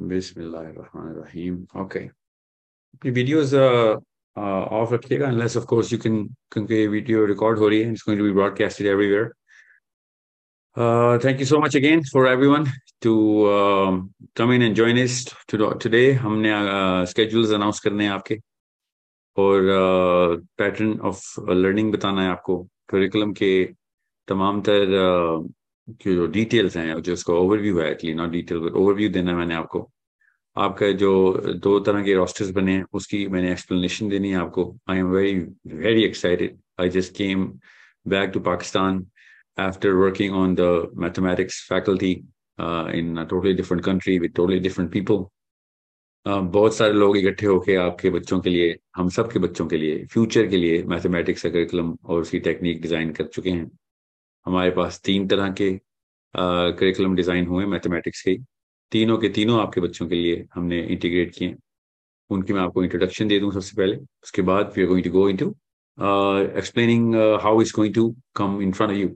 Bismillahirrahmanirrahim. Okay. ये videos off रखिएगा unless of course you can क्योंकि हो है to be broadcasted everywhere. Uh, thank you so much again for everyone to um, come in and join us today. हमने uh, schedules announce करने हैं आपके और पैटर्न ऑफ़ लर्निंग बताना है आपको करिकुलम के तमाम तर uh, जो डिटेल्स हैं जो उसका ओवरव्यू है एक्चुअली नॉट डिटेल ओवरव्यू देना मैंने आपको। आपका जो दो तरह के रोस्टर्स बने हैं उसकी मैंने एक्सप्लेनेशन देनी है आपको। I am very very excited I just came back to Pakistan after working on the mathematics faculty in totally different country with totally different. Uh, बहुत सारे लोग इकट्ठे होके आपके बच्चों के लिए हम सब के बच्चों के लिए फ्यूचर के लिए मैथमेटिक्स का करिकुलम और उसकी टेक्निक डिज़ाइन कर चुके हैं। हमारे पास तीन तरह के करिकुलम डिज़ाइन हुए मैथमेटिक्स के तीनों के तीनों आपके बच्चों के लिए हमने इंटीग्रेट किए। उनकी मैं आपको इंट्रोडक्शन दे दूँ सबसे पहले। उसके बाद we are going to go into explaining how is going to come in front you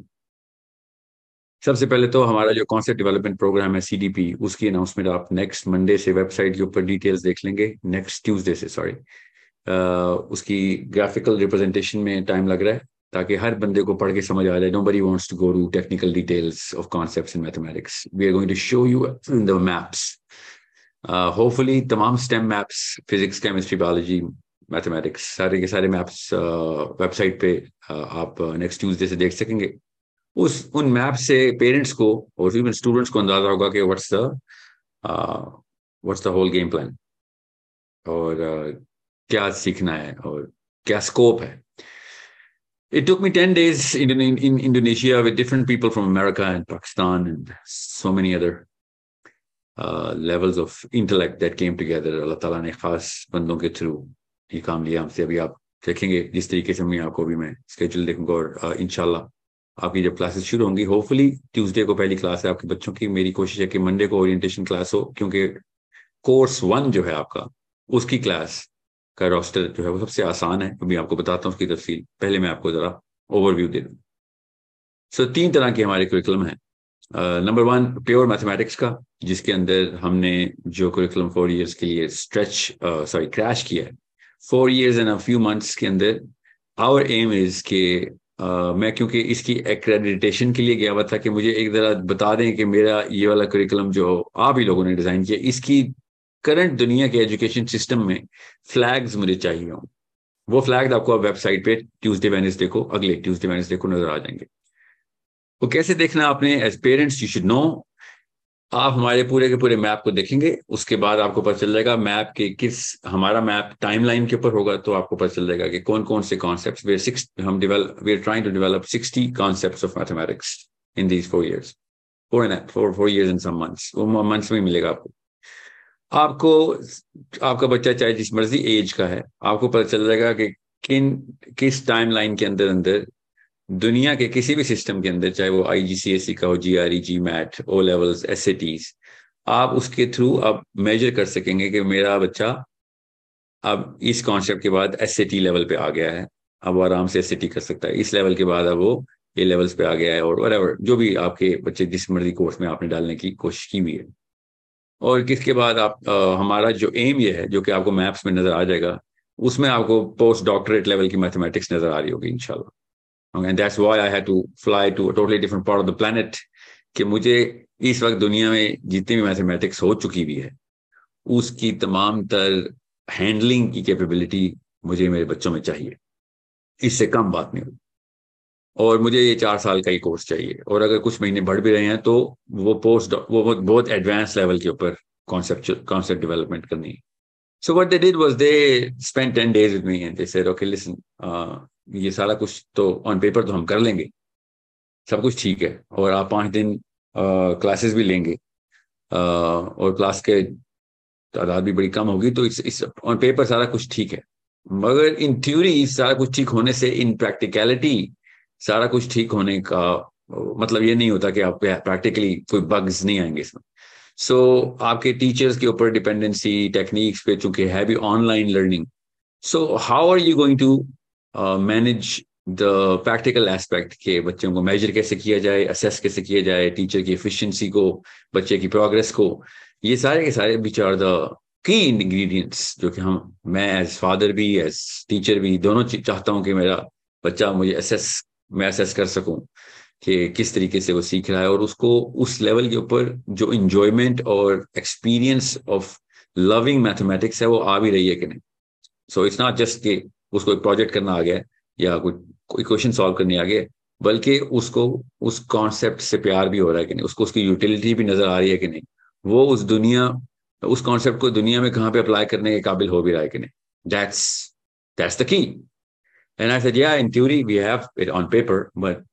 सबसे पहले तो हमारा जो कॉन्सेप्ट डेवलपमेंट प्रोग्राम है सीडीपी उसकी अनाउंसमेंट आप नेक्स्ट मंडे से वेबसाइट के ऊपर डिटेल्स देख लेंगे। नेक्स्ट ट्यूसडे से सॉरी uh, उसकी ग्राफिकल रिप्रेजेंटेशन में टाइम लग रहा है। ताकि हर बंदे को पढ़ के समझ आ जाए। Nobody wants to go to technical details of concepts in mathematics we are going to show you in the maps hopefully तमाम STEM maps physics chemistry biology mathematics सारे के सारे मैप्स वेबसाइट uh, पे uh, आप next uh, Tuesday से देख सकेंगे। उस उन मैप से पेरेंट्स को और इवन स्टूडेंट्स को अंदाज़ा होगा कि what's the what's the whole game plan और uh, क्या सीखना है और क्या स्कोप है? it took me 10 days in, in, in, Indonesia with different people from America and Pakistan and so many other uh, levels of intellect that came together. Allah Ta'ala ने खास बंदों के थ्रू ये काम लिया हमसे अभी आप देखेंगे जिस तरीके से मैं आपको भी मैं स्केड्यूल देखूंगा और इनशाला आपकी जब क्लासेस शुरू होंगी होपफुली ट्यूसडे को पहली क्लास है आपके बच्चों की मेरी कोशिश है कि मंडे को ओरिएंटेशन क्लास हो क्योंकि कोर्स वन जो है आपका उसकी क्लास का रोस्टर जो है वो सबसे आसान है। अभी आपको बताता हूँ उसकी तफसील। पहले मैं आपको जरा ओवरव्यू दे दूँ। सो so, तीन तरह के हमारे करिकुलम है। नंबर वन प्योर मैथमेटिक्स का जिसके अंदर हमने जो करिकुलम फोर ईयर्स के लिए स्ट्रेच सॉरी क्रैश किया है। Four years and a few months के अंदर आवर एम इज़ के Uh, मैं क्योंकि इसकी एक्रेडिटेशन के लिए गया हुआ था कि मुझे एक जरा बता दें कि मेरा ये वाला करिकुलम जो आप ही लोगों ने डिज़ाइन किया इसकी करंट दुनिया के एजुकेशन सिस्टम में फ्लैग्स मुझे चाहिए हों। वो फ्लैग आपको वेबसाइट पे ट्यूसडे वेनेसडे को, अगले ट्यूसडे वेनेसडे को नज़र आ जाएँगे। वो कैसे देखना आपने? As parents you should know आप हमारे पूरे के पूरे मैप को देखेंगे, उसके बाद आपको पता चल जाएगा मैप के किस, हमारा मैप टाइमलाइन के ऊपर होगा तो आपको पता चल जाएगा कि कौन कौन से कॉन्सेप्ट हम develop we are trying to develop sixty concept of mathematics in these four years four and four four years in some months वो मंथ्स में मिलेगा आपको। आपको, आपका बच्चा चाहे जिस मर्ज़ी एज का है, आपको पता चल जाएगा कि किन, किस टाइमलाइन के अंदर अंदर दुनिया के किसी भी सिस्टम के अंदर, चाहे वो आई जी सी एस सी का हो G R E GMAT O levels SATs आप उसके थ्रू आप मेजर कर सकेंगे कि मेरा बच्चा अब इस कॉन्सेप्ट के बाद एस ए टी लेवल पे आ गया है। अब आराम से एस ए टी कर सकता है। इस लेवल के बाद अब वो ए लेवल्स पे आ गया है और वरेवर जो भी आपके बच्चे जिस मर्ज़ी कोर्स में आपने डालने की कोशिश की हुई है। और किसके बाद आप आ, हमारा जो एम ये है जो कि आपको मैप्स में नज़र आ जाएगा उसमें आपको पोस्ट डॉक्टरेट लेवल की मैथमेटिक्स नज़र आ रही होगी had to fly to totally different part of the planet कि मुझे इस वक्त दुनिया में जितनी भी मैथमेटिक्स हो चुकी हुई है उसकी तमाम तर हैंडलिंग की कैपेबिलिटी मुझे मेरे बच्चों में चाहिए। इससे कम बात नहीं होगी। और मुझे ये चार साल का ही कोर्स चाहिए। और अगर कुछ महीने बढ़ भी रहे हैं तो वो पोस्ट वो बहुत एडवांस लेवल के ऊपर कॉन्सेप्ट डेवलपमेंट करनी है। So what they did was they spend ten days with me and they said okay listen ये सारा कुछ तो ऑन पेपर तो हम कर लेंगे। सब कुछ ठीक है। और आप पाँच दिन क्लासेस uh, भी लेंगे। uh, और क्लास के तादाद भी बड़ी कम होगी तो इस इस ऑन पेपर सारा कुछ ठीक है। मगर इन थ्योरी सारा कुछ ठीक होने से इन प्रैक्टिकलिटी सारा कुछ ठीक होने का मतलब ये नहीं होता कि आप प्रैक्टिकली कोई बग्स नहीं आएँगे इसमें। सो so, आपके टीचर्स के ऊपर डिपेंडेंसी टेक्निक्स पे चूँकि है भी online learning so how are you going to manage the practical aspect के बच्चों को? मेजर कैसे किया जाए? असेस कैसे किया जाए? टीचर की एफिशिएंसी को बच्चे की प्रोग्रेस को? ये सारे के सारे which are the key ingredients जो कि हम मैं एज फादर भी एज टीचर भी दोनों चाहता हूँ कि मेरा बच्चा मुझे असेस मैं असेस कर सकूँ कि किस तरीके से वो सीख रहा है और उसको उस लेवल के ऊपर जो इंजॉयमेंट और एक्सपीरियंस ऑफ़ लविंग मैथमेटिक्स है वो आ भी रही है कि नहीं? सो इट्स नॉट जस्ट कि उसको एक प्रोजेक्ट करना आ गया या कोई क्वेश्चन सॉल्व करने आ गया बल्कि उसको उस कॉन्सेप्ट से प्यार भी हो रहा है कि नहीं? उसको उसकी यूटिलिटी भी नज़र आ रही है कि नहीं? वो उस दुनिया, उस कॉन्सेप्ट को दुनिया में कहाँ पे अप्लाई करने के काबिल हो भी रहा है कि नहीं? That's that's the key And I said yeah in theory we have it on paper but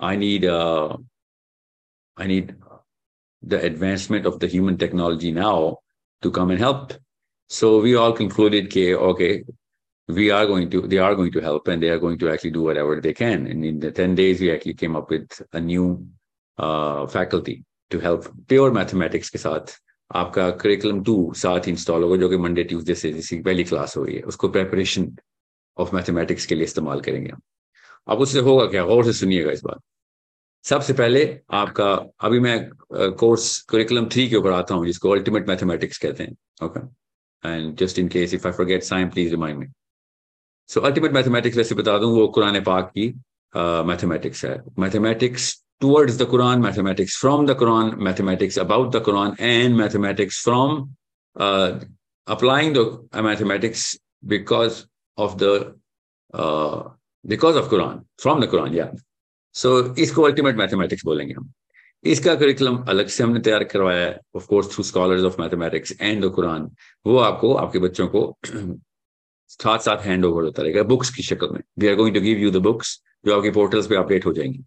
I need I need the advancement of the human technology now to come and help. So we all concluded, okay, okay, we are going to, they are going to help and they are going to actually do whatever they can. And in the 10 days, we actually came up with a new uh, faculty to help pure mathematics के साथ आपका curriculum to साथ ही install होगा जो कि Monday Tuesday से जिसकी पहली क्लास हो रही है उसको प्रेपरेशन ऑफ़ मैथमेटिक्स के लिए इस्तेमाल करेंगे हम। अब उससे होगा क्या? गौर से सुनिएगा इस बात। सबसे पहले आपका अभी मैं कोर्स करिकुलम थ्री के ऊपर आता हूँ जिसको अल्टीमेट मैथमेटिक्स कहते हैं। Okay and just in case if I forget sign please remind me so ultimate mathematics वैसे बता दूँ वो कुरान पाक की मैथमेटिक्स uh, है। Mathematics Quran, mathematics from the Quran, mathematics about the Quran, and mathematics from uh, applying the uh, mathematics because of the uh, because of Quran from the Quran, yeah. So इसको ultimate mathematics बोलेंगे हम। इसका curriculum अलग से हमने तैयार करवाया है। Of course through scholars of mathematics and the Quran वो आपको आपके बच्चों को साथ साथ हैंड ओवर होता रहेगा बुक्स की शक्ल में। We are going to give you the books जो आपकी पोर्टल्स पे अपडेट हो जाएँगी।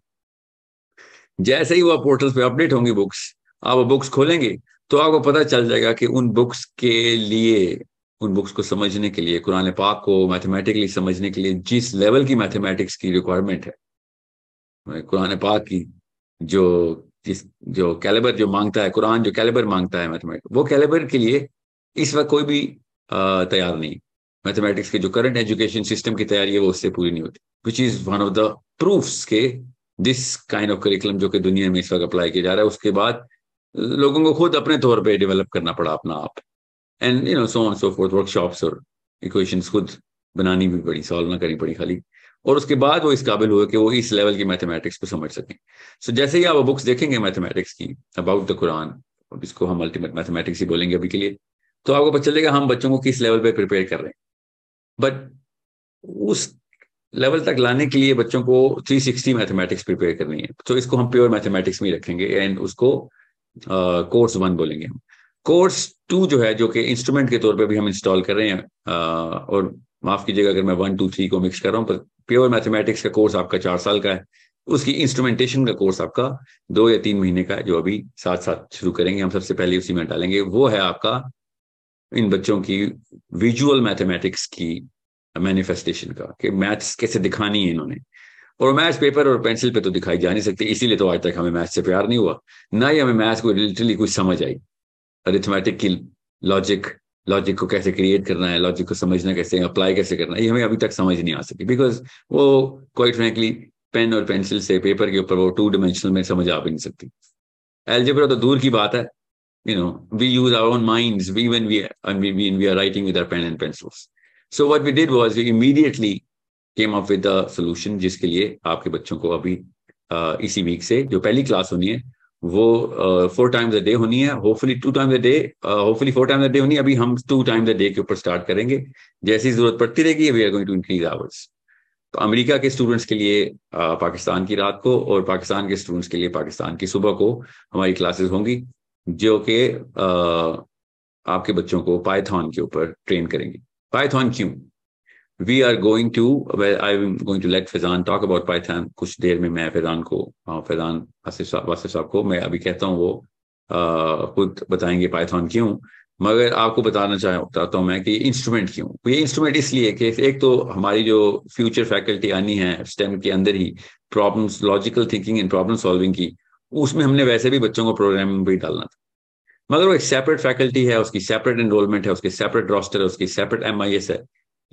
जैसे ही वो पोर्टल्स पे अपडेट होंगी बुक्स आप वो बुक्स खोलेंगे तो आपको पता चल जाएगा कि उन बुक्स के लिए उन बुक्स को समझने के लिए, कुरान पाक को मैथमेटिकली समझने के लिए जिस लेवल की मैथमेटिक्स की रिक्वायरमेंट है कुरान पाक की जो जिस, जो कैलिबर जो माँगता है, कुरान जो कैलिबर माँगता है मैथमेटिक्स वो कैलिबर के लिए इस वक्त कोई भी तैयार नहीं। मैथमेटिक्स के जो करंट एजुकेशन सिस्टम की तैयारी है, वो उससे पूरी नहीं होती। Which is one of the proofs के दिस काइंड ऑफ़ करिकुलम जो कि दुनिया में इस वक्त अप्लाई किया जा रहा है, उसके बाद लोगों को खुद अपने तौर पे डेवलप करना पड़ा अपना आप। And you know so on so forth workshops और इक्वेशंस खुद बनानी भी पड़ी सॉल्व ना करनी पड़ी खाली। और उसके बाद वो इस काबिल हुए कि वो इस लेवल की मैथमेटिक्स को समझ सकें। सो so, जैसे ही आप बुक्स देखेंगे मैथमेटिक्स की अबाउट द कुरान इसको हम अल्टीमेट मैथमेटिक्स ही बोलेंगे अभी के लिए तो आपको पता चलेगा हम बच्चों को किस लेवल पे प्रिपेयर कर रहे हैं। बट उस लेवल तक लाने के लिए बच्चों को 360 मैथमेटिक्स प्रिपेयर करनी है। तो इसको हम प्योर मैथमेटिक्स में रखेंगे एंड उसको कोर्स uh, वन बोलेंगे हम। कोर्स टू जो है जो कि इंस्ट्रूमेंट के तौर पे भी हम इंस्टॉल कर रहे हैं uh, और माफ़ कीजिएगा अगर मैं वन टू थ्री को मिक्स कर रहा हूँ पर प्योर मैथमेटिक्स का कोर्स आपका चार साल का है। उसकी इंस्ट्रूमेंटेशन का कोर्स आपका दो या तीन महीने का जो अभी साथ साथ शुरू करेंगे। हम सबसे पहले उसी में डालेंगे। वो है आपका इन बच्चों की विजुअल मैथमेटिक्स की मैनिफेस्टेशन का कि मैथ्स कैसे दिखानी है इन्होंने। और मैथ्स पेपर और पेंसिल पे तो दिखाई जा नहीं सकती इसीलिए तो आज तक हमें मैथ्स से प्यार नहीं हुआ। ना ही हमें मैथ्स को लिटरली कुछ समझ आई। अरिथमेटिक की लॉजिक लॉजिक को कैसे क्रिएट करना है लॉजिक को समझना कैसे अप्लाई कैसे करना है ये हमें अभी तक समझ नहीं आ सकी। बिकॉज़ वो क्वाइट फ्रेंकली पेन और पेंसिल से पेपर के ऊपर वो टू डिमेंशनल में समझ आ भी नहीं सकती। एल्जेब्रा तो दूर की बात है। You know we use our own minds we when we and we, when we are writing with our pen and pencils. What we did was we immediately came up with the solution जिसके लिए आपके बच्चों को अभी uh, इसी week से जो पहली क्लास होनी है वो फोर टाइम्स अ डे होनी है। Hopefully two times a day hopefully four times a day होनी है। अभी हम टू टाइम्स अ डे के ऊपर स्टार्ट करेंगे। जैसी ज़रूरत पड़ती रहेगी we are going to increase hours तो अमेरिका के स्टूडेंट्स के लिए uh, पाकिस्तान की रात को और पाकिस्तान के स्टूडेंट्स के लिए पाकिस्तान की सुबह को हमारी क्लासेस होंगी जो कि uh, आपके बच्चों को पाइथन के ऊपर ट्रेन करेंगे। Python क्यों? We are going to I I'm going to let Fazan talk about Python. कुछ देर में मैं फैजान को फैजान वासिफ साहब को मैं अभी कहता हूँ वो खुद बताएँगे पाइथन क्यों। मगर आपको बताना चाहता हूँ मैं कि इंस्ट्रूमेंट क्यों। ये इंस्ट्रूमेंट इसलिए कि एक तो हमारी जो फ्यूचर फैकल्टी आनी है स्टेम के अंदर ही problems logical thinking and problem solving की, उसमें हमने वैसे भी बच्चों को प्रोग्रामिंग भी डालना था। मगर वो एक सेपरेट फैकल्टी है, उसकी सेपरेट एनरोलमेंट है, उसकी सेपरेट रोस्टर है, उसकी सेपरेट एम है।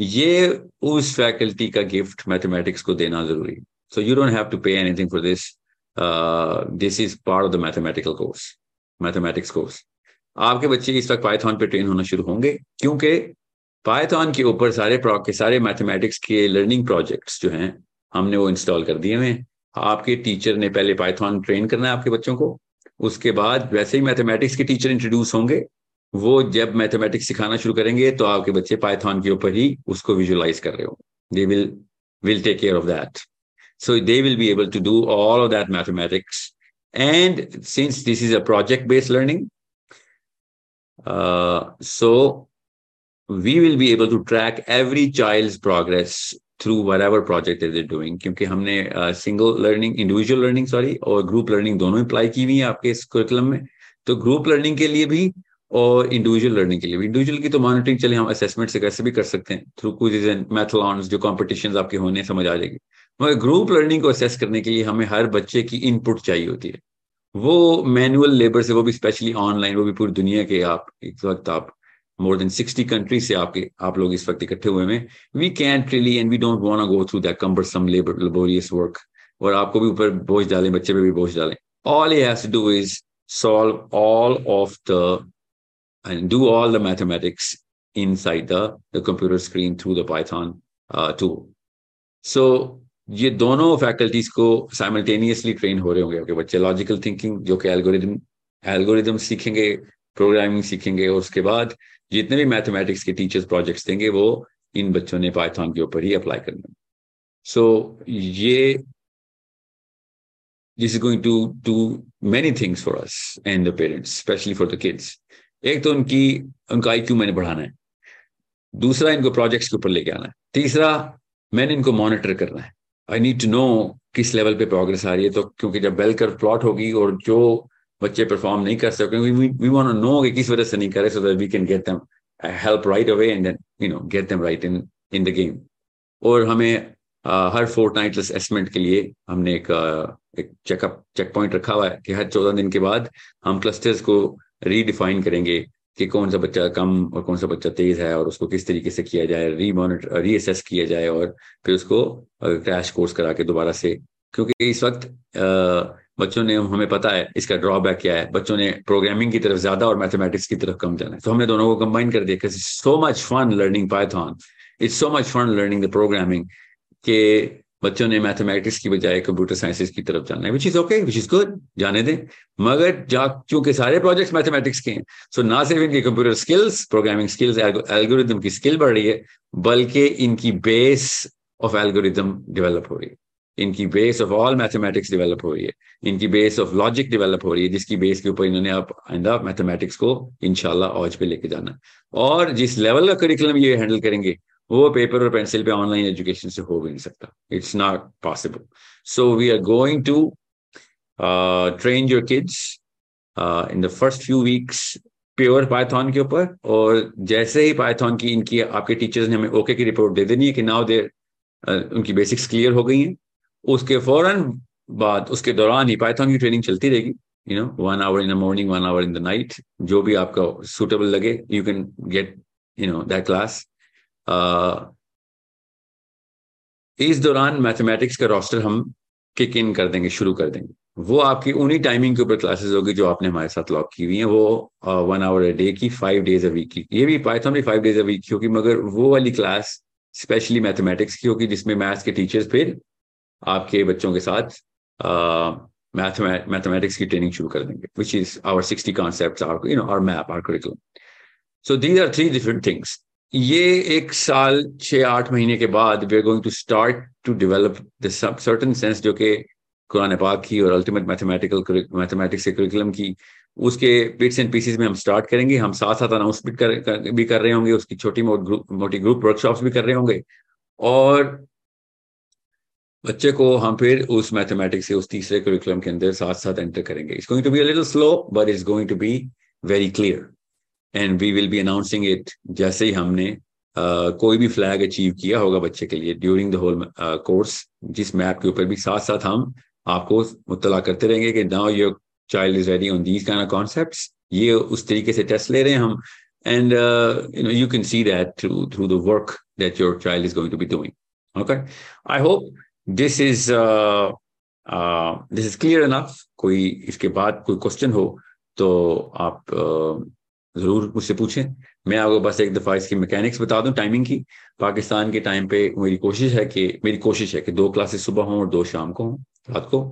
ये उस फैकल्टी का गिफ्ट मैथमेटिक्स को देना ज़रूरी so you don't have to pay anything for this this is part of the mathematical course mathematics course आपके बच्चे इस वक्त पाइथन पे ट्रेन होना शुरू होंगे, क्योंकि पाइथन के ऊपर सारे के सारे मैथमेटिक्स के लर्निंग प्रोजेक्ट्स जो हैं, हमने वो इंस्टॉल कर दिए हुए आपके टीचर ने पहले पाइथन ट्रेन करना है आपके बच्चों को, उसके बाद वैसे ही मैथमेटिक्स के टीचर इंट्रोड्यूस होंगे। वो जब मैथमेटिक्स सिखाना शुरू करेंगे तो आपके बच्चे पाइथन के ऊपर ही उसको विजुअलाइज कर रहे हो। They will will take care of that so they will be able to do all of that mathematics and since this is a project based learning so we will be able to track every child progress through whatever project is is doing क्योंकि हमने single learning individual learning sorry और group learning दोनों apply की हुई है आपके इस curriculum में। तो ग्रुप लर्निंग के लिए भी और इंडिविजुअल लर्निंग के लिए इंडिविजुअल की तो मॉनिटरिंग चले हम असेसमेंट से कैसे भी कर सकते हैं। थ्रू कुछ मैथलॉन्स जो कॉम्पिटिशन आपके होने, समझ आ जाएगी। मगर ग्रुप लर्निंग को असेस करने के लिए हमें हर बच्चे की इनपुट चाहिए होती है। वो मैनुअल लेबर से, वो भी स्पेशली ऑनलाइन वो भी पूरी दुनिया के आप, इस वक्त आप मोर देन सिक्सटी कंट्रीज़ से आपके, आप लोग इस वक्त इकट्ठे हुए हैं। We can really and we don't want go through that cumbersome labour laborious work और आपको भी ऊपर बोझ डालें, बच्चे पे भी बोझ डालें। All he has to do is solve all of the and do all the mathematics inside the, the computer screen through the Python uh, tool. So ये दोनों फैकल्टीज को साइमल्टेनियसली ट्रेन हो रहे होंगे आपके बच्चे लॉजिकल थिंकिंग जो कि एल्गोरिदम एल्गोरिदम सीखेंगे प्रोग्रामिंग सीखेंगे और उसके बाद जितने भी मैथमेटिक्स के टीचर्स प्रोजेक्ट्स देंगे वो इन बच्चों ने पाइथन के ऊपर ही अप्लाई करना सो so, ये this is going to do many things for us and the parents, especially for the kids. एक तो उनकी उनका आईक्यू मैंने बढ़ाना है। दूसरा इनको प्रोजेक्ट्स के ऊपर लेके आना है। तीसरा मैंने इनको मॉनिटर करना है। आई नीड टू नो किस लेवल पे प्रोग्रेस आ रही है। तो क्योंकि जब बेल कर प्लॉट होगी और जो बच्चे परफॉर्म नहीं कर सकते वी वांट टू नो कि किस वजह से नहीं करे so that we can get them help right away and then you know get them right in in the game और हमें uh, हर फोर्थ नाइट असेसमेंट के लिए हमने एक uh, एक चेकअप चेक पॉइंट रखा हुआ है कि हर चौदह दिन के बाद हम क्लस्टर्स को रीडिफाइन करेंगे कि कौन सा बच्चा कम और कौन सा बच्चा तेज है और उसको किस तरीके से किया जाए री मॉनिटर रीअसेस किया जाए और फिर उसको क्रैश कोर्स करा के दोबारा से। क्योंकि इस वक्त आ, बच्चों ने हमें पता है इसका ड्रॉबैक क्या है। बच्चों ने प्रोग्रामिंग की तरफ़ ज़्यादा और मैथमेटिक्स की तरफ़ कम जाना है। तो हमने दोनों को कंबाइन कर दिया so much fun learning Python it's so much fun learning the programming के बच्चों ने मैथमेटिक्स की बजाय कंप्यूटर साइंसेज की तरफ़ जाना है which is okay which is good जाने दें। मगर जा, चूँकि सारे प्रोजेक्ट्स मैथमेटिक्स के हैं सो ना सिर्फ़ इनकी computer skills programming skills algorithm की स्किल बढ़ रही है, बल्कि इनकी बेस ऑफ़ एल्गोरिदम डेवलप हो रही है। इनकी base of all mathematics develop हो रही है। इनकी बेस ऑफ़ लॉजिक डेवलप हो रही है, जिसकी बेस के ऊपर इन्होंने आप आइंदा मैथमेटिक्स को इनशाला ऑज पे लेके जाना और जिस लेवल का करिकुलम ये हैंडल करेंगे वो पेपर और पेंसिल पे ऑनलाइन एजुकेशन से हो भी नहीं सकता। It's not possible so we are going to train your kids in the first few weeks pure Python के ऊपर और जैसे ही पाइथन की इनकी आपके टीचर्स ने हमें ओके की रिपोर्ट दे देनी है कि नाउ देर uh, उनकी बेसिक्स क्लियर हो गई हैं। उसके फ़ौरन बाद उसके दौरान ही पाइथन की ट्रेनिंग चलती रहेगी। You know one hour in the morning one hour in the night जो भी आपका सुटेबल लगे you can get you know that class इस दौरान मैथमेटिक्स का रोस्टर हम किक इन कर देंगे, शुरू कर देंगे। वो आपकी उन्हीं टाइमिंग के ऊपर क्लासेस होगी जो आपने हमारे साथ लॉक की हुई है। वो वन आवर अ डे की फाइव डेज़ अ वीक की। ये भी पाइथन भी फाइव डेज़ अ वीक की होगी, मगर वो वाली क्लास स्पेशली मैथमेटिक्स की होगी, जिसमें मैथ्स के टीचर्स फिर आपके बच्चों के साथ मैथमेटिक्स की ट्रेनिंग शुरू कर देंगे which is our sixty concept or you know our map our curriculum so these are three different things ये एक साल छह आठ महीने के बाद we are going to start to develop certain sense जो कि कुरान पाक की और अल्टीमेट मैथमेटिकल मैथमेटिक्स के करिकुलम की उसके बिट्स एंड पीसेस में हम स्टार्ट करेंगे। हम साथ साथ अनाउंस भी कर, कर भी कर रहे होंगे उसकी छोटी मोटी ग्रुप मोटी ग्रुप वर्कशॉप्स भी कर रहे होंगे। और बच्चे को हम फिर उस मैथमेटिक्स से उस तीसरे करिकुलम के अंदर साथ साथ एंटर करेंगे। It's going to be a little slow but it's going to be very clear and we will be announcing it जैसे ही हमने uh, कोई भी फ्लैग अचीव किया होगा बच्चे के लिए ड्यूरिंग द होल कोर्स जिस मैप के ऊपर भी। साथ साथ हम आपको मुतला करते रहेंगे कि now your child is ready on these kind of concepts ये उस तरीके से टेस्ट ले रहे हैं हम। And you can see that through through the work that your child is going to be doing. Okay? I hope this is uh, uh, this is clear enough कोई इसके बाद कोई क्वेश्चन हो तो आप uh, ज़रूर मुझसे पूछें। मैं आपको बस एक दफ़ा इसकी मैकेनिक्स बता दूँ टाइमिंग की। पाकिस्तान के टाइम पे मेरी कोशिश है कि मेरी कोशिश है कि दो क्लासेस सुबह हों और दो शाम को हों रात को।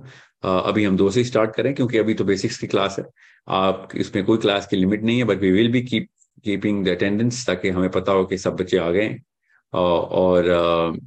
आ, अभी हम दो से स्टार्ट करें क्योंकि अभी तो बेसिक्स की क्लास है। आप इसमें कोई क्लास की लिमिट नहीं है but we will be keep keeping the attendance ताकि हमें पता हो कि सब बच्चे आ गए और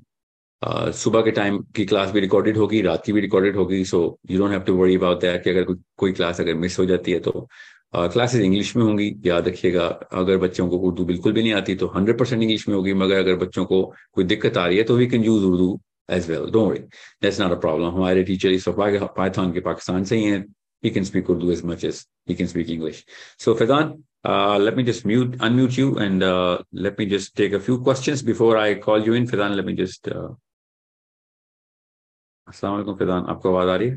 सुबह के टाइम की क्लास भी रिकॉर्डेड होगी रात की भी रिकॉर्डेड होगी so you don't have to worry about that कि अगर कोई कोई क्लास अगर मिस हो जाती है तो क्लासेस इंग्लिश में होंगी याद रखिएगा अगर बच्चों को उर्दू बिल्कुल भी नहीं आती तो हंड्रेड परसेंट इंग्लिश में होगी मगर अगर बच्चों को कोई दिक्कत आ रही है तो we can use Urdu as well don't that's not a problem हमारे टीचर इस पाइथन के पाकिस्तान से ही हैं as much as he can speak English. So Faidan, uh, let me just mute, unmute you and uh, let me just take a few questions before I call you in. Faidan, let me just uh, अस्सलाम वालेकुम फैजान आपको आवाज़ आ रही है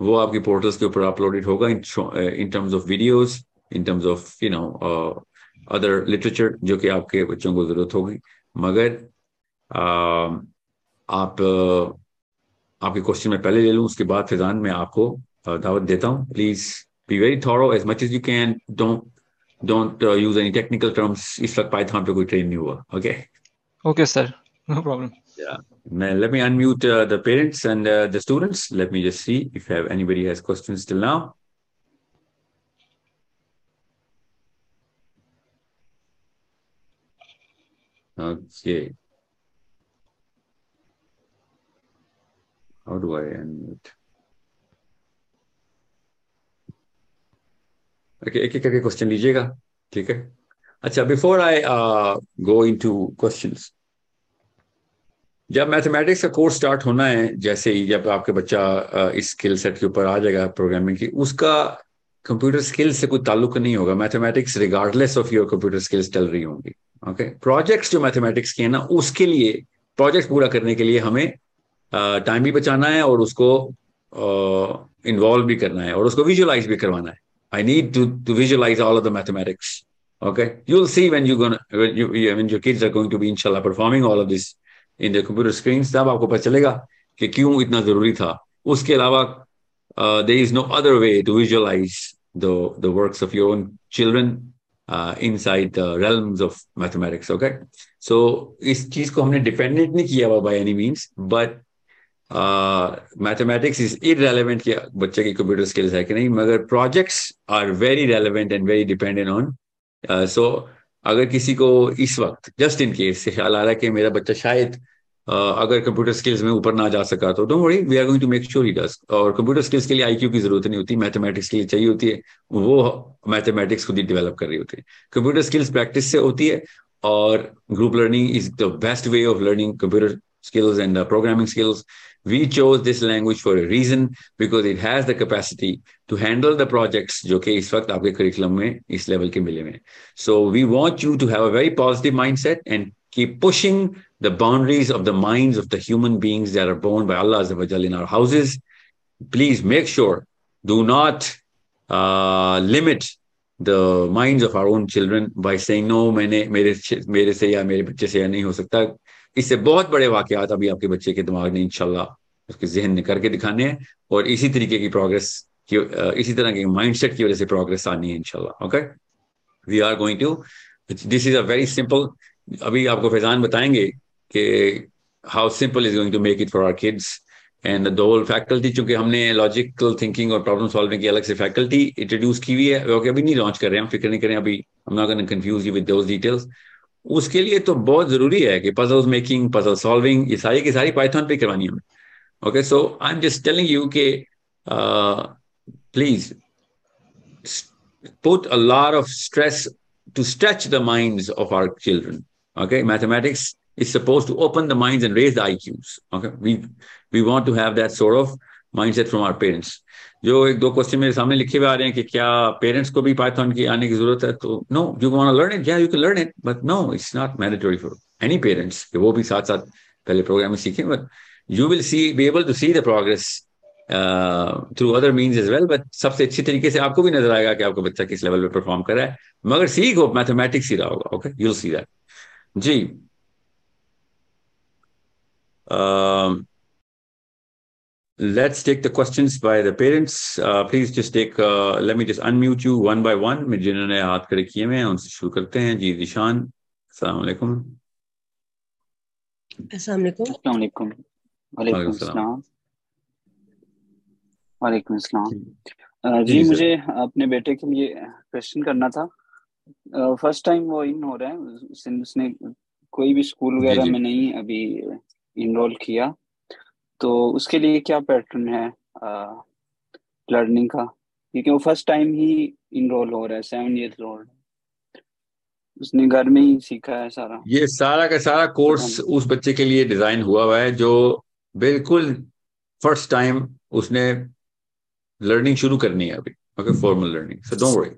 वो आपके portals के ऊपर अपलोडेड होगा in terms of videos in terms of you know other literature जो कि आपके बच्चों को ज़रूरत होगी मगर uh, आप uh, आपके क्वेश्चन में पहले ले लूँ उसके बाद फिजान मैं आपको दावत देता हूँ please be very thorough as much as you can don't don't use any technical terms इस वक्त पाइथन पे कोई ट्रेन नहीं हुआ okay? Okay, sir. No problem. Yeah. Now, let me unmute uh, the parents and uh, the students. Let me just see if have anybody has questions till now. Okay. How do I unmute? Okay, एक एक करके question लीजिएगा ठीक है अच्छा before I go into questions जब mathematics का course start होना है जैसे ही जब आपके बच्चा इस स्किल सेट के ऊपर आ जाएगा प्रोग्रामिंग की उसका कंप्यूटर स्किल्स से कोई ताल्लुक नहीं होगा। Mathematics regardless of your computer skills चल रही होंगी। ओके प्रोजेक्ट्स जो मैथमेटिक्स के हैं ना उसके लिए प्रोजेक्ट पूरा करने के लिए हमें टाइम भी बचाना है और उसको इन्वॉल्व भी करना है और उसको विजुअलाइज भी करवाना है। I need to to visualize all of the mathematics Okay, you'll see when you're gonna when, you, when your kids are going to be inshallah performing all of in the computer screen तब आपको पता चलेगा कि क्यों इतना ज़रूरी था। उसके अलावा there is no other way to visualize the work of your own children inside realms of mathematics okay so इस चीज़ को हमने डिपेंडेंट नहीं किया हुआ by any means but mathematics is irrelevant किया बच्चे की कंप्यूटर स्किल्स है कि नहीं, मगर projects are very relevant and very dependent on so अगर किसी को इस वक्त जस्ट इन केस ख्याल आ रहा है कि मेरा बच्चा शायद अगर कंप्यूटर स्किल्स में ऊपर ना जा सका तो don't worry we are going to make sure he does और कंप्यूटर स्किल्स के लिए आईक्यू की ज़रूरत नहीं होती मैथमेटिक्स के लिए चाहिए होती है, वो मैथमेटिक्स खुद ही डेवलप कर रही होती है। कंप्यूटर स्किल्स प्रैक्टिस से होती है, और group learning is the best way of learning computer skills and uh, programming skills. We chose this language for a reason because it has the capacity to handle the projects जो कि इस वक्त आपके curriculum में इस level के मिले में. So we want you to have a very positive mindset and keep pushing the boundaries of the minds of the human beings that are born by Allah in our houses. Please make sure do not uh, limit the minds of our own children by saying no मैंने मेरे मेरे से या मेरे बच्चे से या नहीं हो सकता इससे बहुत बड़े वाकयात अभी आपके बच्चे के दिमाग ने इनशाला उसके जहन ने करके दिखाने हैं और इसी तरीके की प्रोग्रेस की इसी तरह के माइंडसेट की वजह से प्रोग्रेस आनी है इनशाला okay we are going to this is a very simple अभी आपको फैजान बताएँगे कि how simple is going to make it for our kids and the whole faculty चूँकि हमने लॉजिकल थिंकिंग और प्रॉब्लम सॉल्विंग की अलग से फैकल्टी इंट्रोड्यूस की हुई है अभी नहीं लॉन्च कर रहे हैं, हम फ़िक्र नहीं करें, अभी हम not gonna confuse you with details उसके लिए तो बहुत ज़रूरी है कि पजल मेकिंग पजल सॉल्विंग ये सारी की सारी पाइथन पे करवानी हमें। Okay so I am just telling you के please put a lot of stress to stretch the mind of our children okay mathematics is suppose to open the mind and raise the IQs okay we want to have that sort of mind set from our parents जो एक दो question मेरे सामने लिखे हुए आ रहे हैं कि क्या पेरेंट्स को भी पाइथन की आने की ज़रूरत है? तो no you want learn it या you can learn it but no it's not mandatory for any parents कि वो भी साथ साथ पहले प्रोग्रामिंग सीखें but you will see be able to see the progress through other means as well but सबसे अच्छी तरीके से आपको भी नज़र आएगा कि आपका बच्चा किस लेवल पे परफॉर्म कर रहा है। मगर सीख हो मैथमेटिक्स ही रहा होगा ओके यूल सी दैट जी। Um, let's take the questions by the parents. Uh, please just take, uh, let me just unmute you one by one. जिन्होंने हाथ खड़े किए हैं उनसे शुरू करते हैं। जी दिशान अस्सलाम वालेकुम। वालेकुम। वालेकुम। सलाम। जी। मुझे अपने बेटे के लिए क्वेश्चन करना था। फ़र्स्ट टाइम वो इन हो रहा है। उसने कोई भी स्कूल वगैरह में नहीं अभी इनरोल किया। तो उसके लिए क्या पैटर्न है लर्निंग का? क्योंकि वो फ़र्स्ट टाइम ही इनरोल हो रहा है सेवन ईयर ओल्ड उसने घर में ही सीखा है सारा। ये सारा का सारा कोर्स उस बच्चे के लिए डिज़ाइन हुआ हुआ है जो बिल्कुल फ़र्स्ट टाइम उसने लर्निंग शुरू करनी है अभी। Okay formal learning so don't worry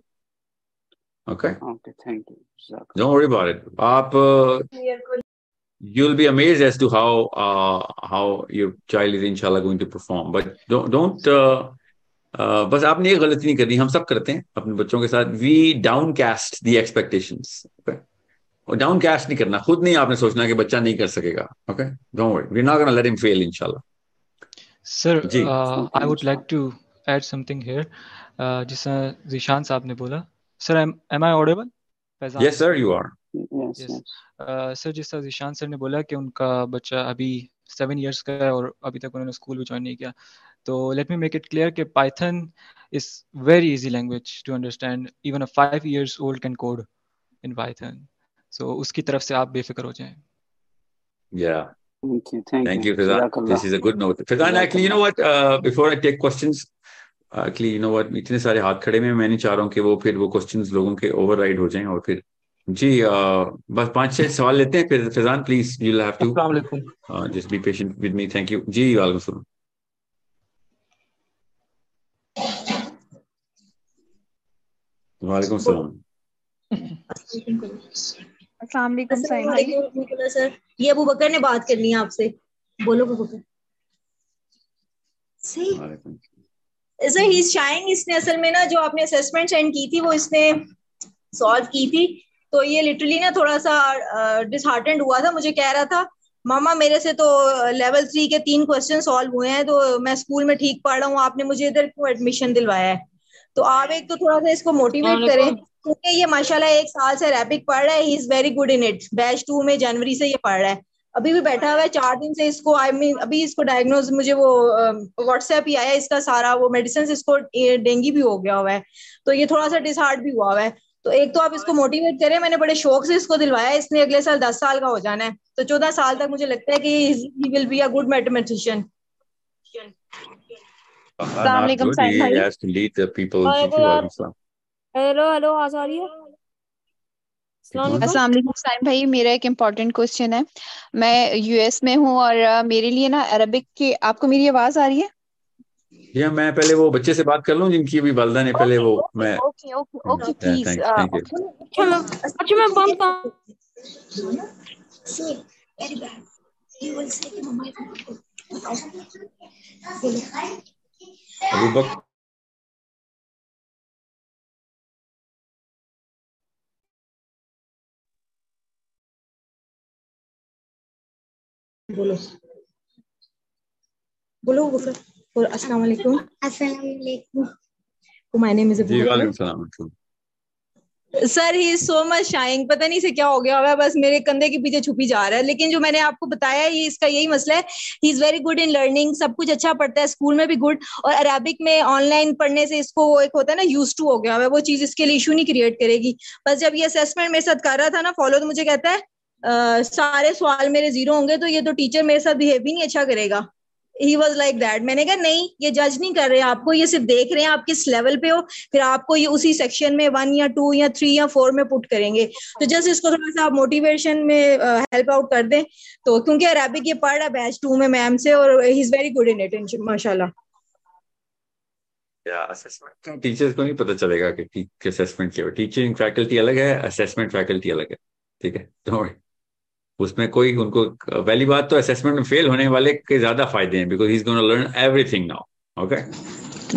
okay okay thank you don't worry about it आप you'll be amazed as to how uh, how your child is inshallah going to perform but don't don't uh, uh, बस आपने ये गलती नहीं करनी हम सब करते हैं अपने बच्चों के साथ we down cast the expectations और डाउन कास्ट नहीं करना खुद नहीं आपने सोचना कि बच्चा नहीं कर सकेगा okay don't worry we not gonna let him fail इंशाल्लाह uh, I would like to add something here. Uh, जिस जिशान साहब ने बोला sir am, am I audible? Faizan? yes sir Yes. Uh, sir जिस तरह जिशान सर ने बोला कि उनका बच्चा अभी सेवन इयर्स का है और अभी तक उन्होंने स्कूल भी ज्वाइन नहीं किया तो let me make it clear कि Python is very easy language to understand even a five years old can code in Python so उसकी तरफ़ से आप बेफिक्र हो जाएँ yeah Thank you. Thank, Thank you. you, Fizan. This is a good note. Fizan, actually, you know what? Uh, before I take questions, actually, you know what? इतने सारे हाथ खड़े में मैं नहीं चाह रहा हूँ कि वो फिर वो क्वेश्चंस लोगों के ओवरराइड हो जाएँ और फिर जी uh, बस पाँच छह सवाल लेते हैं फिर Faizan please you have to अस्सलाम वालेकुम। Just be patient with me thank you जी वालेकुम सलाम। वालेकुम सलाम। अस्सलाम वालेकुम साइम सर। ये अबू बकर ने बात करनी है आपसे। बोलो अबू बकर। सही। वालेकुम। सर ही शाइंग इसने असल में ना जो आपने असेसमेंट सेंड की थी वो इसने सॉल्व की थी। तो ये लिटरली ना थोड़ा सा डिसहार्टेंड हुआ था। मुझे कह रहा था मामा मेरे से तो लेवल थ्री के तीन क्वेश्चन सॉल्व हुए हैं तो मैं स्कूल में ठीक पढ़ रहा हूँ। आपने मुझे इधर क्यों एडमिशन दिलवाया है? तो आप एक तो थोड़ा सा इसको मोटिवेट करें क्योंकि ये माशाल्लाह एक साल से रैपिक पढ़ रहा है। He is very good in it batch two में जनवरी से ये पढ़ रहा है। अभी भी बैठा हुआ है चार दिन से इसको आई I मीन mean, अभी इसको डायग्नोज मुझे वो व्हाट्सएप ही आया इसका सारा वो मेडिसिन इसको डेंगी भी हो गया हुआ है। तो ये थोड़ा सा डिसहार्ट भी हुआ हुआ है। तो एक तो आप इसको मोटिवेट करें। मैंने बड़े शौक से इसको दिलवाया है। इसने अगले साल दस साल का हो जाना है। तो चौदह साल तक मुझे लगता है कि he will be a good mathematician. Hello hello आवाज़ आ रही है अस्सलाम वालेकुम साइम भाई मेरा एक इम्पोर्टेंट क्वेश्चन है। मैं यूएस में हूँ और मेरे लिए ना अरबिक की आपको मेरी आवाज़ आ रही है? या मैं पहले वो बच्चे से बात कर लूँ जिनकी अभी वालदा ने पहले वो मैं ओके ओके ओके प्लीज़. अच्छा मैं अच्छा अबू बकर बोलो। बोलो अबू बकर बोलो अस्सलाम वालेकुम Assalamualaikum. माय नेम इज़ वालेकुम sir he so much shying पता नहीं से क्या हो गया। होगा बस मेरे कंधे के पीछे छुपी जा रहा है। लेकिन जो मैंने आपको बताया ये इसका यही मसला है। He is very good in learning सब कुछ अच्छा पढ़ता है। स्कूल में भी गुड और अरेबिक में ऑनलाइन पढ़ने से इसको वो एक होता है ना यूज़ टू हो गया। है वो चीज़ इसके लिए इशू नहीं क्रिएट करेगी। बस जब ये असेसमेंट मेरे साथ कर रहा था ना फॉलो तो मुझे कहता है "अ, सारे सवाल मेरे ज़ीरो होंगे तो ये तो टीचर मेरे साथ बिहेव भी नहीं अच्छा करेगा। ही वॉज़ लाइक दैट मैंने कहा, नहीं, ये जज नहीं कर रहे हैं आपको, ये सिर्फ़ देख रहे हैं, आप किस लेवल पे हो, फिर आपको ये उसी सेक्शन में वन या टू या थ्री या फोर में पुट करेंगे. तो जस्ट इसको थोड़ा सा आप मोटिवेशन में हेल्प आउट कर दें। तो क्योंकि अरेबिक ये पढ़ रहा है बैच टू में मैम से, और he is very good in it या असेसमेंट टीचर्स को नहीं पता चलेगा कि असेसमेंट क्या टीचिंग फैकल्टी अलग है असेसमेंट फैकल्टी अलग है। ठीक है? उसमें कोई उनको पहली बात तो असेसमेंट में फेल होने वाले के ज़्यादा फ़ायदे हैं because he is gonna learn everything now okay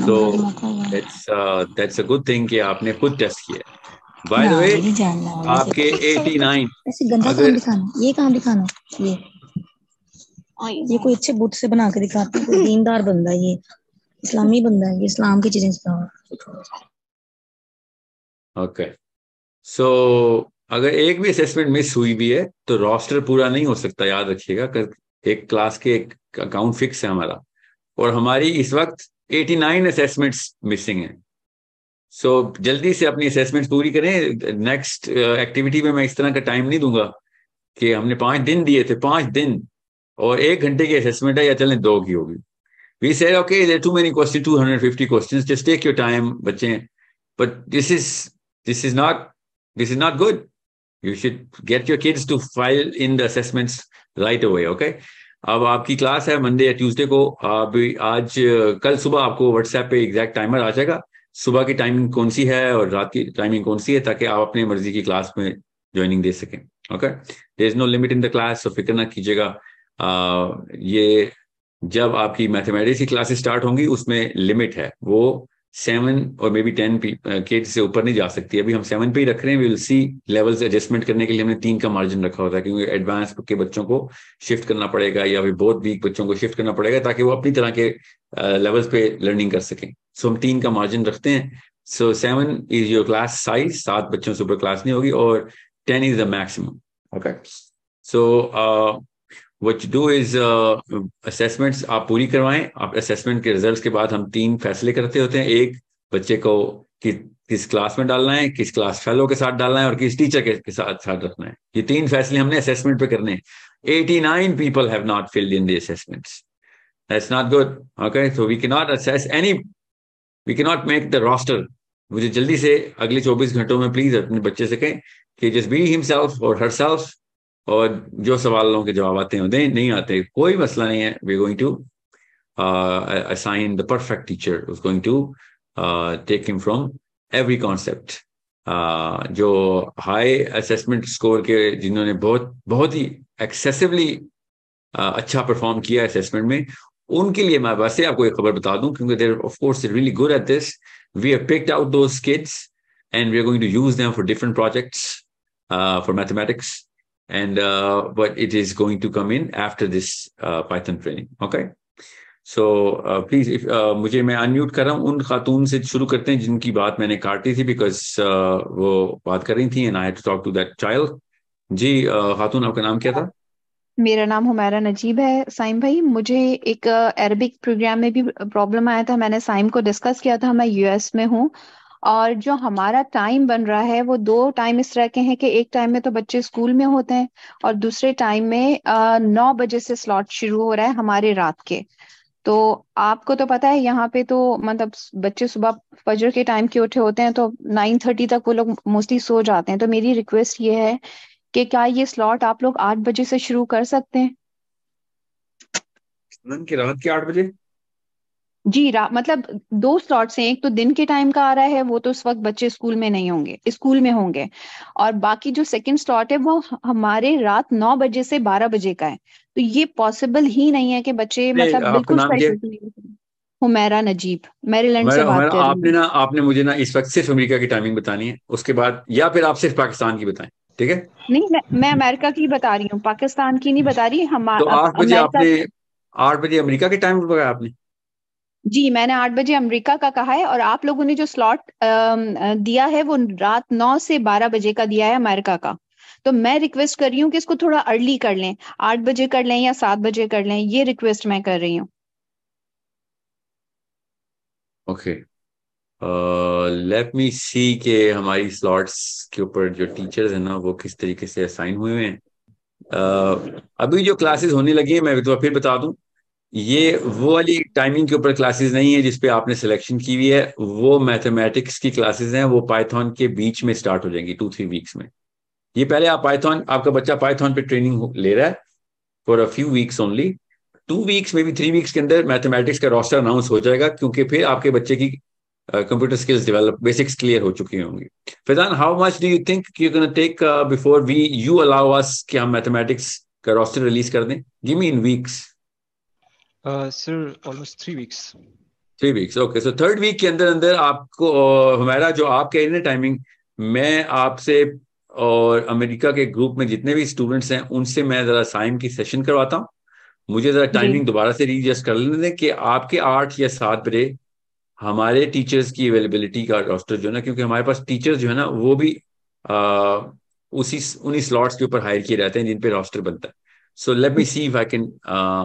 तो that's that's a good thing कि आपने खुद टेस्ट किया बाय द वे आपके 89 ऐसे गंदा काम दिखाना? ये काम दिखाना? ये। ये कोई अच्छे बुत से बना के दिखाते हैं कोई दीनदार बंदा ये। इस्लामी बंदा है ये इस्लाम की चीज़ें सिखा ओके सो अगर एक भी असेसमेंट मिस हुई भी है तो रोस्टर पूरा नहीं हो सकता याद रखिएगा एक क्लास के एक अकाउंट फिक्स है हमारा। और हमारी इस वक्त 89 असेसमेंट्स मिसिंग है। सो so, जल्दी से अपनी असेसमेंट पूरी करें। नेक्स्ट एक्टिविटी uh, में मैं इस तरह का टाइम नहीं दूँगा कि हमने पाँच दिन दिए थे पाँच दिन। और एक घंटे की असेसमेंट है या चलें दो की होगी। We say okay too many question 250 questions just take your time बच्चे। But this is this is not this is not good you should get your kids to file in the assessments right away okay अब आपकी class है Monday या Tuesday को अभी आज, कल सुबह आपको व्हाट्सएप पे एग्जैक्ट टाइमर आ जाएगा। सुबह की टाइमिंग कौन सी है और रात की टाइमिंग कौन सी है, ताकि आप अपने मर्ज़ी की क्लास में ज्वाइनिंग दे सकें okay there is no limit in the class तो फ़िक्र ना कीजिएगा। ये जब आपकी मैथमेटिक्स की क्लासेस स्टार्ट होंगी, उसमें लिमिट है। वो सेवन और मे बी टेन के से ऊपर नहीं जा सकती। अभी हम सेवन पे ही रख रहे हैं विल सी लेवल्स एडजस्टमेंट करने के लिए हमने तीन का मार्जिन रखा होता है क्योंकि एडवांस के बच्चों को शिफ्ट करना पड़ेगा या फिर बहुत वीक बच्चों को शिफ्ट करना पड़ेगा ताकि वो अपनी तरह के लेवल्स पे लर्निंग कर सकें। सो so, हम तीन का मार्जिन रखते हैं। So seven is your class size सात बच्चों से ऊपर क्लास नहीं होगी और ten is the maximum okay so what do is assessments आप पूरी करवाएँ। आप असेसमेंट के रिजल्ट्स के बाद हम तीन फैसले करते होते हैं। एक बच्चे को कि, किस क्लास में डालना है किस क्लास फेलो के साथ डालना है और किस टीचर के, के साथ साथ रखना है। ये तीन फैसले हमने असेसमेंट पे करने हैं। 89 people have not filled in the assessments that's not good okay so we cannot assess any we cannot make the roster मुझे जल्दी से अगले 24 घंटों में प्लीज़ अपने बच्चे से कहें कि जस्ट बी हिमसेल्फ और हर सेल्फ और जो सवालों के जवाब आते हैं नहीं आते। कोई मसला नहीं है। We going to assign the perfect teacher उस going to take him from every concept जो हाई असेसमेंट स्कोर के जिन्होंने बहुत बहुत ही एक्सेसिवली uh, अच्छा परफॉर्म किया असेसमेंट में उनके लिए मैं वैसे आपको एक खबर बता दूँ क्योंकि there of course really good at this we have picked out those kids and we are going to use them for different projects for mathematics and uh, but it is going to come in after this uh, Python training. Okay. So uh, please, if uh, मुझे मैं unmute कर रहा हूँ। उन खातून से शुरू करते हैं जिनकी बात मैंने काटी थी बिकॉज़ uh, वो बात कर रही थी and I to talk to that child ji uh, खातून आपका नाम क्या था? मेरा नाम हुमैरा नजीब है। साइम भाई मुझे एक अरबिक uh, प्रोग्राम में भी प्रॉब्लम आया था। मैंने साइम को डिस्कस किया था। मैं यूएस में हूँ। और जो हमारा टाइम बन रहा है, वो दो टाइम इस तरह के हैं कि एक टाइम में तो बच्चे स्कूल में होते हैं और दूसरे टाइम में नौ बजे से स्लॉट शुरू हो रहा है हमारे रात के। तो आपको तो पता है, यहाँ पे तो मतलब बच्चे सुबह फजर के टाइम के उठे होते हैं तो नाइन थर्टी तक वो लोग मोस्टली सो जाते हैं। तो मेरी रिक्वेस्ट ये है कि क्या ये स्लॉट आप लोग आठ बजे से शुरू कर सकते हैं? रात के आठ बजे? जी रा मतलब दो स्लॉट्स हैं एक तो दिन के टाइम का आ रहा है वो तो उस वक्त बच्चे स्कूल में नहीं होंगे स्कूल में होंगे। और बाकी जो सेकंड स्लॉट है वो हमारे रात नौ बजे से बारह बजे का है। तो ये पॉसिबल ही नहीं है कि बच्चे मतलब बिल्कुल हुमैरा नजीब मेरीलैंड से बात कर आपने ना आपने मुझे ना इस वक्त सिर्फ़ अमेरिका की टाइमिंग बतानी है उसके बाद या फिर आप सिर्फ़ पाकिस्तान की बताएँ ठीक है? नहीं मैं मैं अमेरिका की बता रही हूँ पाकिस्तान की नहीं बता रही हमारा तो आठ बजे आपने आठ बजे अमेरिका के टाइम बताया आपने? जी मैंने आठ बजे अमेरिका का कहा है और आप लोगों ने जो स्लॉट दिया है वो रात नौ से बारह बजे का दिया है अमेरिका का। तो मैं रिक्वेस्ट कर रही हूँ कि इसको थोड़ा अर्ली कर लें। आठ बजे कर लें या सात बजे कर लें ये रिक्वेस्ट मैं कर रही हूँ। ओके लेट मी सी के हमारी स्लॉट्स के ऊपर जो टीचर्स हैं ना वो किस तरीके से असाइन हुए हैं। Uh, अभी जो क्लासेस होने लगी है मैं तो फिर बता दूँ। ये वो वाली टाइमिंग के ऊपर क्लासेस नहीं है जिसपे आपने सिलेक्शन की हुई है। वो मैथमेटिक्स की क्लासेस हैं, वो पाइथन के बीच में स्टार्ट हो जाएँगी टू थ्री वीक्स में। ये पहले आप पाइथन आपका बच्चा पाइथन पे ट्रेनिंग ले रहा है for a few weeks only two weeks में भी थ्री वीक्स के अंदर मैथमेटिक्स का रोस्टर अनाउंस हो जाएगा क्योंकि फिर आपके बच्चे की computer skills develop basics clear हो चुकी होंगी। Faizan how much do you think you can take before we you allow us कि हम मैथमेटिक्स का रोस्टर रिलीज़ कर दें? Give me in weeks sir almost three weeks three weeks okay so third week के अंदर अंदर आपको हमारा जो आप कह रहे हैं टाइमिंग मैं आपसे और अमेरिका के ग्रुप में जितने भी स्टूडेंट्स हैं उनसे मैं जरा साइम की सेशन करवाता हूँ। मुझे जरा टाइमिंग दोबारा से रीजस्ट कर लेने दें कि आपके आठ या सात बजे हमारे टीचर्स की अवेलेबिलिटी का रोस्टर जो है ना क्योंकि हमारे पास टीचर्स जो है ना वो भी आ, उसी उन्हीं स्लॉट्स के ऊपर हायर किए रहते हैं जिन पे रोस्टर बनता है। So let me see if I can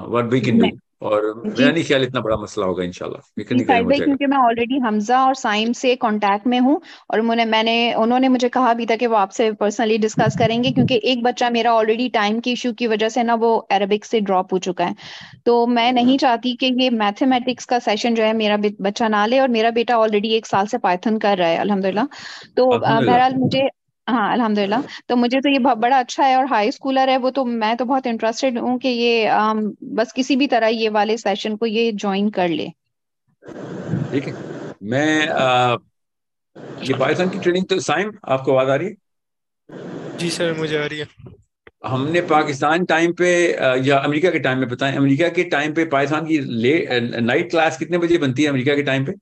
what we can do और मेरा नहीं ख्याल इतना बड़ा मसला होगा इंशाल्लाह। क्योंकि मैं ऑलरेडी हमजा और साइम से कांटेक्ट में हूँ और मुझे मैंने उन्होंने मुझे कहा भी था कि वो आपसे पर्सनली डिस्कस करेंगे क्योंकि एक बच्चा मेरा ऑलरेडी टाइम की इशू की वजह से ना वो अरबिक से ड्रॉप हो चुका है। तो मैं नहीं चाहती कि ये मैथमेटिक्स का सेशन जो है मेरा बच्चा ना ले और मेरा बेटा ऑलरेडी एक साल से पाइथन कर रहा है अलहमदिल्ला तो बहरहाल मुझे हाँ अल्हम्दुलिल्लाह। तो मुझे तो ये बहुत बड़ा अच्छा है और हाई स्कूलर है वो तो मैं तो बहुत इंटरेस्टेड हूँ कि ये आम, बस किसी भी तरह ये वाले सेशन को ये ज्वाइन कर ले। ठीक है मैं आ, ये पाकिस्तान की ट्रेनिंग तो साइम आपको आवाज़ आ रही है? जी सर मुझे आ रही है। हमने पाकिस्तान टाइम पे या अमेरिका के टाइम में बताएँ अमेरिका के टाइम पे पाकिस्तान की ले नाइट क्लास कितने बजे बनती है अमेरिका के टाइम पे?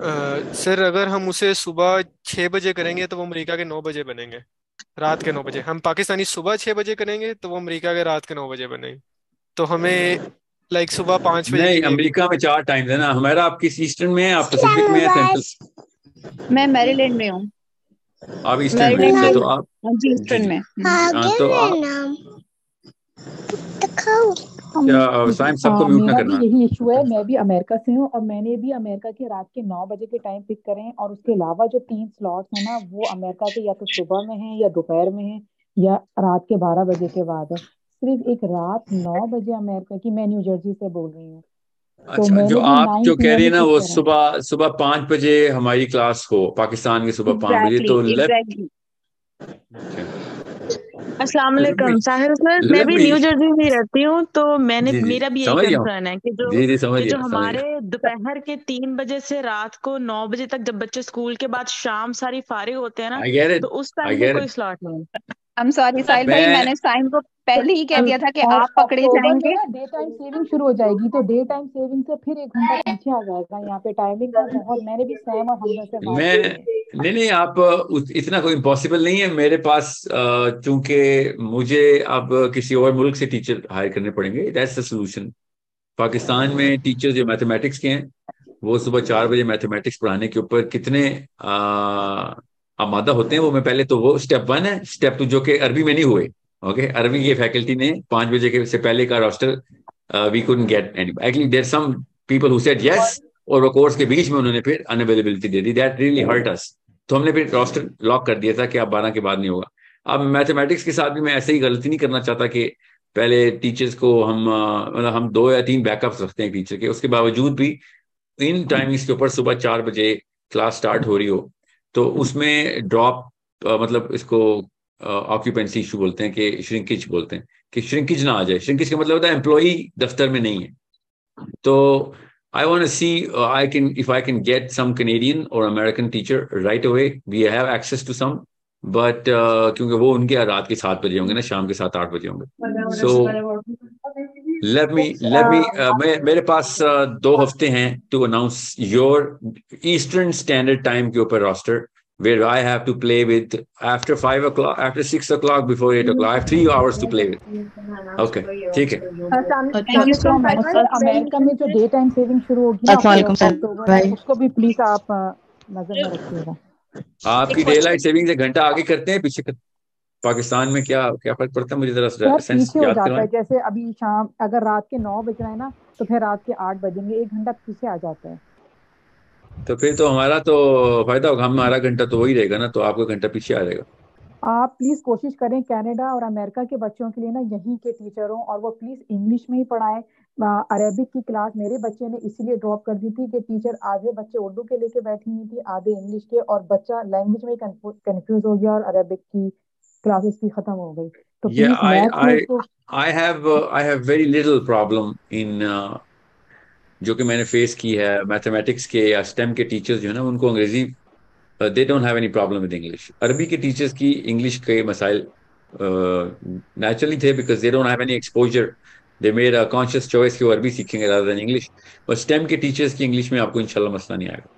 सर अगर हम उसे सुबह छः बजे करेंगे तो वो अमेरिका के नौ बजे बनेंगे। रात के नौ बजे। हम पाकिस्तानी सुबह छह बजे करेंगे तो वो अमेरिका के रात के नौ बजे बनेंगे। तो हमें लाइक सुबह पाँच बजे नहीं अमेरिका में चार टाइम है ना। हमारा आप किस ईस्टर्न में है आप पैसिफिक में है सेंट्रल मैं मैरीलैंड में हूँ। आप ईस्टर्न में हैं तो आप हाँ जी ईस्टर्न में। हाँ तो आप क्या सबको म्यूट ना करना। यही इशू है मैं भी अमेरिका से हूँ और मैंने भी अमेरिका के रात के नौ बजे के टाइम पिक करे हैं और उसके अलावा जो तीन स्लॉट्स हैं ना वो अमेरिका के या तो सुबह में है या दोपहर में है या रात के बारह बजे के बाद है। सिर्फ़ एक रात नौ बजे अमेरिका की मैं न्यू जर्सी से बोल रही हूँ। तो अच्छा जो आप जो कह रही है ना वो सुबह सुबह पाँच बजे हमारी क्लास हो पाकिस्तान की सुबह पाँच बजे तो अस्सलाम वालेकुम साहिर सर मैं भी न्यू जर्सी में रहती हूँ तो मैंने जी, मेरा भी यही कंसर्न है। कि जो जी, जी, समझ जो हमारे दोपहर के तीन बजे से रात को नौ बजे तक जब बच्चे स्कूल के बाद शाम सारी फारिग होते हैं ना तो उस टाइम कोई स्लॉट नहीं। I'm sorry साहिल भाई मैंने साइम को पहले ही कह दिया था कि आप पकड़े जाएँगे। डे टाइम सेविंग शुरू हो जाएगी तो डे टाइम सेविंग से फिर एक घंटा पीछे आ जाएगा यहाँ पे टाइमिंग का बहुत मैंने भी सैम और हमजा से मैं नहीं नहीं आप इतना कोई इम्पॉसिबल नहीं है। मेरे पास चूँकि मुझे अब किसी और मुल्क से टीचर हायर करने पड़ेंगे दैट्स द सोल्यूशन पाकिस्तान में टीचर जो मैथमेटिक्स के हैं वो सुबह चार बजे मैथमेटिक्स पढ़ाने के ऊपर कितने आमादा होते हैं, वो मैं पहले तो वो स्टेप वन है स्टेप टू जो कि अरबी में नहीं हुए ओके अरबी के फैकल्टी ने पाँच बजे के से पहले का roster we couldn't get actually there some people who said yes और वो कोर्स के बीच में उन्होंने फिर अनअवेलेबिलिटी दे दी. दैट रियली हर्ट अस तो हमने फिर रोस्टर लॉक कर दिया था कि आप बारह के बाद नहीं होगा. अब मैथमेटिक्स के साथ भी मैं ऐसे ही गलती नहीं करना चाहता कि पहले टीचर्स को हम मतलब हम दो या तीन बैकअप्स रखते हैं टीचर के. उसके बावजूद भी इन टाइमिंग्स के ऊपर सुबह चार बजे क्लास स्टार्ट हो रही हो तो उसमें ड्रॉप मतलब इसको ऑक्यूपेंसी इशू बोलते हैं कि श्रिंकिज बोलते हैं कि श्रिंकिज ना आ जाए। श्रिंकिज का मतलब होता है एम्प्लॉई दफ्तर में नहीं है। तो I want see I can if I can get some Canadian और American teacher right away we have access to some but क्योंकि वो उनके रात के सात बजे होंगे ना शाम के सात आठ बजे होंगे। let me let me uh, uh, मेरे पास uh, दो हफ़्ते हैं to announce your Eastern Standard Time के ऊपर roster where I have to play with after five o'clock after six o'clock before eight o'clock I three hours to play with okay ठीक है America में जो day time saving रखिएगा। आपकी day light saving से घंटा आगे करते हैं पीछे करते हैं पाकिस्तान में क्या क्या फ़र्क पड़ता है? मुझे जरा सेंस याद करवाएँ। जैसे अभी शाम अगर रात के नौ बज रहे हैं ना तो फिर रात के आठ बजेंगे। एक घंटा पीछे आ जाता है। तो फिर तो हमारा तो फ़ायदा होगा। हमारा घंटा तो वही रहेगा ना तो आपका घंटा पीछे आ जाएगा। आप प्लीज़ कोशिश करें कनाडा और अमेरिका के बच्चों के लिए ना यहीं के टीचरों और वो प्लीज़ इंग्लिश में ही पढ़ाएँ। अरेबिक की क्लास मेरे बच्चे ने इसीलिए ड्रॉप कर दी थी कि टीचर आधे बच्चे उर्दू के लेके बैठी हुई थी आधे इंग्लिश के और बच्चा लैंग्वेज में कंफ्यूज हो गया और अरेबिक की क्लासेस की खत्म हो गई। तो yeah, I, I, I have uh, I have very little problem in uh, जो कि मैंने फेस की है मैथमेटिक्स के या स्टेम के टीचर्स जो है ना उनको अंग्रेज़ी they don't have any problem with English अरबी के टीचर्स की इंग्लिश के मसाइल नेचुरली uh, थे because they don't have any exposure they made a conscious choice कि वो अरबी सीखेंगे रादर देन इंग्लिश और स्टेम के टीचर्स की इंग्लिश में आपको इंशाल्लाह मसला नहीं आएगा।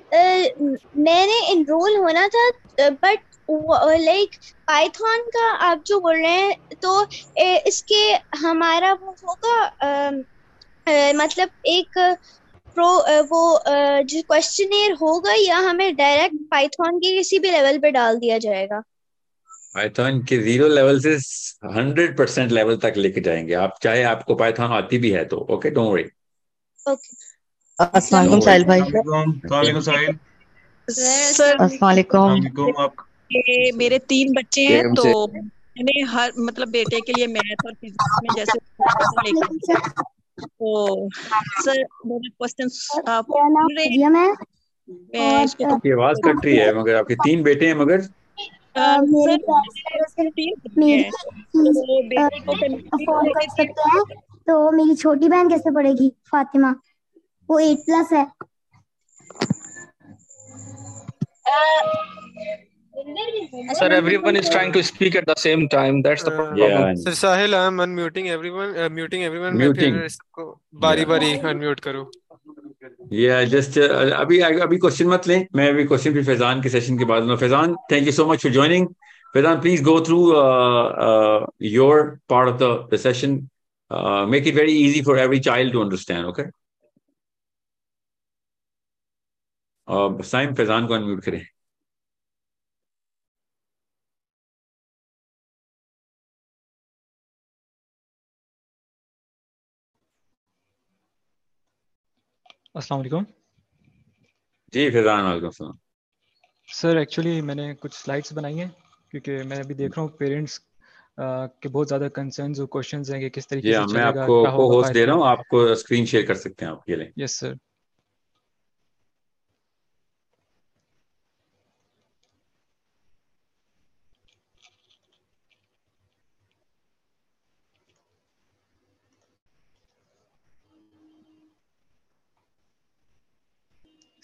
मैंने इनरोल होना था बट लाइक पाइथन का आप जो बोल रहे हैं तो इसके हमारा वो होगा मतलब एक प्रो वो जो क्वेश्चन होगा या हमें डायरेक्ट पाइथन के किसी भी लेवल पे डाल दिया जाएगा। पाइथन के ज़ीरो लेवल से हंड्रेड परसेंट लेवल तक लेके जाएँगे। आप चाहे आपको पाइथन आती भी है तो ओके डोंट वरी ओके अस्सलाम साहिल भाई। साहिल अस्सलाम आप मेरे तीन बच्चे हैं तो मैंने हर मतलब बेटे के लिए मैथ और फिजिक्स में जैसे तो सर मेरे क्वेश्चन आप आपकी आवाज़ कट रही है मगर आपके तीन बेटे हैं मगर तो मेरी छोटी बहन कैसे पढ़ेगी फातिमा? वो एट प्लस है। Sir everyone is trying to speak at the same time that's the problem sir Sahil I am unmuting everyone muting everyone muting इसको बारी बारी अनम्यूट करो। या जस्ट अभी अभी क्वेश्चन मत लें। मैं अभी क्वेश्चन फिर फैजान के सेशन के बाद लूँ Faizan thank you so much for joining Faizan please go through your part of the session make it very easy for every child to understand okay uh, Saim Faizan को unmute करें। अस्सलाम वालेकुम। जी फैजान वालेकुम sir actually मैंने कुछ slides बनाई हैं क्योंकि मैं अभी देख रहा हूँ पेरेंट्स के बहुत ज़्यादा कंसर्न्स और क्वेश्चंस हैं कि किस तरीके से मैं आपको को होस्ट दे रहा हूँ आपको स्क्रीन शेयर कर सकते हैं आप ये लें। Yes sir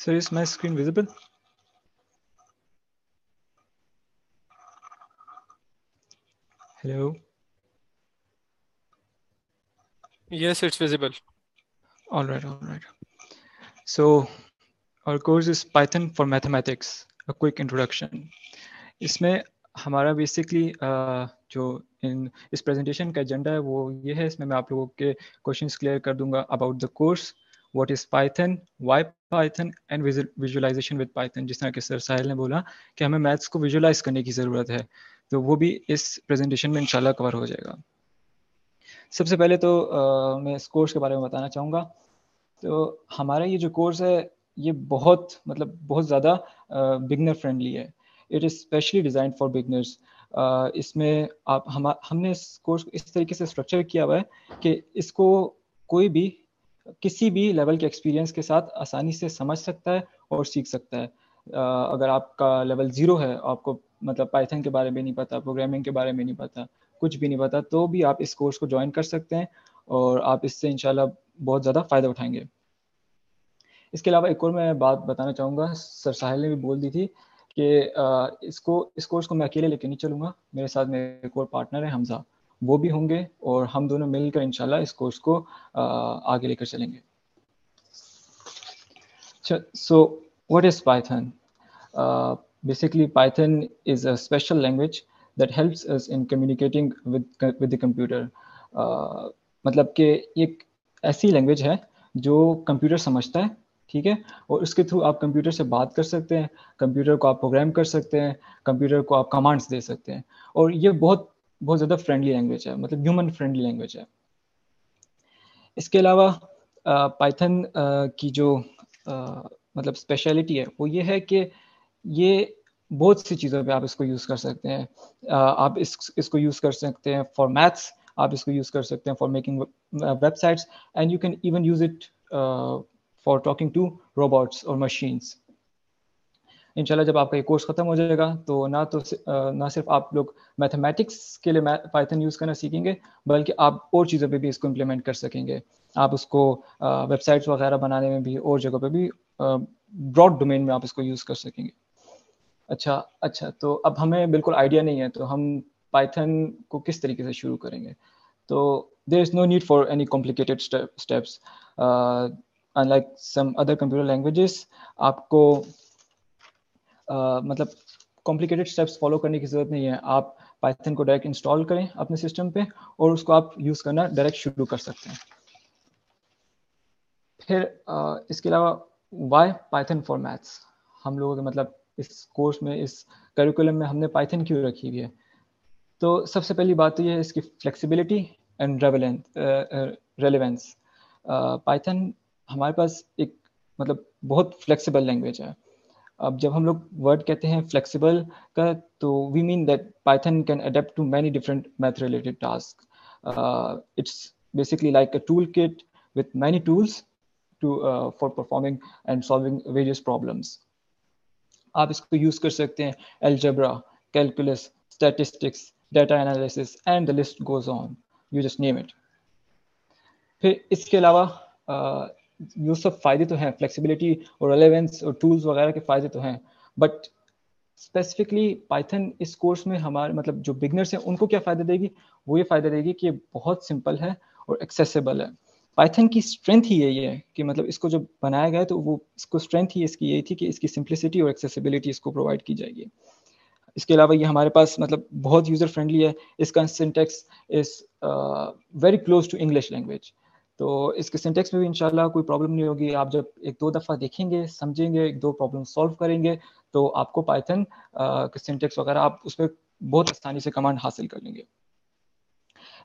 So is my screen visible? Hello? Yes, it's visible. All right, all right. So our course is Python for Mathematics, a quick introduction. इसमें हमारा बेसिकली uh, जो इन इस प्रेजेंटेशन का एजेंडा है वो ये है इसमें मैं आप लोगों के क्वेश्चंस क्लियर कर दूँगा about the course what is Python, why Python and visualization with Python जिस तरह के सर साहिल ने बोला कि हमें मैथ्स को विजुलाइज करने की ज़रूरत है तो वो भी इस प्रेजेंटेशन में इंशाल्लाह कवर हो जाएगा। सबसे पहले तो आ, मैं इस कोर्स के बारे में बताना चाहूँगा। तो हमारा ये जो कोर्स है ये बहुत मतलब बहुत ज़्यादा बिगनर फ्रेंडली है। It is specially design for beginners इसमें आप हम हमने इस कोर्स को इस तरीके से स्ट्रक्चर किया हुआ है कि इसको कोई भी किसी भी लेवल के एक्सपीरियंस के साथ आसानी से समझ सकता है और सीख सकता है। अगर आपका लेवल ज़ीरो है, आपको मतलब पाइथन के बारे में नहीं पता प्रोग्रामिंग के बारे में नहीं पता, कुछ भी नहीं पता तो भी आप इस कोर्स को ज्वाइन कर सकते हैं और आप इससे इंशाल्लाह बहुत ज़्यादा फ़ायदा उठाएँगे। इसके अलावा एक और मैं बात बताना चाहूँगा, सर साहिल ने भी बोल दी थी कि इसको, इस कोर्स को मैं अकेले लेके नहीं चलूँगा, मेरे साथ मेरे एक और पार्टनर है, हमजा। वो भी होंगे और हम दोनों मिलकर इंशाल्लाह इस कोर्स को आगे लेकर चलेंगे। So what is Python basically Python is a special language that helps us in communicating with with the computer मतलब कि एक ऐसी लैंग्वेज है जो कंप्यूटर समझता है, ठीक है? और उसके थ्रू आप कंप्यूटर से बात कर सकते हैं कंप्यूटर को आप प्रोग्राम कर सकते हैं कंप्यूटर को आप कमांड्स दे सकते हैं। और ये बहुत बहुत ज़्यादा फ्रेंडली लैंग्वेज है मतलब ह्यूमन फ्रेंडली लैंग्वेज है। इसके अलावा पाइथन की जो मतलब स्पेशलिटी है, वो ये है कि ये बहुत सी चीज़ों पे आप इसको यूज़ कर सकते हैं। आप इस, इसको यूज़ कर सकते हैं फॉर मैथ्स आप इसको यूज़ कर सकते हैं for making websites and you can even use it for talking to robots और मशीन्स इंशाल्लाह जब आपका ये कोर्स ख़त्म हो जाएगा तो ना तो ना सिर्फ़ आप लोग मैथमेटिक्स के लिए पाइथन यूज़ करना सीखेंगे, बल्कि आप और चीज़ों पे भी इसको इम्प्लीमेंट कर सकेंगे। आप उसको वेबसाइट्स वगैरह बनाने में भी और जगह पे भी ब्रॉड डोमेन में आप इसको यूज़ कर सकेंगे। अच्छा अच्छा तो अब हमें बिल्कुल आइडिया नहीं है तो हम पाइथन को किस तरीके से शुरू करेंगे? तो there is no need for any complicated steps unlike some other computer languages आपको मतलब कॉम्प्लिकेटेड स्टेप्स फॉलो करने की ज़रूरत नहीं है। आप पाइथन को डायरेक्ट इंस्टॉल करें अपने सिस्टम पे और उसको आप यूज़ करना डायरेक्ट शुरू कर सकते हैं। फिर uh, इसके अलावा वाई पाइथन फॉर मैथ्स हम लोगों के मतलब इस कोर्स में इस करिकुलम में हमने पाइथन क्यों रखी हुई है? तो सबसे पहली बात तो ये है इसकी फ्लेक्सिबिलिटी एंड रेलिवेंस पाइथन हमारे पास एक मतलब बहुत फ्लेक्सिबल लैंग्वेज है। अब जब हम लोग वर्ड कहते हैं फ्लेक्सिबल का तो we mean that Python can adapt to many different math related task it's basically like a tool kit many tools to uh, for performing and solving various problems. आप इसको यूज़ कर सकते हैं algebra calculus statistics data analysis and the list goes on you just name it फिर इसके अलावा ये सब फ़ायदे तो हैं फ्लेक्सिबिलिटी और रेलेवेंस और टूल्स वगैरह के फ़ायदे तो हैं बट स्पेसिफिकली पाइथन इस कोर्स में हमारे मतलब जो बिगनर्स हैं, उनको क्या फ़ायदा देगी? वो ये फ़ायदा देगी कि ये बहुत सिंपल है और एक्सेसिबल है। पाइथन की स्ट्रेंथ ही यही है कि मतलब इसको जब बनाया गया तो वो इसको स्ट्रेंथ ही इसकी यही थी कि इसकी सिंप्लिसिटी और एक्सेसिबिलिटी इसको प्रोवाइड की जाएगी। इसके अलावा ये हमारे पास मतलब बहुत यूज़र फ्रेंडली है, इसका syntax is very close to English language तो इसके सिंटेक्स में भी इंशाल्लाह कोई प्रॉब्लम नहीं होगी। आप जब एक दो दफ़ा देखेंगे, समझेंगे, एक दो प्रॉब्लम सॉल्व करेंगे तो आपको पाइथन के सिंटेक्स वगैरह आप उस पर बहुत आसानी से कमांड हासिल कर लेंगे।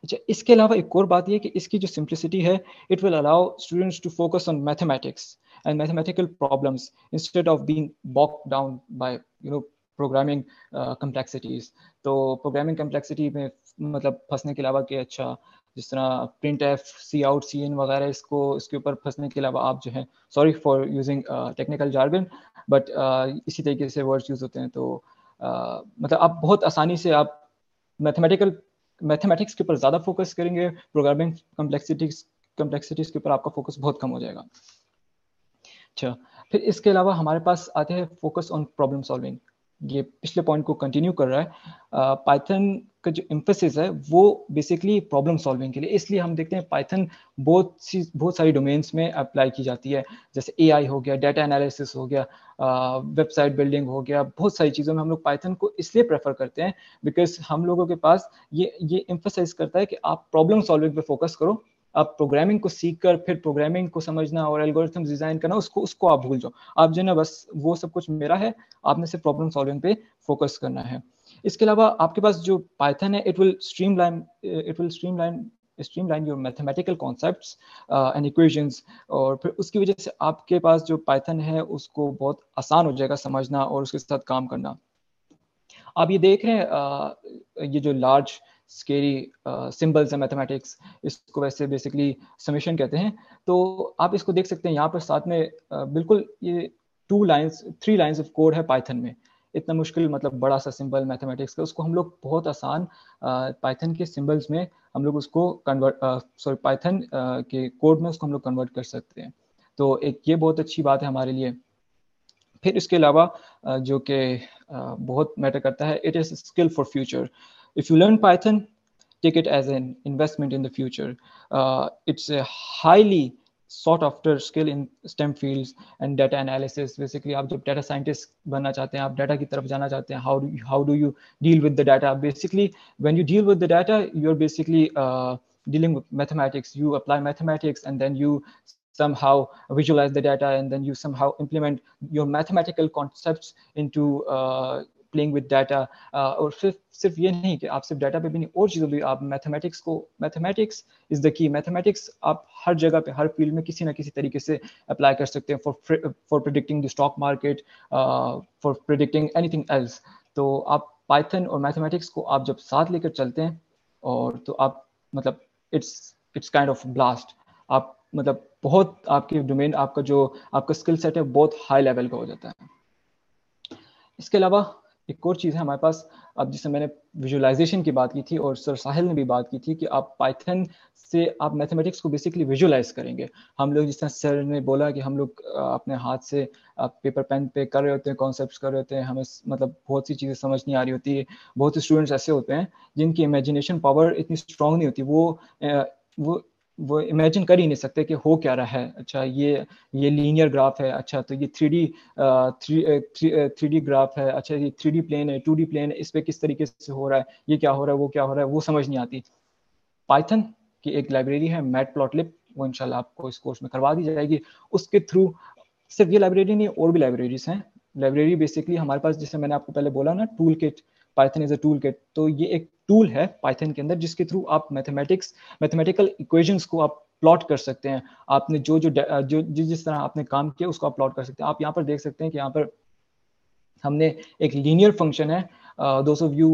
अच्छा इसके अलावा एक और बात यह कि इसकी जो सिंप्लिसिटी है it will allow students to focus on mathematics and mathematical problems instead of being bogged down by you know programming complexities तो प्रोग्रामिंग कम्प्लेक्सिटी में मतलब फंसने के अलावा कि अच्छा जिस तरह प्रिंट एफ़ सी आउट सी इन वगैरह इसको इसके ऊपर फंसने के अलावा आप जो है sorry for using technical jargon but इसी तरीके से वर्ड्स यूज़ होते हैं तो uh, मतलब आप बहुत आसानी से आप मैथमेटिकल मैथमेटिक्स के ऊपर ज़्यादा फोकस करेंगे प्रोग्रामिंग कम्प्लेक्सिटीज कम्प्लेक्सिटीज के ऊपर आपका फोकस बहुत कम हो जाएगा। अच्छा फिर इसके अलावा हमारे पास आते हैं फोकस ऑन प्रॉब्लम सॉल्विंग ये पिछले पॉइंट को कंटिन्यू कर रहा है पाइथन का जो इम्फोसिस है, वो बेसिकली प्रॉब्लम सॉल्विंग के लिए। इसलिए हम देखते हैं पाइथन बहुत सी, बहुत सारी डोमेन्स में अप्लाई की जाती है। जैसे एआई हो गया डाटा एनालिसिस हो गया वेबसाइट बिल्डिंग हो गया, बहुत सारी चीज़ों में हम लोग पाइथन को इसलिए प्रेफर करते हैं बिकॉज़ हम लोगों के पास ये ये इम्फोसाइज करता है कि आप प्रॉब्लम सॉल्विंग पे फोकस करो आप प्रोग्रामिंग को सीख कर फिर प्रोग्रामिंग को समझना और एल्गोरिथम डिज़ाइन करना उसको उसको आप भूल जाओ। आप जो ना बस वो सब कुछ मेरा है आपने सिर्फ़ प्रॉब्लम सॉल्विंग पे फोकस करना है। इसके अलावा आपके पास जो पाइथन है it will streamline it will streamline streamline your mathematical concepts uh, and equations और फिर उसकी वजह से आपके पास जो पाइथन है उसको बहुत आसान हो जाएगा समझना और उसके साथ काम करना। आप ये देख रहे हैं uh, ये जो लार्ज स्केरी सिंबल्स है मैथमेटिक्स इसको वैसे बेसिकली समीशन कहते हैं। तो आप इसको देख सकते हैं यहाँ पर साथ में uh, बिल्कुल ये two lines three lines of code है पाइथन में। इतना मुश्किल मतलब बड़ा सा सिंबल मैथमेटिक्स का उसको हम लोग बहुत आसान पाइथन के सिंबल्स में हम लोग उसको कन्वर्ट सॉरी पाइथन के कोड में उसको हम लोग कन्वर्ट कर सकते हैं। तो एक ये बहुत अच्छी बात है हमारे लिए। फिर इसके अलावा जो कि बहुत मैटर करता है it is skill for future if you learn Python, take it as an investment in the future. Uh, it's a highly sought after skill in STEM fields and data analysis. Basically, आप जब data scientist बनना चाहते हैं, आप data की तरफ जाना चाहते हैं, how do you, how do you deal with the data? Basically, when you deal with the data, you're basically uh, dealing with mathematics. You apply mathematics and then you somehow visualize the data and then you somehow implement your mathematical concepts into uh, playing with data और सिर्फ़ सिर्फ़ ये नहीं कि आप सिर्फ़ data पे भी नहीं, और चीज़ों भी आप मैथमेटिक्स को mathematics is the key mathematics आप हर जगह पे, हर फ़ील्ड में किसी ना किसी तरीके से अप्लाई कर सकते हैं for for predicting the stock market for predicting anything else तो आप पाइथन और मैथमेटिक्स को आप जब साथ लेकर चलते हैं, और तो आप मतलब it's it's kind of blast आप मतलब बहुत आपके डोमेन आपका जो, आपका स्किल सेट है, बहुत हाई लेवल का हो जाता है। इसके अलावा एक और चीज़ है हमारे पास। अब जिससे मैंने विजुअलाइजेशन की बात की थी और सर साहिल ने भी बात की थी कि आप पाइथन से आप मैथमेटिक्स को बेसिकली विजुअलाइज करेंगे। हम लोग जिस तरह सर ने बोला कि हम लोग अपने हाथ से पेपर पेन पे कर रहे होते हैं कॉन्सेप्ट कर रहे होते हैं, हमें मतलब बहुत सी चीज़ें समझ नहीं आ रही होती है बहुत से स्टूडेंट्स ऐसे होते हैं जिनकी इमेजिनेशन पावर इतनी स्ट्रांग नहीं होती, वो वो वो इमेजिन कर ही नहीं सकते कि हो क्या रहा है। अच्छा ये ये लीनियर ग्राफ है अच्छा तो ये three D three D graph है अच्छा ये थ्री डी प्लेन है टू डी प्लेन है, इस पर किस तरीके से हो रहा है, ये क्या हो रहा है, वो क्या हो रहा है, वो समझ नहीं आती। पाइथन की एक लाइब्रेरी है मैट प्लॉटलिप वो इनशाला आपको इस कोर्स में करवा दी जाएगी। उसके थ्रू सिर्फ़ ये लाइब्रेरी नहीं, और भी लाइब्रेरीज हैं। लाइब्रेरी बेसिकली हमारे पास, जैसे मैंने आपको पहले बोला ना tool kit Python is a tool kit तो ये एक टूल है पाइथन के अंदर, जिसके थ्रू आप मैथमेटिक्स मैथमेटिकल इक्वेशंस को आप प्लॉट कर सकते हैं। आपने जो जो जो, जिस तरह आपने काम किया, उसको आप प्लॉट कर सकते हैं। आप यहाँ पर देख सकते हैं कि यहाँ पर हमने एक लीनियर फ़ंक्शन है। दोस्त of you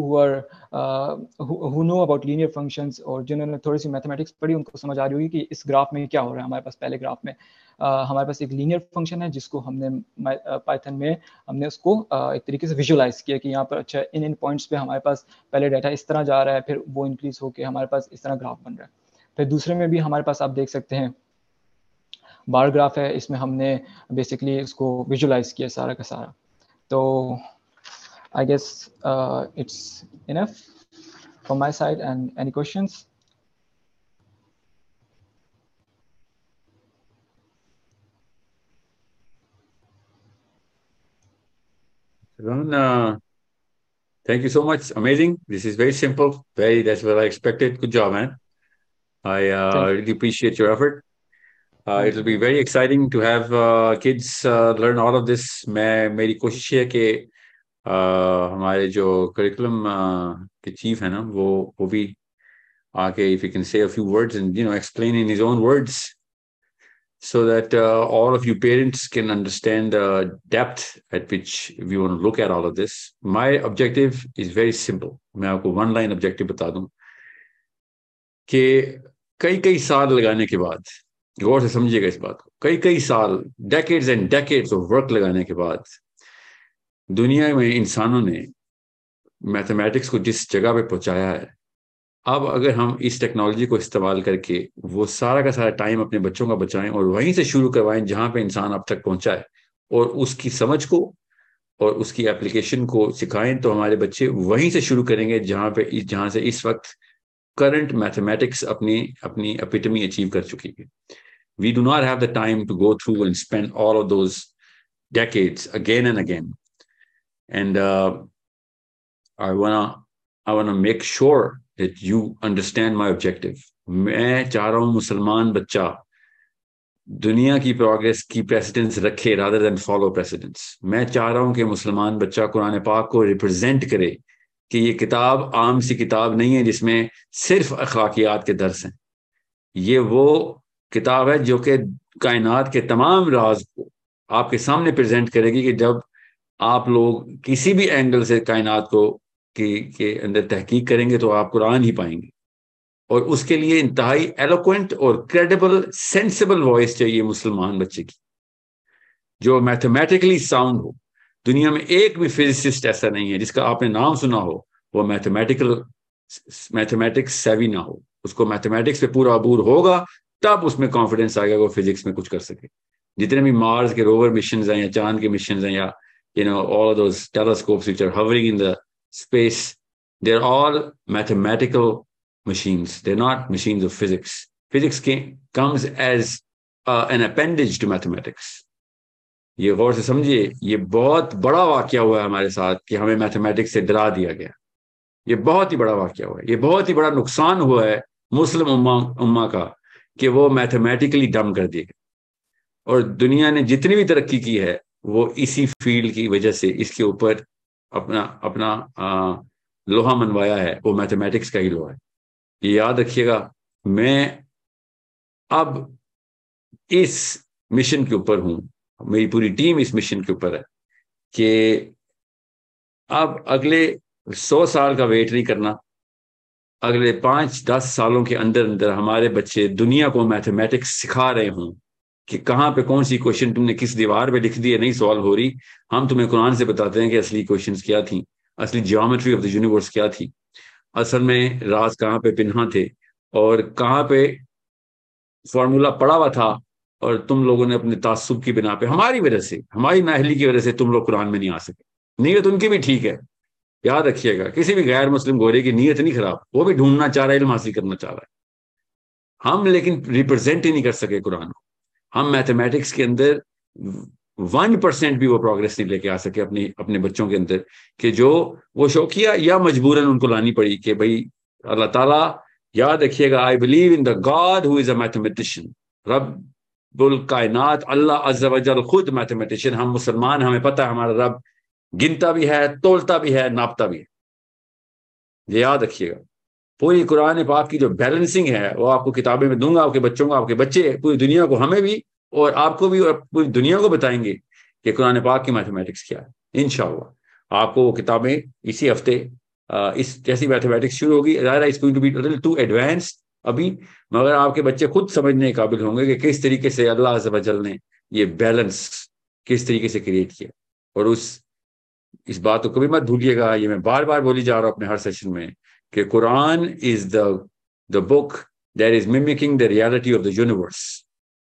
who know about linear functions और जिन्होंने थोड़ी सी मैथमेटिक्स पढ़ी उनको समझ आ रही होगी कि इस ग्राफ में क्या हो रहा है हमारे पास पहले ग्राफ में। Uh, हमारे पास एक लीनियर फ़ंक्शन है जिसको हमने पाइथन uh, में हमने उसको uh, एक तरीके से विजुअलाइज किया कि यहाँ पर अच्छा इन इन पॉइंट्स पे हमारे पास पहले डाटा इस तरह जा रहा है फिर वो इंक्रीज होकर हमारे पास इस तरह ग्राफ बन रहा है। फिर दूसरे में भी हमारे पास आप देख सकते हैं बार ग्राफ है इसमें हमने बेसिकली इसको विजुअलाइज किया सारा का सारा। तो I guess uh, it's enough from my side. And any questions? Ron, uh, thank you so much. Amazing. This is very simple. Very, that's what I expected. Good job, man. I uh, really appreciate your effort. Uh, it'll be very exciting to have uh, kids uh, learn all of this. मैं मेरी कोशिश है कि हमारे जो curriculum के chief है ना, वो वो भी आके if you can say a few words and you know explain in his own words so that all of you parents can understand the depth at which we want look at all of this my objective is very simple मैं आपको one line objective बता दूँ कि कई कई साल लगाने के बाद, गौर से समझिएगा इस बात को, कई कई साल decades and decades of work लगाने के बाद दुनिया में इंसानों ने मैथमेटिक्स को जिस जगह पे पहुँचाया है, अब अगर हम इस टेक्नोलॉजी को इस्तेमाल करके वो सारा का सारा टाइम अपने बच्चों का बचाएँ और वहीं से शुरू करवाएँ जहाँ पे इंसान अब तक पहुँचा है, और उसकी समझ को और उसकी एप्लीकेशन को सिखाएँ तो हमारे बच्चे वहीं से शुरू करेंगे जहाँ पे इस, जहाँ से इस वक्त करंट मैथमेटिक्स अपनी अपनी एपिटमी अचीव कर चुकी है। We do not have the time to go through and spend all of those decades again and again and uh, I wanna I wanna make sure that you understand my objective. मैं चाह रहा हूँ मुसलमान बच्चा दुनिया की progress की precedence रखे रादर देन फॉलो प्रेसिडेंस मैं चाह रहा हूँ कि मुसलमान बच्चा कुरान पाक को रिप्रेजेंट करे कि ये किताब आम सी किताब नहीं है जिसमें सिर्फ़ अखलाकियात के दर्स हैं ये वो किताब है जो कि कायनात के तमाम राज को आपके सामने प्रेजेंट करेगी कि जब आप लोग किसी भी एंगल से कायनात को के, के अंदर तहकीक करेंगे तो आप कुरान ही पाएँगे। और उसके लिए इंतहाई एलोक्वेंट और क्रेडिबल सेंसिबल वॉइस चाहिए मुसलमान बच्चे की। जो मैथमेटिकली साउंड हो। दुनिया में एक भी फिजिसिस्ट ऐसा नहीं है जिसका आपने नाम सुना हो वो मैथमेटिकल मैथमेटिक्स सेवी ना हो। उसको मैथमेटिक्स पे पूरा अबूर होगा तब उसमें कॉन्फिडेंस आएगा वो फिजिक्स में कुछ कर सके। जितने भी मार्स के रोवर मिशन हैं या चाँद के मिशन हैं या you know, all of those telescopes which are hovering in the space, they're all mathematical machines. They're not machines of physics. Physics came, comes as uh, an appendage to mathematics. ये गौर से समझिए ये बहुत बड़ा वाक्य हुआ है हमारे साथ कि हमें मैथमेटिक्स से डरा दिया गया ये बहुत ही बड़ा वाक्य हुआ है ये बहुत ही बड़ा नुकसान हुआ है मुस्लिम उम्मा उम्मा का कि वो मैथमेटिकली डम कर दिए गए और दुनिया ने जितनी भी तरक्की की है वो इसी फ़ील्ड की वजह से इसके ऊपर अपना अपना आ, लोहा मनवाया है। वो मैथमेटिक्स का ही लोहा है। ये याद रखिएगा मैं अब इस मिशन के ऊपर हूँ। मेरी पूरी टीम इस मिशन के ऊपर है कि अब अगले सौ साल का वेट नहीं करना। अगले पाँच दस सालों के अंदर अंदर हमारे बच्चे दुनिया को मैथमेटिक्स सिखा रहे हों। कि कहाँ पे कौन सी क्वेश्चन तुमने किस दीवार पे लिख दी है, नहीं सॉल्व हो रही। हम तुम्हें कुरान से बताते हैं कि असली क्वेश्चन क्या थी, असली जियोमेट्री ऑफ़ द यूनिवर्स क्या थी। असल में राज कहाँ पे पिन्हा थे और कहाँ पे फॉर्मूला पड़ा हुआ था और तुम लोगों ने अपने तासुब की बिना पे, हमारी वजह से, हमारी नाहली की वजह से तुम लोग कुरान में नहीं आ सके। नीयत उनकी भी ठीक है। याद रखिएगा, किसी भी गैर मुस्लिम गोरे की नीयत नहीं खराब, वो भी ढूंढना चाह रहा है, इल्म हासिल करना चाह रहा है। हम लेकिन रिप्रेजेंट ही नहीं कर सके कुरान को। हम मैथमेटिक्स के अंदर वन परसेंट भी वो प्रोग्रेस नहीं लेके आ सके अपने अपने बच्चों के अंदर कि जो वो शौकिया या मजबूरन उनको लानी पड़ी कि भाई, अल्लाह ताला याद रखिएगा I believe in the God who is a mathematician रब कायनात, अल्लाह अज्जा खुद मैथमेटिशियन हम मुसलमान, हमें पता है हमारा रब गिनता भी है, तोलता भी है, नापता भी है। याद रखिएगा। पूरी कुरान पाक की जो बैलेंसिंग है, वो आपको किताबें में दूँगा, आपके बच्चों को, आपके बच्चे, पूरी दुनिया को, हमें भी और आपको भी और पूरी दुनिया को बताएँगे कि कुरान पाक की मैथमेटिक्स क्या है। इन आपको वो किताबें इसी हफ़्ते इस जैसी मैथमेटिक्स शुरू होगी। टू एडवांस अभी, मगर आपके बच्चे खुद समझने के काबिल होंगे कि किस तरीके से अल्लाह ने ये बैलेंस किस तरीके से क्रिएट किया। और उस, इस बात को कभी मत भूलिएगा, ये मैं बार बार बोली जा रहा हूँ अपने हर सेशन में। कि Quran is the the book that is mimicking the reality of the universe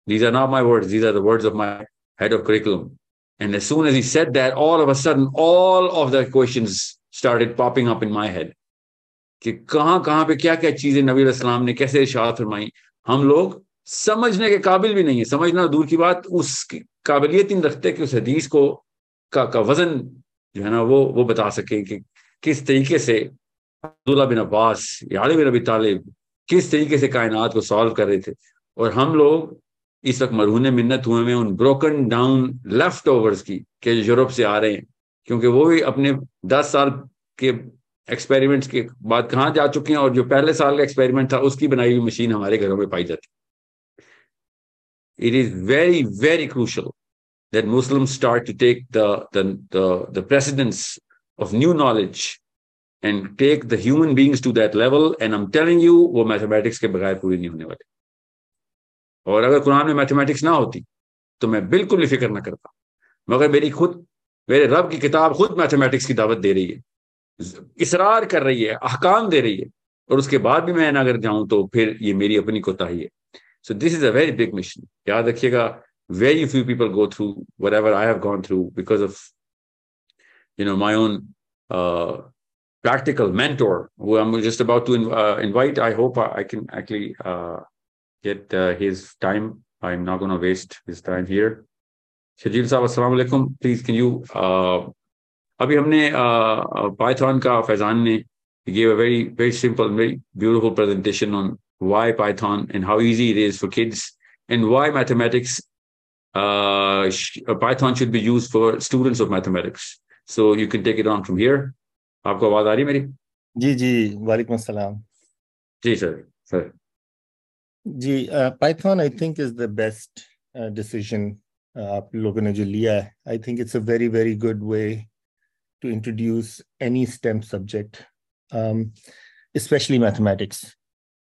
These are not my words. These are the words of my head of curriculum. And as soon as he said that, all of a sudden, all of the questions started popping up in my head. कि कहाँ कहाँ पे क्या क्या चीजें नबी इस्लाम ने कैसे इशात फरमाई हम लोग समझने के काबिल भी नहीं है समझना दूर की बात उस काबिलियत ही रखते कि उस हदीस को का, का वजन जो है ना वो वो बता सके कि किस तरीके से अब्दुल्ला बिन अब्बास याद बिन अबी तालिब किस तरीके से कायनात को सॉल्व कर रहे थे? और हम लोग इस वक्त मरहून मिन्नत हुए में उन ब्रोकन डाउन लेफ़्ट ओवर्स की के यूरोप से आ रहे हैं। क्योंकि वो भी अपने दस साल के एक्सपेरिमेंट्स के बाद कहाँ जा चुके हैं और जो पहले साल का एक्सपेरिमेंट था उसकी बनाई हुई मशीन हमारे घरों में पाई जाती it is very very crucial that Muslims start to take the, the, the, the precedence and take the human beings to that level and am telling you वो मैथमेटिक्स के बगैर पूरी नहीं होने वाले। और अगर कुरान में मैथमेटिक्स ना होती तो मैं बिल्कुल भी फ़िक्र ना करता मगर मेरी खुद, मेरे रब की किताब खुद मैथमेटिक्स की दावत दे रही है। इसरार कर रही है, अहकाम दे रही है। और उसके बाद भी मैं अगर जाऊँ तो फिर ये मेरी अपनी कोताही है। So this is a very big mission याद रखिएगा very few people go through whatever I have gone through because of you know my own practical mentor who I'm just about to uh, invite. I hope I can actually uh, get uh, his time. I'm not going to waste his time here. Shajil साहब अस्सलाम वालेकुम please can you अभी हमने Python का फैजान ने gave a very very simple very beautiful presentation on why python and how easy it is for kids and why mathematics uh, Python should be used for students of mathematics. So you can take it on from here. आपको आवाज़ आ रही मेरी जी जी वालेकुम अस्सलाम जी sir sir ji Python I think is the best decision आप लोगों ने जो लिया है I think it's a very very good way STEM subject, um, especially mathematics.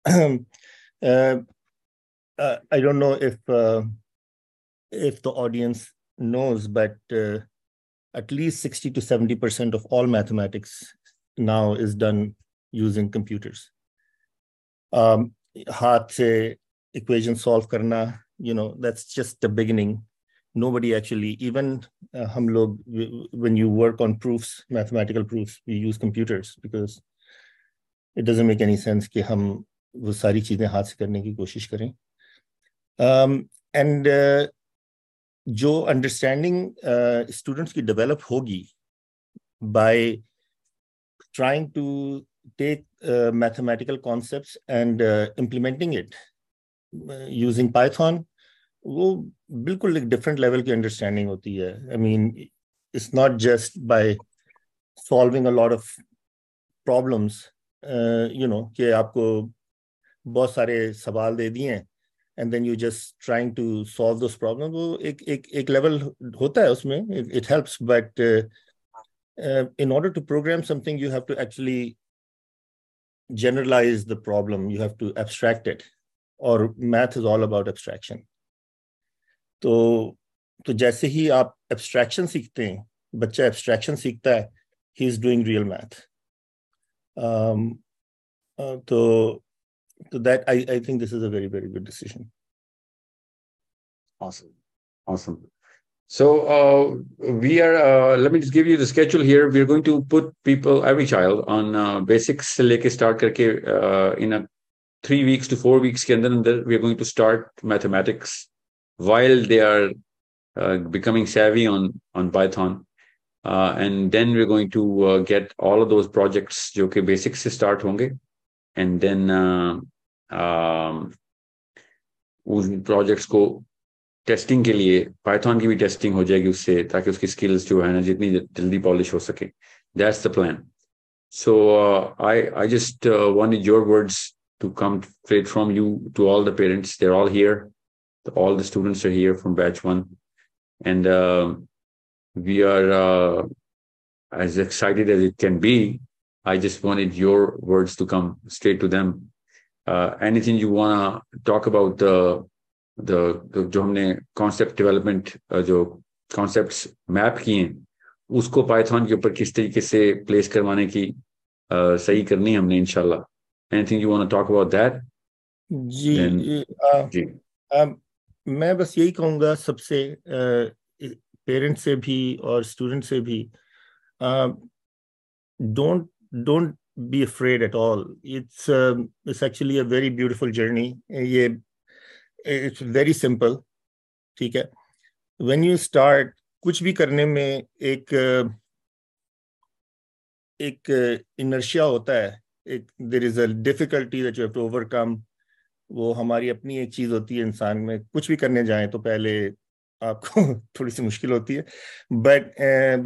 uh, uh, I don't know if uh, if the audience knows, but uh, at least 60 to 70% of all mathematics now is done using computers. Um, hard से equation solve karna, you know, that's just the beginning. Nobody actually, even uh, hum log, when you work on proofs, mathematical proofs, we use computers because it doesn't make any sense कि हम वो सारी चीजें हाथ से करने की कोशिश करें. Um, and uh, जो अंडरस्टैंडिंग स्टूडेंट्स uh, की डेवलप होगी by trying to take mathematical concepts and implementing it using Python वो बिल्कुल एक डिफरेंट लेवल की अंडरस्टैंडिंग होती है। I mean it's not just by solving a lot of problems you know कि आपको बहुत सारे सवाल दे दिए हैं। And then you just trying to solve those problems वो एक एक एक level होता है उसमें but uh, uh, in order to program something you have to actually generalize the problem you have to abstract it or math is all about abstraction तो तो जैसे ही आप abstraction सीखते हैं बच्चा abstraction सीखता है doing real math um, uh, तो so that I, I think this is a very very good decision. Awesome. Awesome. So uh, we are uh, let me just give you the schedule here. We're going to put people every child on uh, basics se leke start karke uh, in a 3 weeks to 4 weeks ke andar andar we are going to start mathematics while they are uh, becoming savvy on on python. Uh, and then we're going to uh, get all of those projects jo ke basics se start honge and then uh, उस projects को testing के लिए Python की भी testing हो जाएगी उससे ताकि उसकी स्किल्स जो है ना जितनी जल्दी पॉलिश हो सके that's the plan so I I just wanted your words to come straight from you to all the parents they're all here all the students are here from batch one and uh, we are uh, as excited as it can be i just wanted your words to come straight to them uh, anything you want to talk about the the, the जो हमने concept development uh, जो concepts map किए हैं उसको Python के ऊपर किस तरीके से प्लेस करवाने की uh, सही करनी हमने इंशाल्लाह anything you want to talk about that ji Then, आ, जी आ, मैं बस यही कहूंगा सबसे पेरेंट्स से भी और स्टूडेंट से भी don't don't be afraid at all it's it's actually a very beautiful journey ये इट्स वेरी सिंपल ठीक है? वेन यू स्टार्ट कुछ भी करने में एक एक इनर्शिया होता है एक there is a difficulty that you have to overcome वो हमारी अपनी एक चीज़ होती है इंसान में। कुछ भी करने जाए तो पहले आपको थोड़ी सी मुश्किल होती है। बट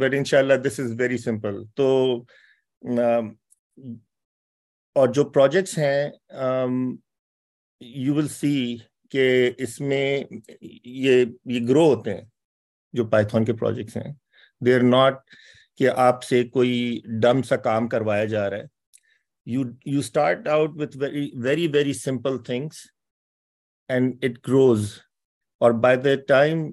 बट इनशाला दिस इज़ वेरी सिंपल तो uh, और जो प्रोजेक्ट्स हैं यू विल सी कि इसमें ये ये ग्रो होते हैं, जो पाइथन के प्रोजेक्ट्स हैं। दे आर नॉट कि आपसे कोई डम सा काम करवाया जा रहा है। You you start out with very very very simple things and it grows और बाय द टाइम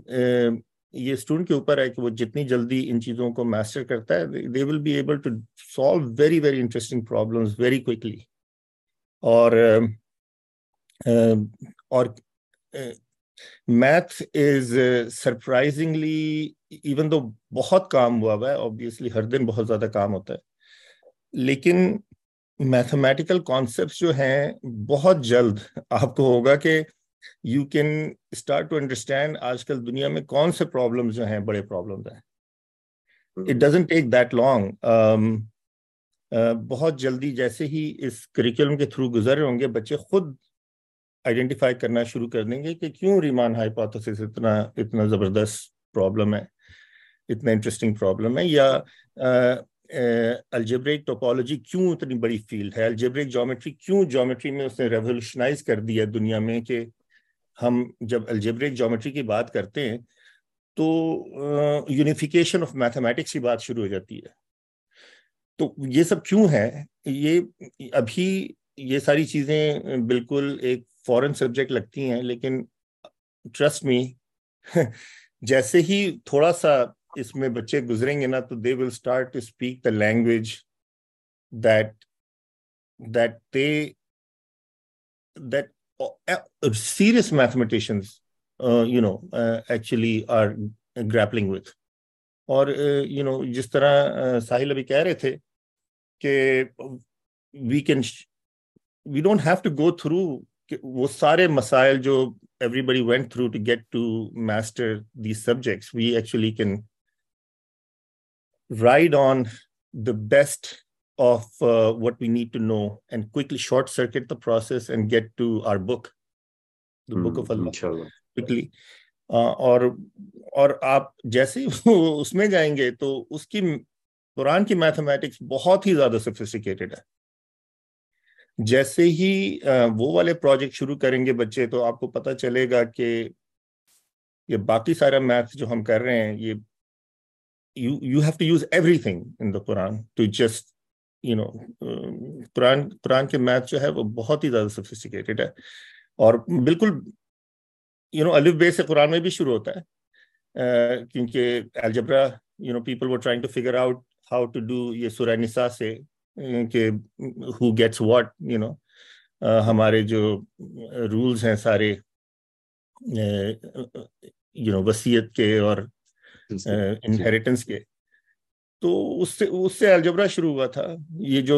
ये स्टूडेंट के ऊपर है कि वो जितनी जल्दी इन चीज़ों को मास्टर करता है they will be able to solve very very interesting problems very quickly और और math is surprisingly even though बहुत काम हुआ हुआ है ऑब्वियसली हर दिन बहुत ज़्यादा काम होता है, लेकिन मैथमेटिकल कॉन्सेप्ट जो हैं, बहुत जल्द आपको होगा कि you can start to understand आजकल दुनिया में कौन से प्रॉब्लम जो हैं बड़े प्रॉब्लम्स हैं। It doesn't take that long बहुत जल्दी जैसे ही इस करिकुलम के थ्रू गुजर रहे होंगे बच्चे खुद आइडेंटिफाई करना शुरू कर देंगे कि क्यों रिमान हाइपोथेसिस इतना इतना ज़बरदस्त प्रॉब्लम है इतना इंटरेस्टिंग प्रॉब्लम है या अल्जेब्रिक टोपोलॉजी क्यों इतनी बड़ी फ़ील्ड है? अल्जेब्रिक जोमेट्री क्यों जोमेट्री में उसने रेवोल्यूशनाइज कर दिया दुनिया में कि हम जब अल्जेब्रिक जोमेट्री की बात करते हैं तो यूनिफिकेशन ऑफ़ मैथमेटिक्स की बात शुरू हो जाती है। तो ये सब क्यों है? ये अभी ये सारी चीज़ें बिल्कुल एक फॉरेन सब्जेक्ट लगती हैं, लेकिन ट्रस्ट मी जैसे ही थोड़ा सा इसमें बच्चे गुजरेंगे ना तो they will start to speak the language that that they that serious mathematicians, uh, you know, uh, actually are grappling with. और यू नो जिस तरह साहिल अभी कह रहे थे कि we can we don't have to go through वो सारे मसाइल जो everybody went through to get to master these subjects we actually can ride on the best of uh, what we need to know and quickly short circuit the process and get to our book. The mm, book of Allah. inshallah. quickly. Uh, और और आप जैसे ही उसमें जाएँगे तो उसकी कुरान की mathematics बहुत ही ज़्यादा सोफिस्टिकेटेड है। जैसे ही वो वाले प्रोजेक्ट शुरू करेंगे बच्चे तो आपको पता चलेगा कि ये बाकी सारा मैथ जो हम कर रहे हैं ये you you have to use everything in the Quran to just you know Quran Quran के मैथ जो है वो बहुत ही ज़्यादा सोफिस्टिकेटेड है। और बिल्कुल यू नो अलिफ बे से कुरान में भी शुरू होता है। uh, क्योंकि algebra you know people were trying to figure out how to do ये सूरह निसा से कि who gets what you know हमारे जो रूल्स हैं सारे यू नो वसीयत के और इनहेरिटेंस के। तो उससे उससे अलजबरा शुरू हुआ था। ये जो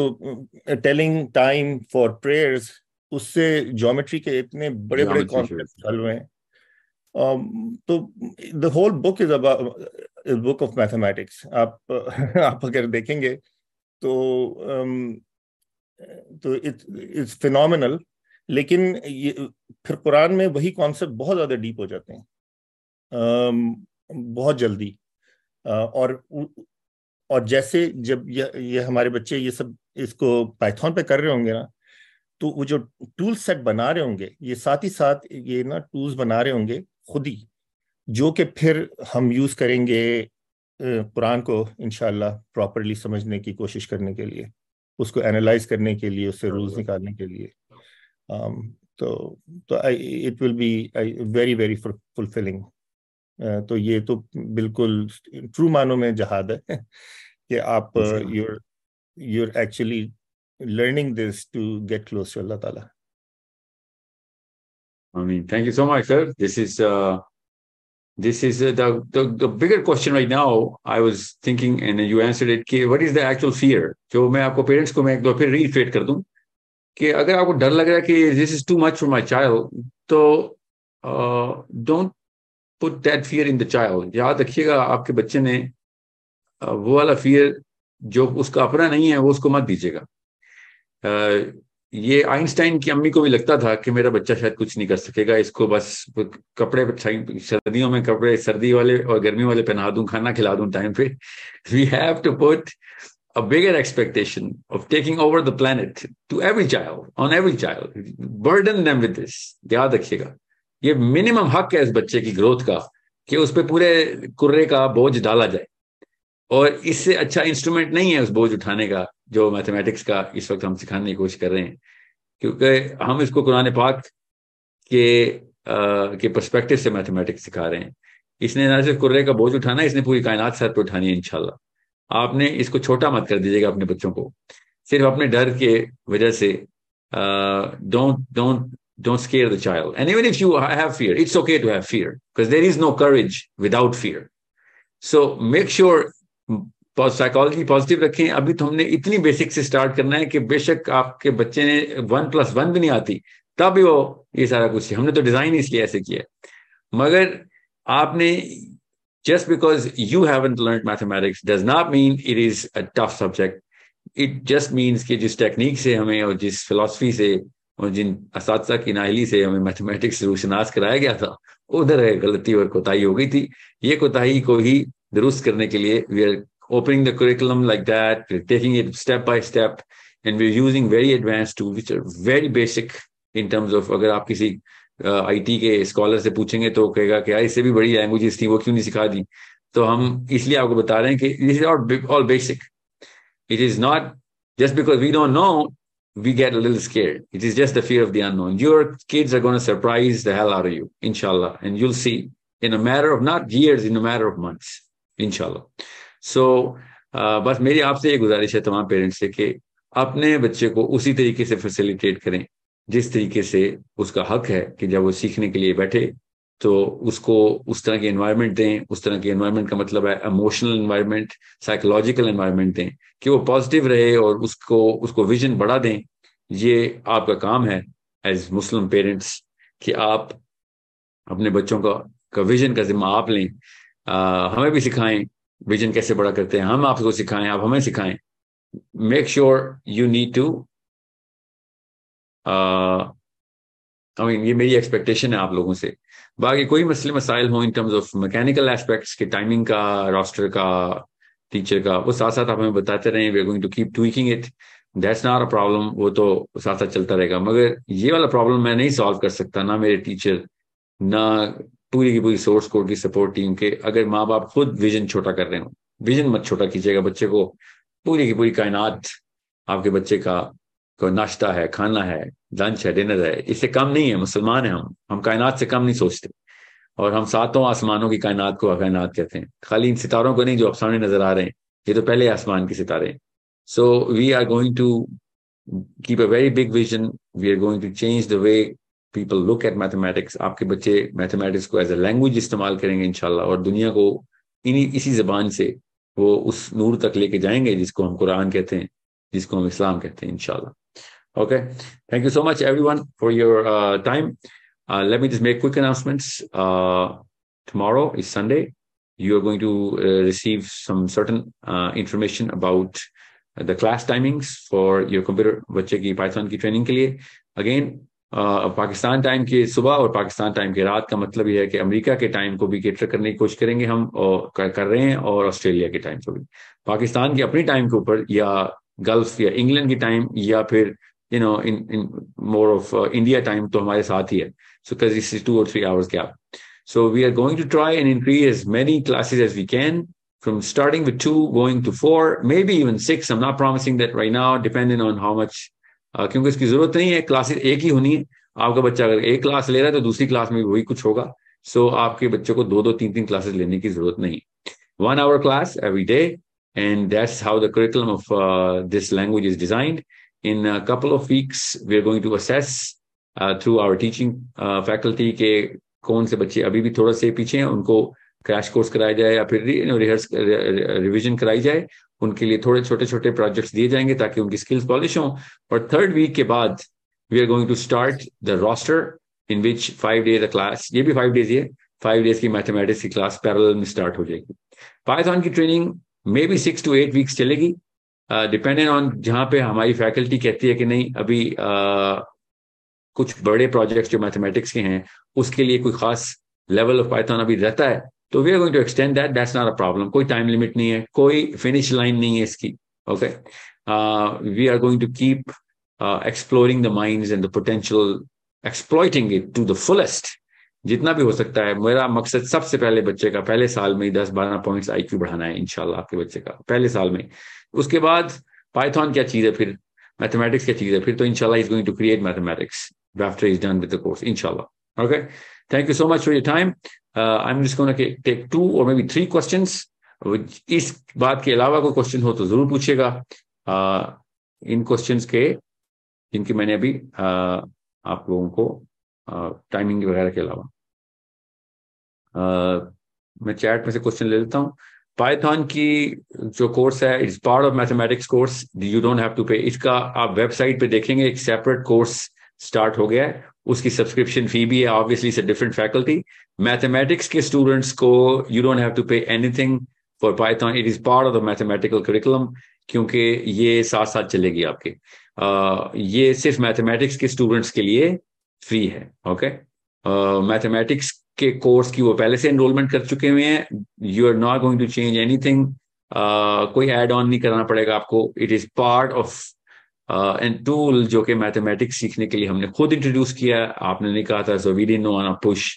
टेलिंग टाइम फॉर प्रेयर्स उससे ज्योमेट्री के इतने बड़े बड़े कॉन्सेप्ट हल हुए तो the whole book is about book of mathematics आप आप अगर देखेंगे तो तो इट्स फिनोमिनल लेकिन ये फिर कुरान में वही कॉन्सेप्ट बहुत ज़्यादा डीप हो जाते हैं। बहुत जल्दी। और और जैसे जब ये, ये हमारे बच्चे ये सब इसको पाइथन पे कर रहे होंगे ना तो वो जो टूल सेट बना रहे होंगे ये साथ ही साथ ये ना टूल्स बना रहे होंगे खुद ही जो कि फिर हम यूज़ करेंगे कुरान को इनशाला प्रॉपरली समझने की कोशिश करने के लिए उसको एनालाइज करने के लिए उससे रूल्स निकालने के लिए। Um, तो तो it will be very very fulfilling तो ये तो बिल्कुल ट्रू मानो में जहाद है कि आप your your actually learning this to get close to Allah ताला I mean, thank you so much, sir. This is uh, this is uh, the, the the bigger question right now. I was thinking, and you answered it. कि what is the actual fear? जो मैं आपको parents को मैं एक दो फिर retreat कर दूँ कि अगर आपको डर लग रहा है कि this is too much for my child तो don't put that fear in the child याद रखिएगा आपके बच्चे ने वो वाला फियर जो उसका अपना नहीं है वो उसको मत दीजिएगा ये आइंस्टाइन की अम्मी को भी लगता था कि मेरा बच्चा शायद कुछ नहीं कर सकेगा इसको बस कपड़े सर्दियों में कपड़े सर्दी वाले और गर्मी वाले पहना दूँ खाना खिला दूँ टाइम पे we have to put a bigger expectation of taking over the planet to every child, on every child. Burden them with this. ये मिनिमम हक है इस बच्चे की ग्रोथ का कि उस पर पूरे कुर्रे का बोझ डाला जाए। और इससे अच्छा इंस्ट्रूमेंट नहीं है उस बोझ उठाने का जो मैथमेटिक्स का इस वक्त हम सिखाने की कोशिश कर रहे हैं। क्योंकि हम इसको कुरान पाक के आ, के परस्पेक्टिव से मैथमेटिक्स सिखा रहे हैं। इसने ना सिर्फ़ कुर्रे का बोझ उठाना है इसने पूरी कायनात सर पर उठानी है इनशाला आपने इसको छोटा मत कर दीजिएगा अपने बच्चों को। सिर्फ़ अपने डर के वजह से don't don't don't scare the child. And even if you have fear, it's okay to have fear because there is no courage without fear. So make sure psychology positive रखें अभी तो हमने इतनी बेसिक से स्टार्ट करना है कि बेशक आपके बच्चे ने वन प्लस वन भी नहीं आती तब भी वो ये सारा कुछ हमने तो डिजाइन इसलिए ऐसे किया मगर आपने just because you haven't learned mathematics does not mean it is a tough subject. It just means कि जिस टेक्निक से हमें और जिस फिलोसफी से और जिन इस की नाहली से हमें मैथमेटिक्स रूशनास कराया गया था उधर गलती और कोताही हो गई थी। ये कोताही को ही दुरुस्त करने के लिए we are opening the curriculum like that, we're taking it step by step, and we're using very advanced tools which are very basic in terms of अगर आप किसी आईटी uh, के स्कॉलर से पूछेंगे तो कहेगा कि यार इससे भी बड़ी लैंग्वेजेस थी वो क्यों नहीं सिखा दी? तो हम इसलिए आपको बता रहे हैं कि this is all basic it is not just because we don't know we get a little scared. It is just the fear of the unknown. Your kids are going to surprise the hell out of you, inshallah. And you'll see in a matter of not years, in a matter of months, inshallah. So, uh, बस मेरी आपसे ये गुजारिश है तमाम parents से कि अपने बच्चे को उसी तरीके से फैसिलिटेट करें जिस तरीके से उसका हक है कि जब वो सीखने के लिए बैठे तो उसको उस तरह की एनवायरनमेंट दें उस तरह की एनवायरनमेंट का मतलब है इमोशनल एनवायरनमेंट साइकोलॉजिकल एनवायरनमेंट दें कि वो पॉजिटिव रहे और उसको उसको विजन बढ़ा दें। ये आपका काम है एज मुस्लिम पेरेंट्स कि आप अपने बच्चों का का विजन का जिम्मा आप लें। आ, हमें भी सिखाएँ विजन कैसे बड़ा करते हैं। हम आपको सिखाएँ आप हमें सिखाएँ। Make sure you need to I mean ये मेरी एक्सपेक्टेशन है आप लोगों से। बाकी कोई मसले, मसाइल हो in terms of mechanical aspects के टाइमिंग का रोस्टर का टीचर का, वो साथ साथ आप हमें बताते रहे we are going to keep tweaking it that's not a problem वो तो साथ साथ चलता रहेगा। मगर ये वाला प्रॉब्लम मैं नहीं सॉल्व कर सकता, ना मेरे टीचर ना पूरी की पूरी सोर्स कोड की सपोर्ट टीम के। अगर माँ बाप खुद विजन छोटा कर रहे हो विजन मत छोटा कीजिएगा बच्चे को। पूरी की पूरी कायनात आपके बच्चे का कोई नाश्ता है, खाना है लंच है डिनर है, इससे कम नहीं है, मुसलमान है हम। हम कायनात से कम नहीं सोचते। और हम सातों आसमानों की कायनात को कायनात कहते हैं। खाली इन सितारों को नहीं जो सामने नज़र आ रहे हैं, ये तो पहले आसमान के सितारे हैं। So we are going to keep a very big vision we are going to change the way people look at mathematics आपके बच्चे मैथमेटिक्स को एज ए लैंग्वेज इस्तेमाल करेंगे इनशाला और दुनिया को इन्हीं, इसी जबान से वो उस नूर तक लेके जाएँगे जिसको हम कुरान कहते हैं, जिसको हम इस्लाम कहते हैं इनशाला Okay. Thank you so much, everyone, for your uh, time. Uh, let me just make quick announcements. Uh, tomorrow is Sunday. You are going to uh, receive some certain uh, information about the class timings for your computer बच्चे की Python की training के लिए. Again, Pakistan time के सुबह और Pakistan time के रात का मतलब यह है कि अमेरिका के टाइम को भी केटर करने की कोशिश करेंगे हम और कर रहे हैं और ऑस्ट्रेलिया के टाइम को भी पाकिस्तान की अपनी टाइम के ऊपर या गल्फ या इंग्लैंड की टाइम या फिर you know, in, in more of uh, India time to hamare saath hi hai. So because this is two or three hours gap. So we are going to try and increase as many classes as we can from starting with two, going to four, maybe even six. I'm not promising that right now, depending on how much, क्योंकि इसकी जरूरत नहीं है classes एक ही होनी है आपका बच्चा अगर एक क्लास ले रहा है तो दूसरी क्लास में भी वही कुछ होगा सो so, आपके बच्चे को दो दो तीन तीन क्लासेस लेने की जरूरत नहीं one hour class every day and that's how the curriculum of this language is designed in a couple of weeks we are going to assess through our teaching uh, faculty के कौन से बच्चे अभी भी थोड़ा से पीछे हैं उनको क्रैश कोर्स कराया जाए या फिर रिहर्स रिविजन कराई जाए उनके लिए थोड़े छोटे छोटे प्रोजेक्ट्स दिए जाएँगे ताकि उनकी स्किल्स पॉलिश हों और थर्ड वीक के बाद we are going to start the roster in which five days a class ये भी फाइव डेज़ है फाइव डेज़ की मैथमेटिक्स की क्लास पैरल में स्टार्ट हो जाएगी पाइथन की training may be six to eight weeks चलेगी डिपेंडेंट ऑन जहाँ पे हमारी फैकल्टी कहती है कि नहीं अभी uh, कुछ बड़े प्रोजेक्ट्स जो मैथमेटिक्स के हैं उसके लिए कोई खास लेवल ऑफ़ पाइथन अभी रहता है तो we are going to extend that that's not a problem कोई टाइम लिमिट नहीं है कोई फिनिश लाइन नहीं है इसकी okay we are going to keep exploring the mind and the potential exploiting it to the fullest जितना भी हो सकता है। मेरा मकसद सबसे पहले बच्चे का पहले साल में दस बारह पॉइंट्स आईक्यू बढ़ाना है इंशाल्लाह आपके बच्चे का पहले साल में। उसके बाद पाइथन क्या चीज़ है फिर? मैथमेटिक्स क्या चीज़ है फिर? तो इंशाल्लाह is going to create mathematics after is done with the course इंशाल्लाह okay thank you so much for your time I am just gonna take two और मे बी थ्री क्वेश्चंस इस बात के अलावा कोई क्वेश्चन हो तो ज़रूर पूछेगा uh, इन क्वेश्चंस के जिनकी मैंने अभी uh, आप लोगों को टाइमिंग uh, वगैरह के अलावा uh, मैं चैट में से क्वेश्चन ले लेता हूँ पाइथन की जो कोर्स है it's part of mathematics course you don't have to pay इसका आप वेबसाइट पे देखेंगे एक सेपरेट कोर्स स्टार्ट हो गया है। उसकी सब्सक्रिप्शन फ़ी भी है। ऑब्वियसली से डिफरेंट फैकल्टी मैथमेटिक्स के स्टूडेंट्स को you don't have to pay anything for Python it is part of the mathematical curriculum क्योंकि ये साथ साथ चलेगी आपके। uh, ये सिर्फ़ मैथमेटिक्स के स्टूडेंट्स के लिए फ्री है ओके मैथमेटिक्स के कोर्स की वो पहले से एनरोलमेंट कर चुके हुए हैं। You are not going to change anything कोई एड ऑन नहीं करना पड़ेगा आपको। It is part of and tool जो कि मैथमेटिक्स सीखने के लिए हमने खुद इंट्रोड्यूस किया आपने नहीं कहा था so we D no on push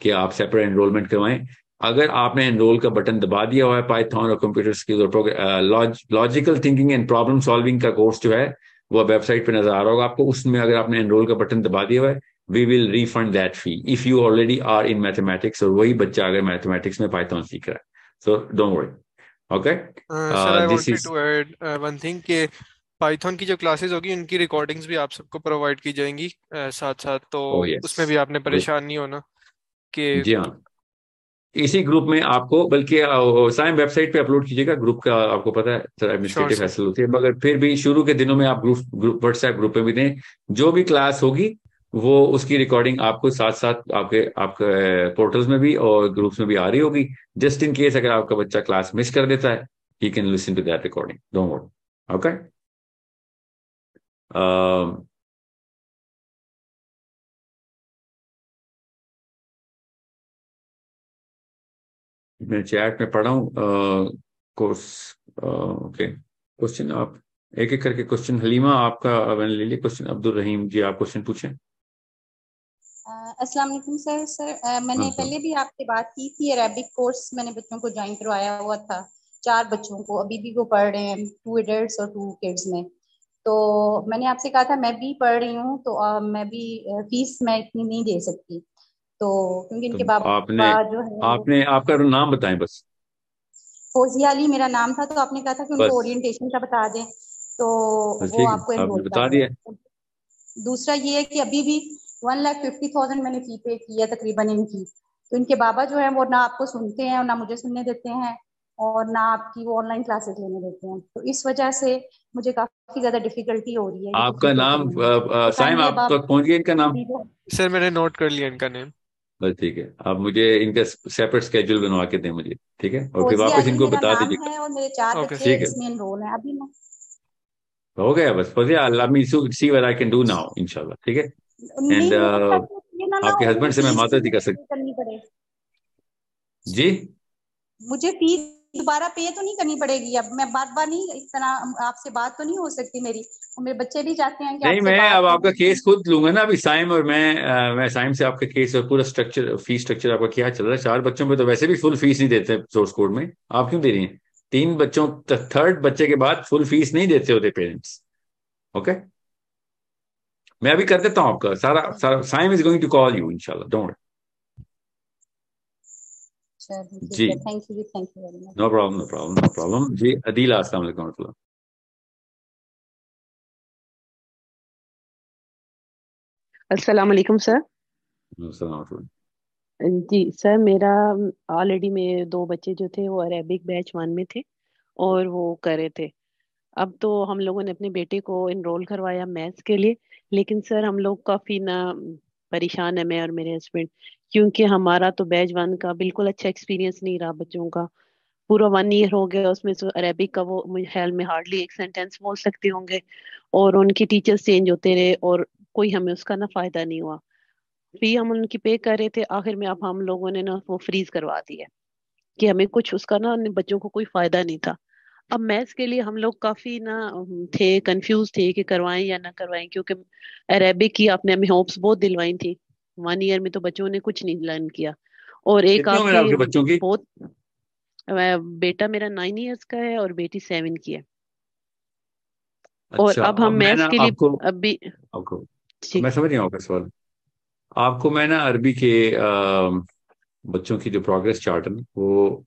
कि आप सेपरेट एनरोलमेंट करवाएँ। अगर आपने एनरोल का बटन दबा दिया हुआ है पाइथन और कंप्यूटर स्किल्स और logical thinking and problem solving का कोर्स जो है, वो वेबसाइट पे नज़र आ रहा होगा आपको। उसमें अगर आपने एनरोल का बटन दबा दिया हुआ है we will refund that fee. If you already are in mathematics or वही बच्चा अगर mathematics में Python सीख रहा है। So don't worry. Okay? Uh, sir I wanted is... to add uh, one thing कि पाइथन की जो क्लासेस होगी उनकी रिकॉर्डिंग्स भी आप सबको प्रोवाइड की जाएँगी साथ साथ तो oh, yes. उसमें भी आपने परेशान नहीं होना कि जी हाँ। इसी ग्रुप में आपको बल्कि साइम वेबसाइट पे अपलोड कीजिएगा ग्रुप का आपको पता है सर एडमिनिस्ट्रेटिव हैसल होती है। मगर फिर भी शुरू के दिनों में आप ग्रुप ग्रुप व्हाट्सएप ग्रुप में भी दें। जो भी क्लास होगी वो उसकी रिकॉर्डिंग आपको साथ साथ आपके आपके पोर्टल्स में भी और ग्रुप्स में भी आ रही होगी जस्ट इन केस अगर आपका बच्चा क्लास मिस कर देता है he can listen to that recording don't okay मैं चैट में पढ़ा हूँ कोर्स ओके क्वेश्चन आप एक एक करके क्वेश्चन हलीमा, आपका मैंने ले लिया क्वेश्चन अब्दुल रहीम जी, आप क्वेश्चन पूछें। अस्सलाम वालेकुम सर सर मैंने पहले भी आपसे बात की थी अरेबिक कोर्स मैंने बच्चों को ज्वाइन करवाया हुआ था। चार बच्चों को अभी भी वो पढ़ रहे हैं टू एडल्ट और टू किड्स में। तो मैंने आपसे कहा था मैं भी पढ़ रही हूँ तो आ, मैं भी फ़ीस मैं इतनी नहीं दे सकती। तो क्योंकि इनके तो बाबा आपने जो है आपने आपका नाम बताएँ बस। फौजिया अली मेरा नाम था तो आपने कहा था कि उनको ओरिएंटेशन का बता दें। तो वो आपको बता दिया। दूसरा ये है कि अभी भी वन लाख फिफ्टी थाउज़ेंड मैंने फ़ी पे की है तकरीबन इनकी। तो इनके बाबा जो है वो ना आपको सुनते हैं और ना मुझे सुनने देते हैं और ना आपकी वो ऑनलाइन क्लासेस लेने देते हैं। तो इस वजह से मुझे काफ़ी ज़्यादा डिफिकल्टी हो रही है। आपका नाम साइम आप तक पहुँच गए इनका नाम? सर मैंने नोट कर लिया इनका नेम बस ठीक है। आप मुझे इनका सेपरेट स्केड्यूल बनवा के दें मुझे ठीक है? और फिर वापस इनको बता दीजिए। और मेरे चार बच्चे इसमें एनरोल हैं। अभी हो गया बस Fauzia let me see what I can do now इंशाल्लाह ठीक है? एंड uh, आपके हस्बैंड से मैं माता जी कर सकती जी? मुझे फ़ीस दोबारा पे तो नहीं करनी पड़ेगी। अब मैं बार बार नहीं इस तरह आपसे बात तो नहीं हो सकती मेरी। मेरे बच्चे भी चाहते हैं कि नहीं मैं अब आपका केस खुद लूँगा ना अभी साइम और मैं आ, मैं साइम से आपका केस और पूरा स्ट्रक्चर फ़ीस स्ट्रक्चर आपका क्या चल रहा है? चार बच्चों में तो वैसे भी फुल फ़ीस नहीं देते सोर्स कोड में। आप क्यों दे रही हैं? तीन बच्चों थर्ड बच्चे के बाद फुल फ़ीस नहीं देते होते पेरेंट्स ओके मैं अभी कर देता हूँ आपका। सारा सारा Saim is going to call you इंशाल्लाह don't ji. Thank you thank you very much no problem no problem no problem जी अदील अस्सलाम वालेकुम अस्सलाम वालेकुम सर। जी सर मेरा ऑलरेडी मेरे दो बच्चे जो थे वो अरेबिक बैच वन में थे और वो कर रहे थे। अब तो हम लोगों ने अपने बेटे को इनरोल करवाया मैथ्स के लिए लेकिन सर, हम लोग काफ़ी ना परेशान है, मैं और मेरे हस्बैंड क्योंकि हमारा तो बैच वन का बिल्कुल अच्छा एक्सपीरियंस नहीं रहा बच्चों का। पूरा वन ईयर हो गया, उसमें से अरेबिक का वो, मुझे ख्याल में हार्डली एक सेंटेंस बोल सकते होंगे। और उनके टीचर्स चेंज होते रहे और कोई हमें उसका ना फ़ायदा नहीं हुआ। फ़ी हम उनकी पे कर रहे थे, आखिर में अब हम लोगों ने ना वो फ्रीज करवा दिया कि हमें कुछ उसका ना, बच्चों को कोई फ़ायदा नहीं था। अब मैथ्स के लिए हम लोग काफ़ी ना थे कंफ्यूज थे कि करवाएँ या ना करवाएँ क्योंकि अरेबिक की आपने हमें होप्स बहुत दिलवाई थी। वन ईयर में तो बच्चों ने कुछ नहीं लर्न किया। और एक आपके बच्चों की? बहुत बेटा मेरा नाइन इयर्स का है और बेटी सेवन की है। अच्छा, और अब हम मैथ्स के लिए आपको, अभी आपको मैं समझ रहा हूँ सवाल। आपको मैं ना अरबी के आ, बच्चों की जो प्रोग्रेस चार्ट है वो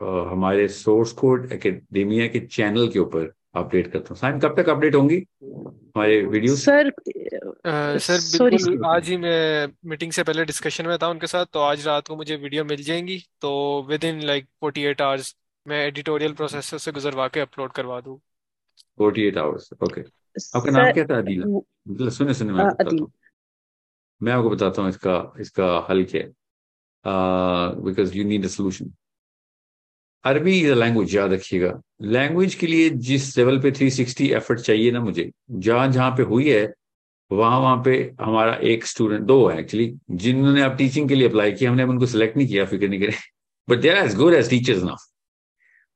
हमारे सोर्स कोड एकेडमिया के चैनल के ऊपर अपडेट करता हूँ। साइम कब तक अपडेट होंगी? हमारे वीडियो सर आ, सर बिल्कुल आज ही मैं मीटिंग से पहले डिस्कशन में था उनके साथ तो आज रात को मुझे वीडियो मिल जाएँगी तो within like forty eight hours मैं एडिटोरियल प्रोसेस से गुजरवा के अपलोड करवा दूँ। फोर्टी एट आवर्स ओके आपका नाम क्या था अदीला? मतलब सुने सुने मैं बताता हूँ। मैं आपको बताता हूँ इसका इसका हल क्या है। Because you need a solution Arabi is language याद रखिएगा। लैंग्वेज के लिए जिस लेवल पे 360 एफर्ट चाहिए ना मुझे, जहाँ जहाँ पे हुई है, वहाँ वहाँ पे हमारा एक स्टूडेंट दो है एक्चुअली जिन्होंने आप टीचिंग के लिए अप्लाई किया, हमने उनको सिलेक्ट नहीं किया, फ़िक्र नहीं करें। But they're as good as teachers ना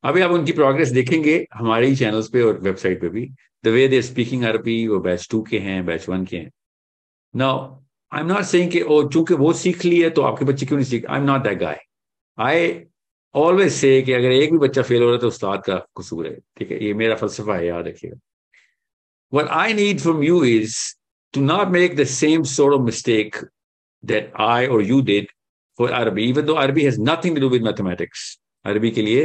अभी आप उनकी प्रोग्रेस देखेंगे हमारे ही चैनल्स पे और वेबसाइट पे भी। द वे देर स्पीकिंग अरबी, वो बैच टू के हैं बैच वन के हैं। नाउ आई एम नॉट कि चूँकि वो सीख ली है तो आपके बच्चे क्यों नहीं सीख? I am not that guy I always say कि अगर एक भी बच्चा फेल हो रहा है तो उस्ताद का कसूर है। ठीक है? ये मेरा फलसफा है याद रखिएगा। What I need from you is to not make the same sort of mistake that I or you did for Arabic, even though Arabic has nothing to do with mathematics. अरबी के लिए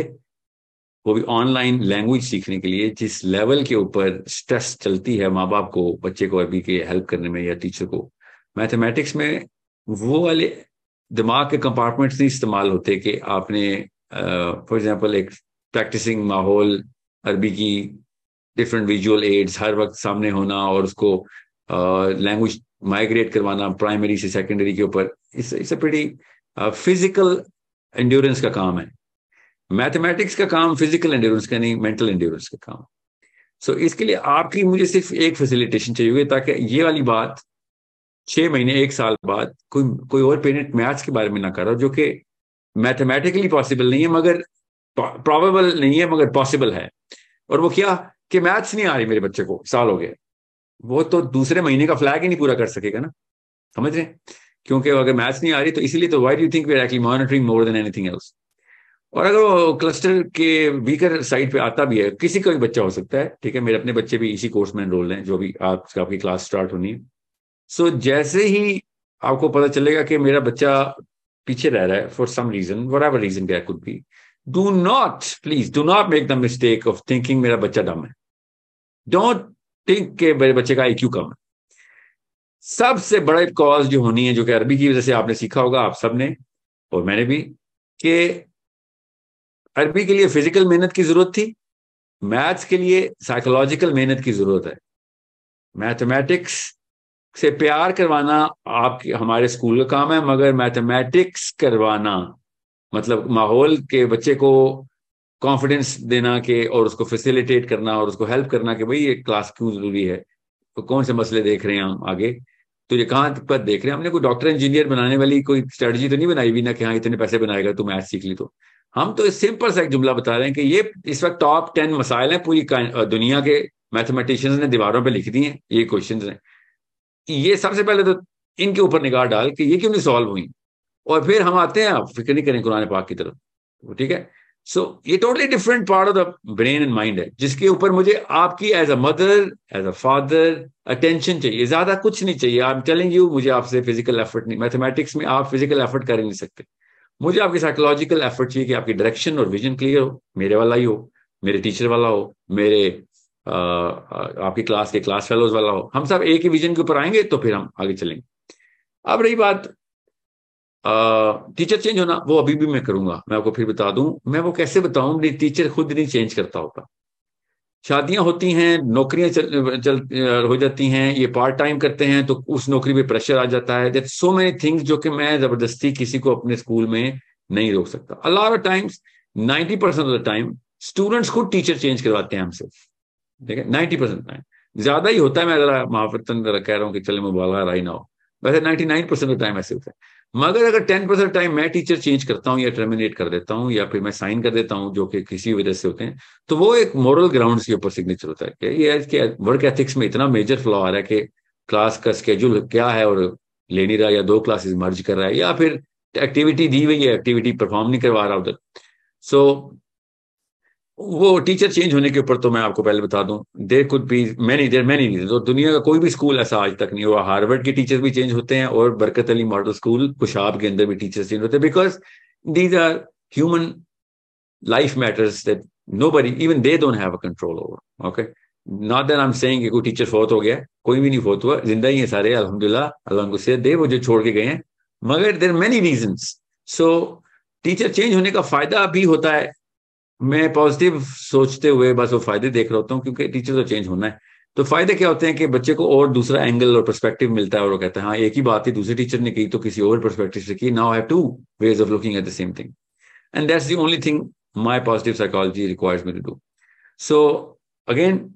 वो भी ऑनलाइन लैंग्वेज सीखने के लिए जिस level के ऊपर स्ट्रेस चलती है माँ बाप को बच्चे को अरबी के हेल्प करने में या टीचर को मैथमेटिक्स में वो वाले दिमाग के कंपार्टमेंट्स नहीं इस्तेमाल होते कि आपने फॉर एग्ज़ाम्पल एक प्रैक्टिसिंग माहौल अरबी की डिफरेंट विजुअल एड्स हर वक्त सामने होना और उसको लैंग्वेज माइग्रेट करवाना प्राइमरी से सेकेंडरी के ऊपर अ प्रीटी फ़िज़िकल एंड्योरेंस का काम है मैथमेटिक्स का काम फ़िज़िकल एंड्योरेंस का नहीं मेंटल एंड्योरेंस का काम सो so, इसके लिए आपकी मुझे सिर्फ़ एक फैसिलिटेशन चाहिए ताकि ये वाली बात छह महीने एक साल बाद कोई कोई और पेरेंट मैथ्स के बारे में ना कर रहा जो कि मैथमेटिकली पॉसिबल नहीं है मगर प्रॉबेबल नहीं है मगर पॉसिबल है। और वो क्या? कि मैथ्स नहीं आ रही मेरे बच्चे को साल हो गए। वो तो दूसरे महीने का फ्लैग ही नहीं पूरा कर सकेगा ना। समझ रहे क्योंकि अगर मैथ्स नहीं आ रही तो इसीलिए तो why do think we are actually monitoring more than anything else और अगर वो क्लस्टर के वीकर साइड पे आता भी है किसी का भी बच्चा हो सकता है ठीक है? मेरे अपने बच्चे भी इसी कोर्स में एनरोल हैं जो भी आप आपकी क्लास स्टार्ट होनी है। सो so, जैसे ही आपको पता चलेगा कि मेरा बच्चा पीछे रह रहा है for some reason whatever reason क्या could be do not please do not make the mistake of thinking मेरा बच्चा डम है. डोंट थिंक के मेरे बच्चे का आई क्यू कम है. सबसे बड़ा कॉज जो होनी है, जो कि अरबी की वजह से आपने सीखा होगा, आप सबने और मैंने भी, कि अरबी के लिए फ़िज़िकल मेहनत की ज़रूरत थी मैथ्स के लिए साइकोलॉजिकल मेहनत की ज़रूरत है. मैथमेटिक्स से प्यार करवाना आपके, हमारे स्कूल का काम है, मगर मैथमेटिक्स करवाना मतलब माहौल के बच्चे को कॉन्फिडेंस देना के और उसको फैसिलिटेट करना और उसको हेल्प करना कि भाई ये क्लास क्यों ज़रूरी है? तो कौन से मसले देख रहे हैं हम आगे? तो ये कहाँ पर देख रहे हैं? हमने कोई डॉक्टर इंजीनियर बनाने वाली कोई स्ट्रेटजी तो नहीं बनाई भी ना कि हाँ इतने पैसे बनाएगा तो मैथ सीख ली तो। हम तो सिंपल सा एक जुमला बता रहे हैं कि ये इस वक्त टॉप टेन मसाइल हैं पूरी दुनिया के मैथमेटिशियंस ने दीवारों पर लिख दी हैं, ये क्वेश्चन हैं। ये सबसे पहले तो इनके ऊपर निगाह डाल कि ये क्यों नहीं सॉल्व हुई? और फिर हम आते हैं आप फ़िक्र नहीं करें कुरान पाक की तरफ़। ठीक है? सो so, ये totally different part of the brain and mind है जिसके ऊपर मुझे आपकी as a mother as a father attention चाहिए। ज़्यादा कुछ नहीं चाहिए। आई एम टेलिंग यू मुझे आपसे फ़िज़िकल एफर्ट नहीं। मैथमेटिक्स में आप फ़िज़िकल एफर्ट कर नहीं सकते। मुझे आपकी साइकोलॉजिकल एफर्ट चाहिए कि आपकी डायरेक्शन और विजन क्लियर हो। मेरे वाला ही हो। मेरे टीचर वाला हो। मेरे आपकी क्लास के क्लास फेलोज वाला हो। हम सब एक ही विजन के ऊपर आएँगे तो फिर हम आगे चलेंगे। अब रही बात टीचर चेंज होना वो अभी भी मैं करूँगा। मैं आपको फिर बता दूँ मैं वो कैसे बताऊँ? नहीं टीचर खुद नहीं चेंज करता होता। शादियाँ होती हैं नौकरियाँ चल, चल हो जाती हैं ये पार्ट टाइम करते हैं तो उस नौकरी पे प्रेशर आ जाता है। दैट सो मेनी थिंग्स जो कि मैं ज़बरदस्ती किसी को अपने स्कूल में नहीं रोक सकता। अल्लाह times ninety percent of the time students खुद टीचर चेंज करवाते हैं हमसे। ठीक है? नाइन्टी परसेंट टाइम ज़्यादा ही होता है, मैं जरा महाफतन जरा कह रहा हूँ कि चले मुबाला राई ना हो। वैसे ninety nine percent of time ऐसे होता है। मगर अगर टेन परसेंट टाइम मैं टीचर चेंज करता हूँ या टर्मिनेट कर देता हूँ या फिर मैं साइन कर देता हूँ, जो कि किसी वजह से होते हैं तो वो एक मॉरल ग्राउंड के ऊपर सिग्नेचर होता है ये वर्क एथिक्स में इतना मेजर फ्लॉ आ रहा है कि क्लास का स्केड्यूल क्या है और ले नहीं रहा या दो क्लासेस मर्ज कर रहा है या फिर एक्टिविटी दी हुई है एक्टिविटी परफॉर्म नहीं करवा रहा उधर। सो वो टीचर चेंज होने के ऊपर तो मैं आपको पहले बता दूँ there could be many there many reason तो दुनिया का कोई भी स्कूल ऐसा आज तक नहीं हुआ. हार्वर्ड के टीचर भी चेंज होते हैं और बरकत अली मॉडल स्कूल कुशाब के अंदर भी टीचर्स चेंज होते हैं because these are human life matters that nobody even they don't have a control over okay not that I am saying कोई टीचर फोत हो गया, कोई भी नहीं फोत हुआ. ज़िंदा ही है सारे अलहमदिल्ला अल्लाह को से दे, वो जो छोड़ के गए हैं. मगर there many reason so teacher change होने का फ़ायदा भी होता है मैं पॉजिटिव सोचते हुए बस वो फ़ायदे देख रहा होता हूँ क्योंकि टीचर तो चेंज होना है। तो फ़ायदे क्या होते हैं कि बच्चे को और दूसरा एंगल और परस्पेक्टिव मिलता है और वो कहता है हाँ एक ही बात ही दूसरे टीचर ने की तो किसी और परस्पेक्टिव से की now have two ways of looking at the same thing and that's the only thing my positive psychology requires me to do so again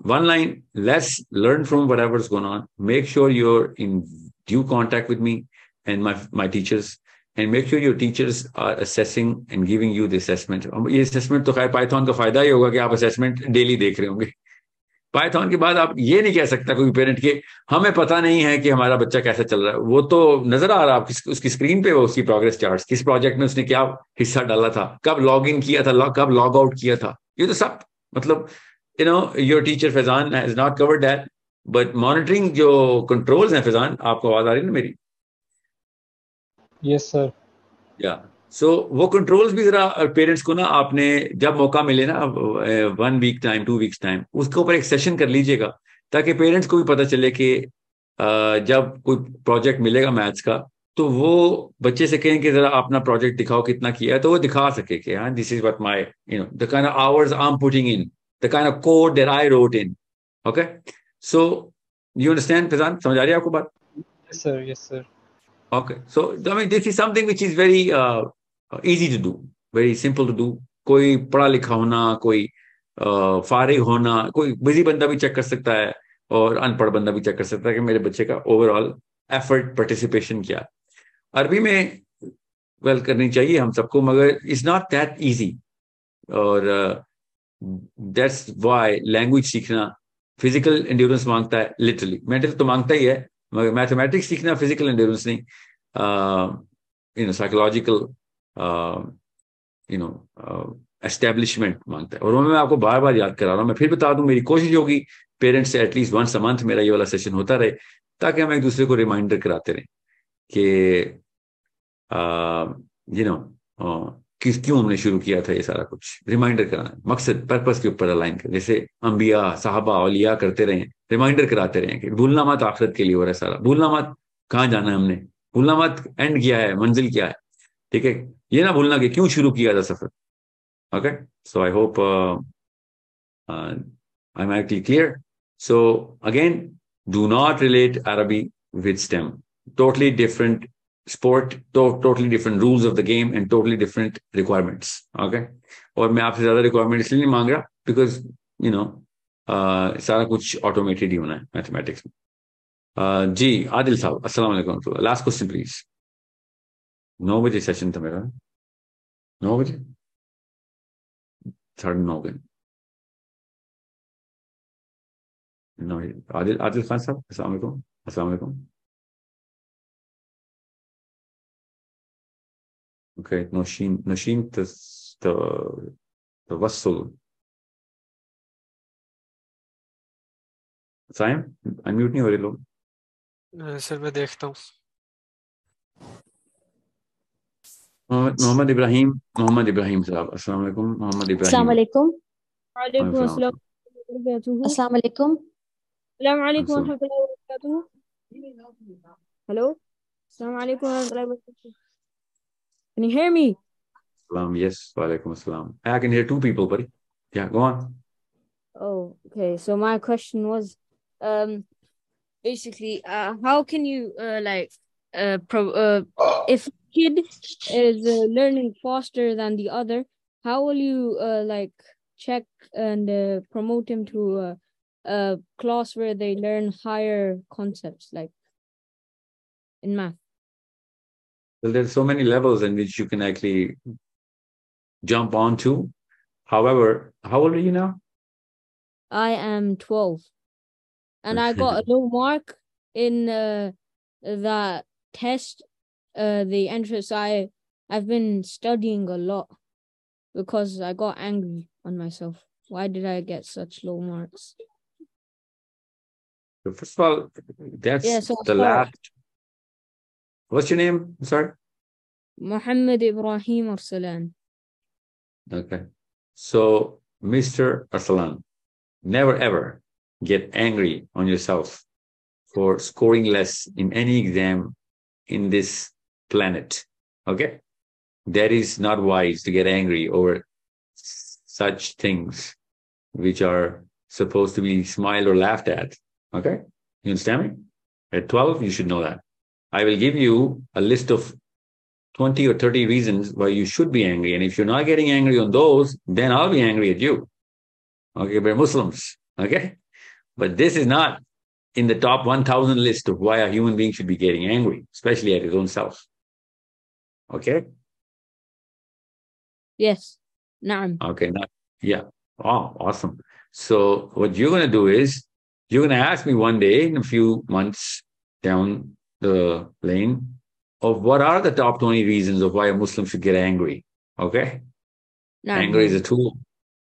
one line, let's learn from whatever's going on. Make sure you're in due contact with me and my my teachers. And make sure your teachers are assessing and giving you the assessment. ये assessment तो खैर Python का फ़ायदा ही होगा कि आप assessment daily देख रहे होंगे। पाइथन के बाद आप ये नहीं कह सकता कोई पेरेंट के, हमें पता नहीं है कि हमारा बच्चा कैसा चल रहा है। वो तो नज़र आ रहा है आप उसकी स्क्रीन पे वो उसकी प्रोग्रेस चार्ट किस प्रोजेक्ट में उसने क्या हिस्सा डाला था? कब लॉग इन किया था? कब लॉग आउट किया था? ये तो सब मतलब you know your teacher Faizan has not covered that but monitoring जो कंट्रोल्स हैं फैजान आपको आवाज़ आ रही है ना मेरी? यस सर या सो वो कंट्रोल्स भी जरा पेरेंट्स को ना आपने जब मौका मिले ना one week time two weeks time उसके ऊपर एक सेशन कर लीजिएगा ताकि पेरेंट्स को भी पता चले कि जब कोई प्रोजेक्ट मिलेगा मैथ्स का तो वो बच्चे से कहें कि जरा अपना प्रोजेक्ट दिखाओ कितना किया है तो वो दिखा सके कि हाँ this is what my you know the kind of hours I am putting in the kind of code that I wrote in okay so you understand Faizan समझ आ रही है आपको बात? Yes sir yes sir Okay, so I mean, this is something which is very uh, easy to do, very simple to do. कोई पढ़ा लिखा होना कोई फारिग होना कोई बिज़ी बंदा भी चेक कर सकता है और अनपढ़ बंदा भी चेक कर सकता है कि मेरे बच्चे का ओवरऑल एफर्ट पार्टिसिपेशन क्या अरबी में वेल करनी चाहिए हम सबको मगर इट्स नॉट दैट इजी और दैट्स वाई लैंग्वेज सीखना फ़िज़िकल एंड्योरेंस माँगता है लिटरली मेंटल तो माँगता ही है मगर मैथमेटिक्स सीखना फ़िज़िकल एंड्योरेंस नहीं you know psychological you know establishment माँगता है। और वो मैं आपको बार बार याद करा रहा हूँ। मैं फिर बता दूँ, मेरी कोशिश होगी पेरेंट्स से एटलीस्ट वंस अ मंथ मेरा ये वाला सेशन होता रहे, ताकि हम एक दूसरे को रिमाइंडर कराते रहें कि यू नो किस क्यों हमने शुरू किया था ये सारा कुछ? रिमाइंडर कराना। मकसद पर्पस के ऊपर अलाइन कर। जैसे अंबिया, साहबा, औलिया करते रहे। रिमाइंडर कराते रहे कि भूलना मत आखिरत के लिए हो रहा है सारा। भूलना मत कहाँ जाना है हमने? भूलना मत एंड किया है, मंजिल क्या है? ठीक है? ये ना भूलना कि क्यों शुरू किया था सफ़र? Okay so I hope I am actually clear so again do not relate Arabi with STEM totally different sport to, totally different rules of the game and totally different requirements okay? और मैं आपसे ज़्यादा requirement इसलिए नहीं मांग रहा because you know सारा कुछ ऑटोमेटेड ही होना है मैथमेटिक्स में। Uh, जी आदिल साहब अस्सलाम लास्ट क्वेश्चन प्लीज़ नौ बजे सेशन था मेरा। नौ बजे? साढ़े नौ बजे। आदिल आदिल खान साहब अस्सलाम वालेकुम। अस्सलाम वालेकुम Okay, Noshin, Noshin the Tawassul. Saim unmute नहीं हो रहे लोग सर मैं देखता हूँ मोहम्मद इब्राहिम मोहम्मद इब्राहिम साहब अस्सलाम वालेकुम मोहम्मद इब्राहिम अस्सलाम वालेकुम वालेकुम अस्सलाम अस्सलाम वालेकुम अस्सलाम वालेकुम वरहमतुल्लाहि वबरकातुहू Can you hear me? Salam, yes. Walaikum assalam. I can hear two people, buddy. Yeah, go on. Oh, okay. So my question was, um, basically, uh, how can you, uh, like, uh, pro- uh, if kid is uh, learning faster than the other, how will you, uh, like, check and uh, promote him to a, a class where they learn higher concepts, like in math? Well, there's so many levels in which you can actually jump onto. However, how old are you now? I am 12. And I got a low mark in uh, that test, uh, the entrance. I, I've been studying a lot because I got angry on myself. Why did I get such low marks? So first of all, that's yeah, so the last What's your name? I'm sorry. Muhammad Ibrahim Arsalan. Okay. So, Mr. Arsalan, never ever get angry on yourself for scoring less in any exam in this planet. Okay? That is not wise to get angry over such things which are supposed to be smiled or laughed at. Okay? You understand me? At 12, you should know that. I will give you a list of 20 or 30 reasons why you should be angry. And if you're not getting angry on those, then I'll be angry at you. Okay, we're Muslims. Okay. But this is not in the top 1000 list of why a human being should be getting angry, especially at his own self. Okay. Yes. Naam. Okay. Now, yeah. Oh, awesome. So what you're going to do is you're going to ask me one day in a few months down the lane of what are the top 20 reasons of why a Muslim should get angry. Okay. anger is a tool.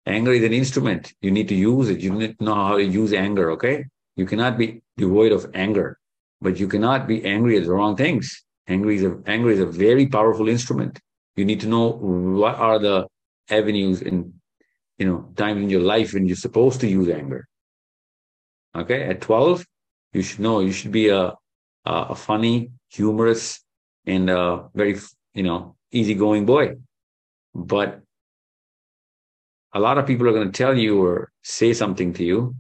Anger is an instrument. You need to use it. You need to know how to use anger. Okay. You cannot be devoid of anger, but you cannot be angry at the wrong things. Anger is a, anger is a very powerful instrument. You need to know what are the avenues in, you know, times in your life when you're supposed to use anger. Okay. At 12, you should know you should be a uh, a funny, humorous, and a very, you know, easygoing boy. But a lot of people are going to tell you or say something to you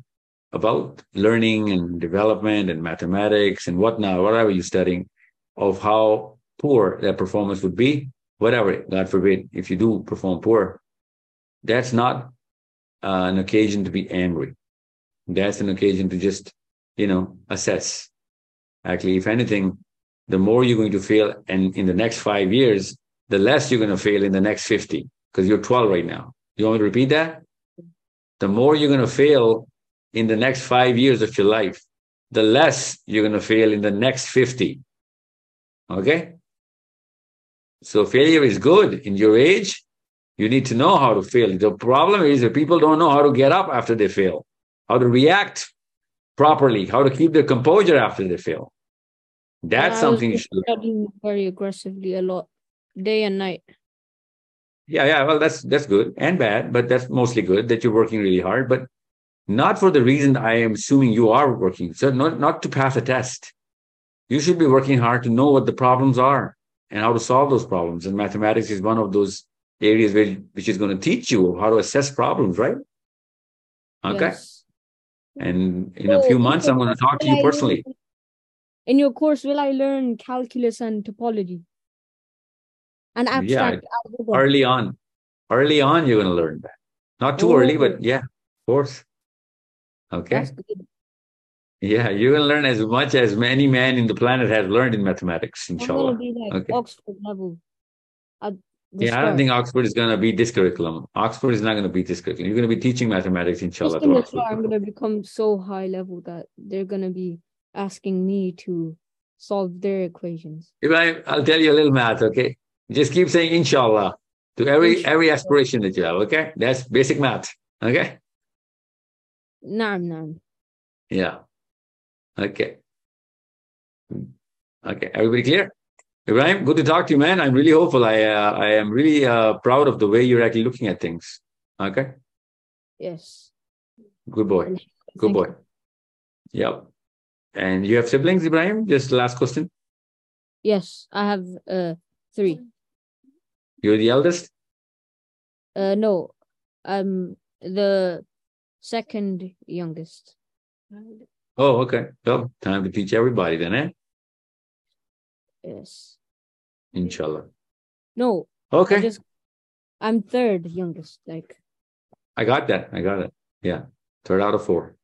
about learning and development and mathematics and whatnot, whatever you're studying, of how poor that performance would be, whatever, God forbid, if you do perform poor, that's not uh, an occasion to be angry. That's an occasion to just, you know, assess Actually, if anything, the more you're going to fail and in the next five years, the less you're going to fail in the next 50 because you're 12 right now. You want me to repeat that? The more you're going to fail in the next five years of your life, the less you're going to fail in the next 50. Okay? So failure is good in your age. You need to know how to fail. The problem is that people don't know how to get up after they fail, how to react properly, how to keep their composure after they fail. That's yeah, something you should studying very aggressively a lot, day and night. Yeah, yeah. Well, that's that's good and bad, but that's mostly good that you're working really hard. But not for the reason I am assuming you are working. So not not to pass a test. You should be working hard to know what the problems are and how to solve those problems. And mathematics is one of those areas where, which is going to teach you how to assess problems, right? Okay. Yes. And in so, a few months, I'm going to talk to you personally. In your course, will I learn calculus and topology? And abstract yeah, early on. Early on, you're going to learn that. Not too oh. early, but oh. yeah, of course. Okay. Yeah, you will learn as much as any man in the planet has learned in mathematics, inshallah. Like okay. Oxford level. Yeah, I don't think Oxford is going to beat this curriculum. Oxford is not going to beat this curriculum. You're going to be teaching mathematics, inshallah. I'm going to become so high level that they're going to be asking me to solve their equations. Ibrahim, I, I'll tell you a little math, okay? Just keep saying inshallah to every inshallah. every aspiration that you have, okay? That's basic math, okay? No, no. Yeah. Okay. Okay. Everybody clear? Ibrahim, good to talk to you, man. I'm really hopeful. I uh, I am really uh, proud of the way you're actually looking at things. Okay. Yes. Good boy. Good boy. Yep. And you have siblings, Ibrahim? Just last question. Yes, I have uh three. You're the eldest? Uh no. I'm the second youngest. Oh, okay. Well, time to teach everybody then, eh? Yes. Inshallah. No. Okay. I just, I'm third youngest. Like. I got that. I got it. Yeah. Third out of four.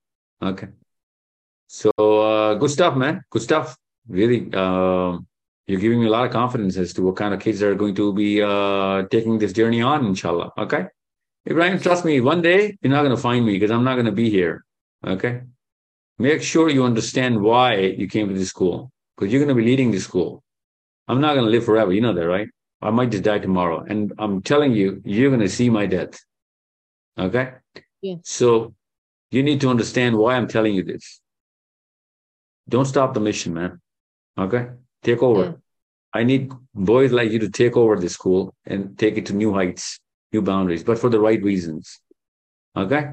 Okay. So uh, good stuff, man. Good stuff. Really. Uh, you're giving me a lot of confidence as to what kind of kids are going to be uh, taking this journey on, inshallah. Okay. Ibrahim, trust me, one day you're not going to find me because I'm not going to be here. Okay. Make sure you understand why you came to this school because you're going to be leading this school. I'm not going to live forever. You know that, right? I might just die tomorrow. And I'm telling you, you're going to see my death. Okay? Yeah. So you need to understand why I'm telling you this. Don't stop the mission, man. Okay? Take over. Yeah. I need boys like you to take over the school and take it to new heights, new boundaries, but for the right reasons. Okay?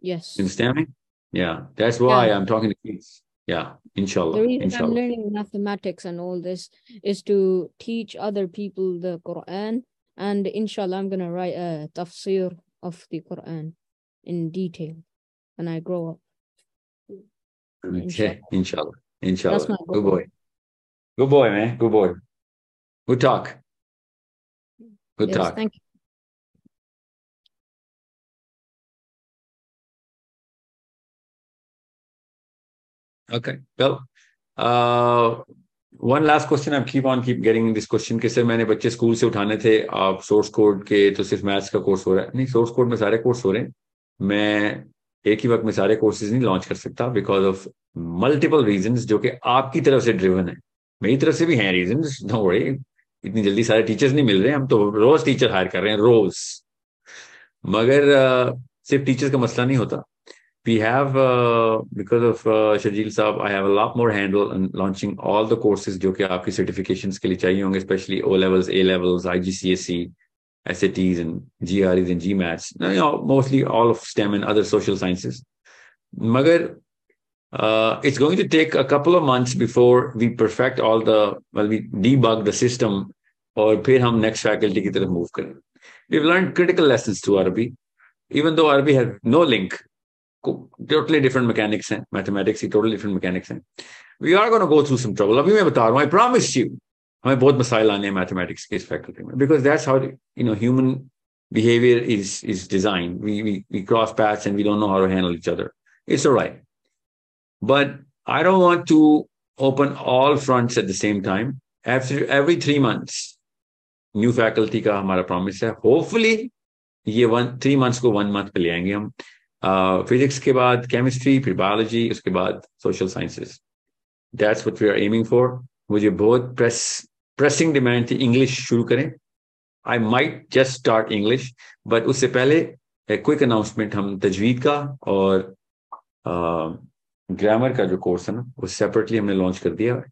Yes. You understand me? Yeah. That's why yeah. I'm talking to kids. Yeah, inshallah. The reason inshallah. I'm learning mathematics and all this is to teach other people the Quran. And inshallah, I'm going to write a tafsir of the Quran in detail when I grow up. Okay, inshallah. Inshallah. That's my Good boy. Good boy, man. Good boy. Good talk. Good yes, talk. Thank you. Okay. Well, uh, one last question I keep on keep getting this question कि sir मैंने बच्चे school से उठाने थे आप source code के तो सिर्फ़ मैथ्स का कोर्स हो रहा है। नहीं सोर्स कोड में सारे कोर्स हो रहे हैं। मैं एक ही वक्त में सारे कोर्सेज नहीं लॉन्च कर सकता बिकॉज़ ऑफ़ मल्टीपल रीजन जो कि आपकी तरफ़ से ड्रिवन है। मेरी तरफ़ से भी हैं रीजन इतनी जल्दी सारे टीचर्स नहीं मिल रहे हैं। हम तो रोज टीचर हायर कर रहे हैं रोज। मगर uh, सिर्फ़ टीचर्स का मसला नहीं होता। we have uh, because of uh, Shajil Saab, I have a lot more handle on launching all the courses जो कि आपकी certifications के लिए चाहिए होंगे, especially O levels, A levels, IGCSE, SATs, and GREs and GMATs. You know, mostly all of STEM and other social sciences. Magar, uh, it's going to take a couple of months before we perfect all the well, we debug the system, or फिर हम next faculty की तरफ move करें. We've learned critical lessons to Arabic, even though Arabic has no link totally different mechanics हैं mathematics की totally different mechanics हैं we are going to go through some trouble अभी मैं बता रहा हूँ I promise you हमें बहुत मसाइल आने हैं mathematics के इस faculty में because that's how you know human behavior is is designed we we we cross paths and we don't know how to handle each other it's all right but I don't want to open all fronts at the same time after every three months new faculty का हमारा promise है hopefully ये one three months को one month पे ले आएंगे हम physics uh, के बाद केमिस्ट्री फिर बायोलॉजी उसके बाद social sciences that's what we are aiming for मुझे बहुत प्रेस प्रेसिंग डिमांड थी इंग्लिश शुरू करें. I might just start English but उससे पहले क्विक अनाउंसमेंट हम तजवीद का और ग्रामर uh, का जो कोर्स है ना वो सेपरेटली हमने लॉन्च कर दिया.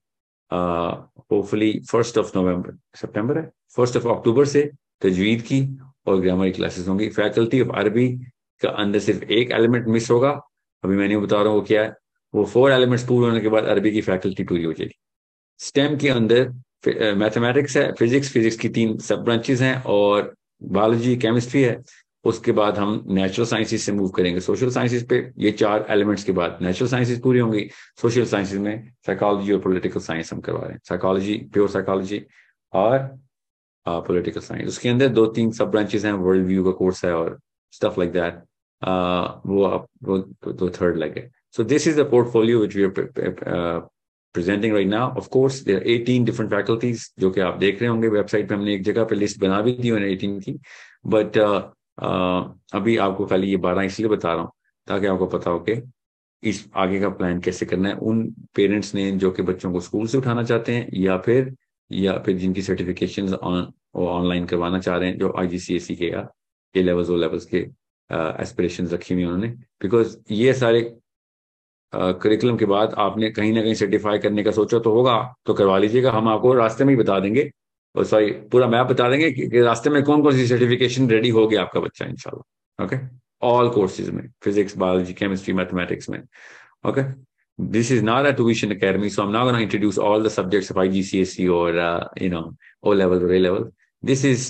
होपफुली फ़र्स्ट ऑफ़ नवंबर सितंबर है. फ़र्स्ट ऑफ़ अक्टूबर से तजवीद की और ग्रामर की क्लासेस होंगी. फैकल्टी ऑफ़ अरबी का अंदर सिर्फ़ एक एलिमेंट मिस होगा। अभी मैंने बता रहा हूँ वो क्या है। वो फोर एलिमेंट्स पूरे होने के बाद अरबी की फैकल्टी पूरी हो जाएगी। स्टेम के अंदर मैथमेटिक्स है फिजिक्स फिजिक्स की तीन सब ब्रांचेस हैं और बायोलॉजी केमिस्ट्री है। उसके बाद हम नेचुरल साइंसेज से मूव करेंगे। सोशल साइंसेज पे ये चार एलिमेंट्स के बाद नेचुरल साइंसेज पूरी होंगी। सोशल साइंसेज में साइकोलॉजी और पॉलिटिकल साइंस हम करवा रहे हैं। साइकोलॉजी प्योर साइकोलॉजी और पॉलिटिकल साइंस उसके अंदर दो तीन सब ब्रांचेस हैं। वर्ल्ड व्यू का कोर्स है और लाइक दैट वो आप वो दो थर्ड है so this is the portfolio which we are presenting right now. Of course, there are 18 different faculties जो कि आप देख रहे होंगे वेबसाइट पे हमने एक जगह पे लिस्ट बना भी दी 18 की। बट अभी आपको खाली ये बारह इसलिए बता रहा हूँ ताकि आपको पता हो कि इस आगे का प्लान कैसे करना है। उन पेरेंट्स ने जो कि बच्चों को स्कूल से उठाना चाहते हैं या फिर या फिर जिनकी सर्टिफिकेशन ऑनलाइन करवाना चाह रहे हैं जो आई के या ए लेवल्स ओ लेवल्स के एस्पिरेशन रखी हुई उन्होंने। बिकॉज़ ये सारे करिकुलम के बाद आपने कहीं ना कहीं सर्टिफाई करने का सोचा तो होगा तो करवा लीजिएगा। हम आपको रास्ते में ही बता देंगे। और सॉरी पूरा मैप बता देंगे कि रास्ते में कौन कौन सी सर्टिफिकेशन रेडी हो गया आपका बच्चा इंशाल्लाह। ओके ऑल कोर्सेज में फिजिक्स बायोलॉजी केमिस्ट्री मैथमेटिक्स में। Okay this is not a tuition academy so i'm not going to introduce all the subjects of igcse or uh, you know o level or a level. This is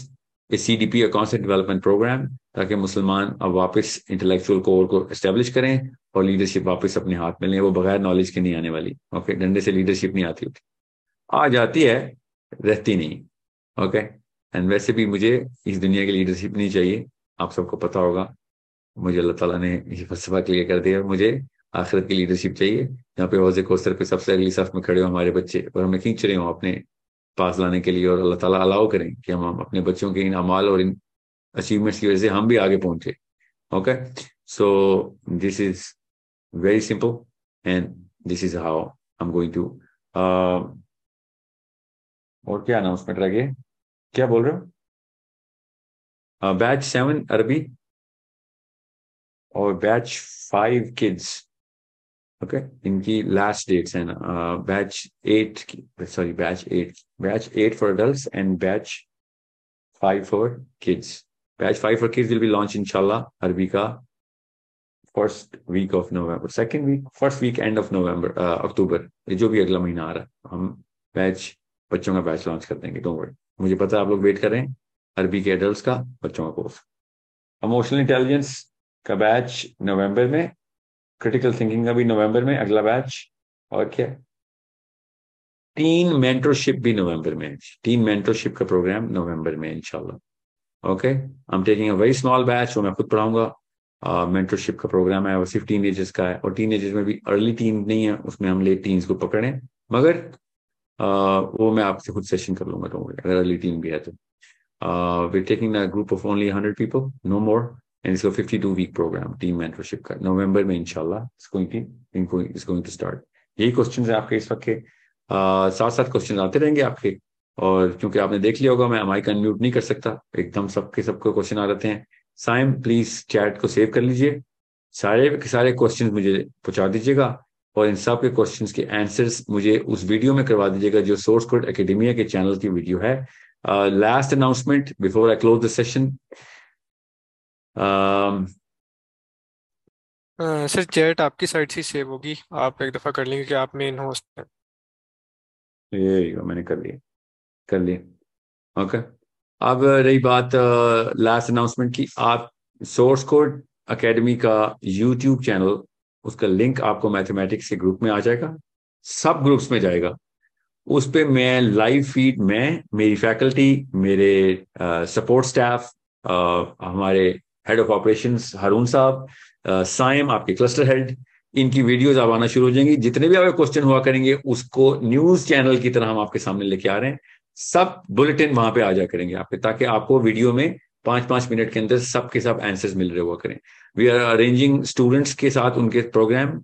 a cdp a concept development program ताकि मुसलमान अब वापस intellectual core को establish करें और leadership वापस अपने हाथ में लें, वो बगैर नॉलेज के नहीं आने वाली। ओके डंडे से लीडरशिप नहीं आती होती। आ जाती है, रहती नहीं। ओके एंड वैसे भी मुझे इस दुनिया की लीडरशिप नहीं चाहिए। आप सबको पता होगा। मुझे अल्लाह ताला ने ये फलसफा क्लियर कर दिया। मुझे आखिरत की लीडरशिप चाहिए। यहाँ पे हौजे कोस्तर पे सबसे अगली सफ में खड़े हो हमारे बच्चे और हमें खींच रहे हो अपने पास लाने के लिए और अल्लाह ताला अलाउ करें कि हम अपने बच्चों के इन अमाल और इन अचीवमेंट्स की वजह से हम भी आगे पहुँचे। Okay so this is very simple and this is how I am going to और क्या अनाउंसमेंट रह गए? क्या बोल रहे हो? बैच सेवन अरबी और बैच फाइव किड्स ओके इनकी लास्ट डेट्स हैं ना। Batch eight sorry batch eight batch eight for adult and batch five for kids batch five for kids will be launch इंशाल्लाह अरबी का first week of November second week first week end of November October जो भी अगला महीना आ रहा है, हम batch बच्चों का बैच लॉन्च कर देंगे डोंट वरी मुझे पता है आप लोग वेट कर रहे हैं अरबी के एडल्ट का, बच्चों का कोर्स इमोशनल इंटेलिजेंस का बैच नवंबर में क्रिटिकल थिंकिंग का भी नवंबर में अगला बैच और क्या? टीन मेंटरशिप भी नवंबर में टीन मेंटरशिप का प्रोग्राम नवंबर में इंशाल्लाह। Okay I am taking a very small batch वो मैं खुद पढ़ाऊँगा। मेंटरशिप का प्रोग्राम है वो सिर्फ़ टीन एजेस का है और टीन एजेस में भी अर्ली टीन नहीं है उसमें हम लेट टीन्स को पकड़े। मगर uh, वो मैं आपसे खुद सेशन कर लूँगा तो अगर अर्ली टीम भी है तो। We taking a group of only hundred people no more and इसका fifty two week program team mentorship का नवंबर में इंशाल्लाह गोइंग टू स्टार्ट यही क्वेश्चन है आपके इस वक्त के। साथ साथ क्वेश्चन आते रहेंगे आपके। और क्योंकि आपने देख लिया होगा, मैं माइक अनम्यूट नहीं कर सकता। एकदम सबके सबको क्वेश्चन आ जाते हैं। साइम प्लीज़ चैट को सेव कर लीजिए। सारे के सारे क्वेश्चन मुझे पहुँचा दीजिएगा। और इन सब के क्वेश्चंस के आंसर्स मुझे उस वीडियो में करवा दीजिएगा, जो सोर्स कोड एकेडमिया के चैनल की वीडियो है। Last announcement before I close the session sir chat आपकी साइड से सेव होगी। आप एक दफ़ा कर लेंगे कि आप मेन होस्ट हैं। ये मैंने कर लिया। कर लिया। ओके अब रही बात लास्ट अनाउंसमेंट की। आप सोर्स कोड एकेडमी का यूट्यूब चैनल उसका लिंक आपको मैथमेटिक्स के ग्रुप में आ जाएगा। सब ग्रुप्स में जाएगा। उस पर मैं लाइव फ़ीड में मेरी फैकल्टी मेरे सपोर्ट स्टाफ हमारे हेड ऑफ़ ऑपरेशन हारून साहब साइम आपके क्लस्टर हेड इनकी वीडियोज़ अब आना शुरू हो जाएँगी। जितने भी आपके क्वेश्चन हुआ करेंगे, उसको न्यूज़ चैनल की तरह हम आपके सामने लेके आ रहे हैं। सब बुलेटिन वहाँ पे आ जा करेंगे आपके, ताकि आपको वीडियो में पाँच पाँच मिनट के अंदर सब के सब आंसर्स मिल रहे हुआ करें। वी आर अरेंजिंग स्टूडेंट्स के साथ उनके प्रोग्राम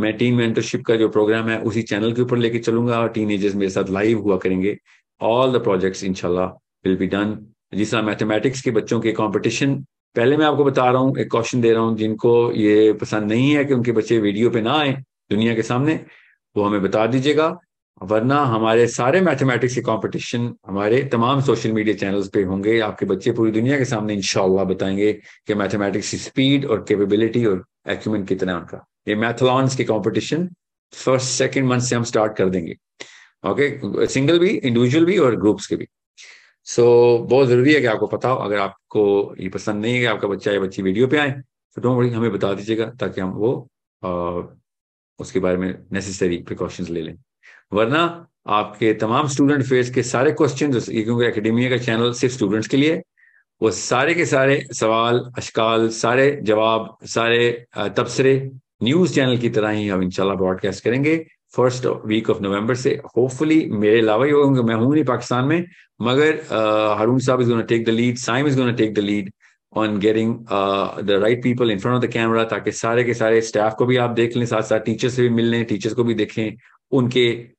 मैं टीम मेंटरशिप का जो प्रोग्राम है, उसी चैनल के ऊपर लेके चलूँगा और टीन एजर्स मेरे साथ लाइव हुआ करेंगे। ऑल द प्रोजेक्ट्स इनशाला विल बी डन जिस तरह मैथमेटिक्स के बच्चों के कंपटीशन पहले मैं आपको बता रहा हूँ, एक क्वेश्चन दे रहा हूँ जिनको ये पसंद नहीं है कि उनके बच्चे वीडियो पे ना आए दुनिया के सामने, वो हमें बता दीजिएगा, वरना हमारे सारे मैथमेटिक्स के कंपटीशन हमारे तमाम सोशल मीडिया चैनल्स पे होंगे। आपके बच्चे पूरी दुनिया के सामने इंशाल्लाह बताएँगे कि मैथमेटिक्स की स्पीड और कैपेबिलिटी और एक्यूमेंट कितना है उनका। ये मैथलॉन्स के कंपटीशन फ़र्स्ट सेकंड मंथ से हम स्टार्ट कर देंगे। ओके सिंगल भी इंडिविजुअल भी और ग्रुप्स के भी। सो so, बहुत ज़रूरी है कि आपको पता हो अगर आपको ये पसंद नहीं है आपका बच्चा या बच्ची वीडियो पे आए तो डोंट वरी हमें बता दीजिएगा ताकि हम वो आ, उसके बारे में नेसेसरी प्रिकॉशंस ले लें। वरना आपके तमाम स्टूडेंट फेस के सारे क्वेश्चन क्योंकि एकेडमिया का चैनल सिर्फ़ स्टूडेंट्स के लिए वो सारे के सारे सवाल अशकाल सारे जवाब सारे तबसरे न्यूज़ चैनल की तरह ही हम इंशाल्लाह ब्रॉडकास्ट करेंगे। फ़र्स्ट वीक ऑफ़ नवंबर से होपफुली मेरे अलावा ही होंगे। मैं हूँ नहीं पाकिस्तान में मगर हारून साहब is gonna take the lead Saim is gonna take the lead on getting the right people in front of the camera ताकि सारे के सारे स्टाफ को भी आप देख लें साथ साथ टीचर्स से भी मिल लें टीचर्स को भी देखें उनके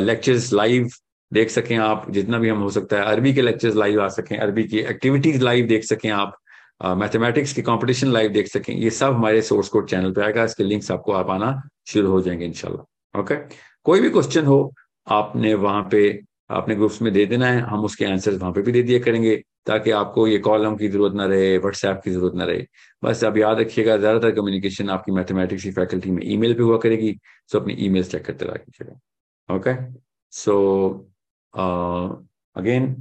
लेक्चर्स uh, लाइव देख सकें आप जितना भी हम हो सकता है अरबी के लेक्चर्स लाइव आ सकें अरबी की एक्टिविटीज़ लाइव देख सकें आप मैथमेटिक्स uh, की कंपटीशन लाइव देख सकें ये सब हमारे सोर्स कोड चैनल पे आएगा इसके लिंक्स आपको आप आना शुरू हो जाएँगे इनशाला ओके कोई भी क्वेश्चन हो, आपने वहाँ पे, आपने ग्रुप्स में दे देना है, हम उसके आंसर वहाँ पे भी दे दिया करेंगे, ताकि आपको ये कॉलम की ज़रूरत ना रहे व्हाट्सएप की ज़रूरत ना रहे। बस अब याद रखिएगा, ज़्यादातर कम्युनिकेशन आपकी मैथमेटिक्स की फैकल्टी में ईमेल पे हुआ करेगी तो अपनी ईमेल चेक करते रहा कीजिएगा okay so again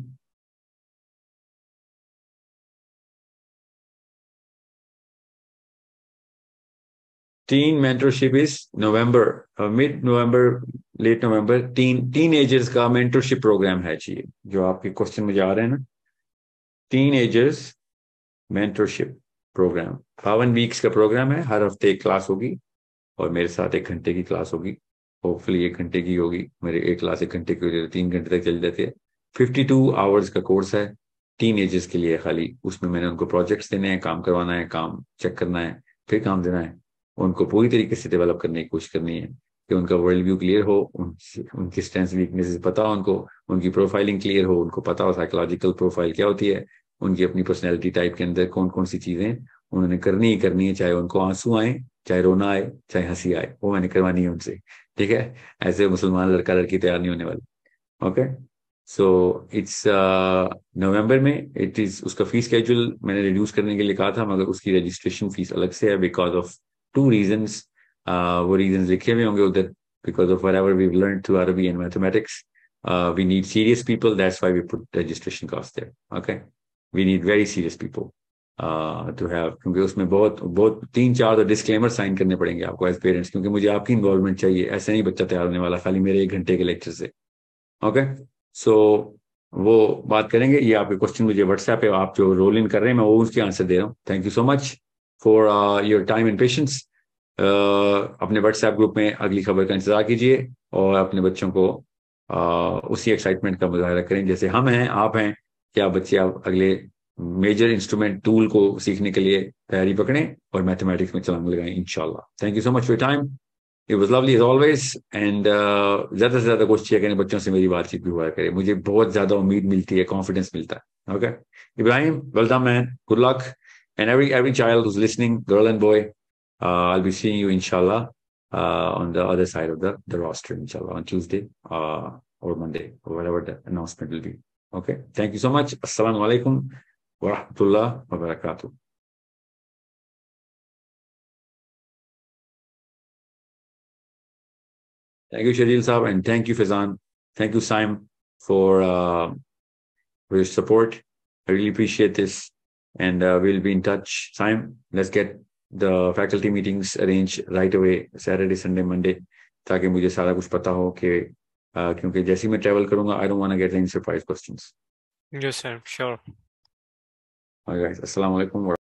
teen mentorship is November, uh, mid November, late November. teen teenagers का mentorship program है जी जो आपके क्वेश्चन मुझे आ रहे हैं ना teenagers mentorship program. बावन वीक्स का प्रोग्राम है हर हफ़्ते एक क्लास होगी और मेरे साथ एक घंटे की क्लास होगी होपफुली एक घंटे की होगी मेरे एक क्लास एक घंटे की तीन घंटे तक चल जाती है फिफ्टी टू आवर्स का कोर्स है टीन एजर्स के लिए खाली उसमें मैंने उनको प्रोजेक्ट्स देने हैं काम करवाना है काम चेक करना है फिर काम देना है उनको पूरी तरीके से डेवलप करने की कोशिश करनी है कि उनका वर्ल्ड व्यू क्लियर हो उन, उनकी स्ट्रेंथ वीकनेसेस पता हो उनको उनकी प्रोफाइलिंग क्लियर हो उनको पता हो साइकोलॉजिकल प्रोफ़ाइल क्या होती है उनकी अपनी पर्सनैलिटी टाइप के अंदर कौन कौन सी चीज़ें उन्होंने करनी ही करनी है चाहे उनको आँसू आए चाहे रोना आए चाहे हँसी आए वो मैंने करवानी है उनसे ठीक है? ऐसे मुसलमान लड़का लड़की तैयार नहीं होने वाले ओके? सो इट्स नवंबर में इट इज़ उसका फ़ीस कैजुअल मैंने रिड्यूस करने के लिए कहा था मगर उसकी रजिस्ट्रेशन फ़ीस अलग से है because of two reason uh, वो रीजन लिखे हुए होंगे उधर because of whatever we learn through Arabi and mathematics we need serious people that's why we put registration cost there okay we need very serious people to have क्योंकि उसमें बहुत बहुत, तीन चार तो डिस्क्लेमर साइन करने पड़ेंगे आपको एज पेरेंट्स क्योंकि मुझे आपकी इन्वॉल्वमेंट चाहिए, ऐसे नहीं बच्चा तैयार होने वाला, खाली मेरे एक घंटे के लेक्चर से ओके सो वो बात करेंगे, ये आपके क्वेश्चन मुझे व्हाट्सएप पे, आप जो रोल इन कर रहे हैं, मैं वो उसके आंसर दे रहा हूँ। Thank you so much for your time and patience अपने व्हाट्सएप ग्रुप में अगली खबर का इंतज़ार कीजिए और अपने बच्चों को uh, उसी एक्साइटमेंट का मुजाहरा करें। जैसे हम हैं आप हैं क्या बच्चे आप अगले मेजर इंस्ट्रूमेंट टूल को सीखने के लिए तैयारी पकड़ें और मैथमेटिक्स में चलाने लगाएँ इनशाला thank you so much for time it was lovely as always and ज़्यादा से ज़्यादा कोशिश करें बच्चों से मेरी बातचीत भी हुआ करे। मुझे बहुत ज़्यादा उम्मीद मिलती है कॉन्फिडेंस मिलता है। Okay Ibrahim welcome man good luck and every every child who's listening, girl and boy, uh, I'll be seeing you inshallah uh, on the other side of the the roster, inshallah, on Tuesday uh, or Monday or whatever the announcement will be. Okay, thank you so much. Assalamu alaikum wa rahmatullah wa barakatuh. Thank you, Shadil Saab, and thank you, Fazan. Thank you, Simon, for uh, for your support. I really appreciate this and uh, we'll be in touch. Time, let's get the faculty meetings arranged right away, Saturday, Sunday, Monday, ताकि मुझे सारा कुछ पता हो कि uh, क्योंकि जैसे ही मैं ट्रैवल करूंगा I don't want to get any surprise questions yes sir sure All right, assalamu alaikum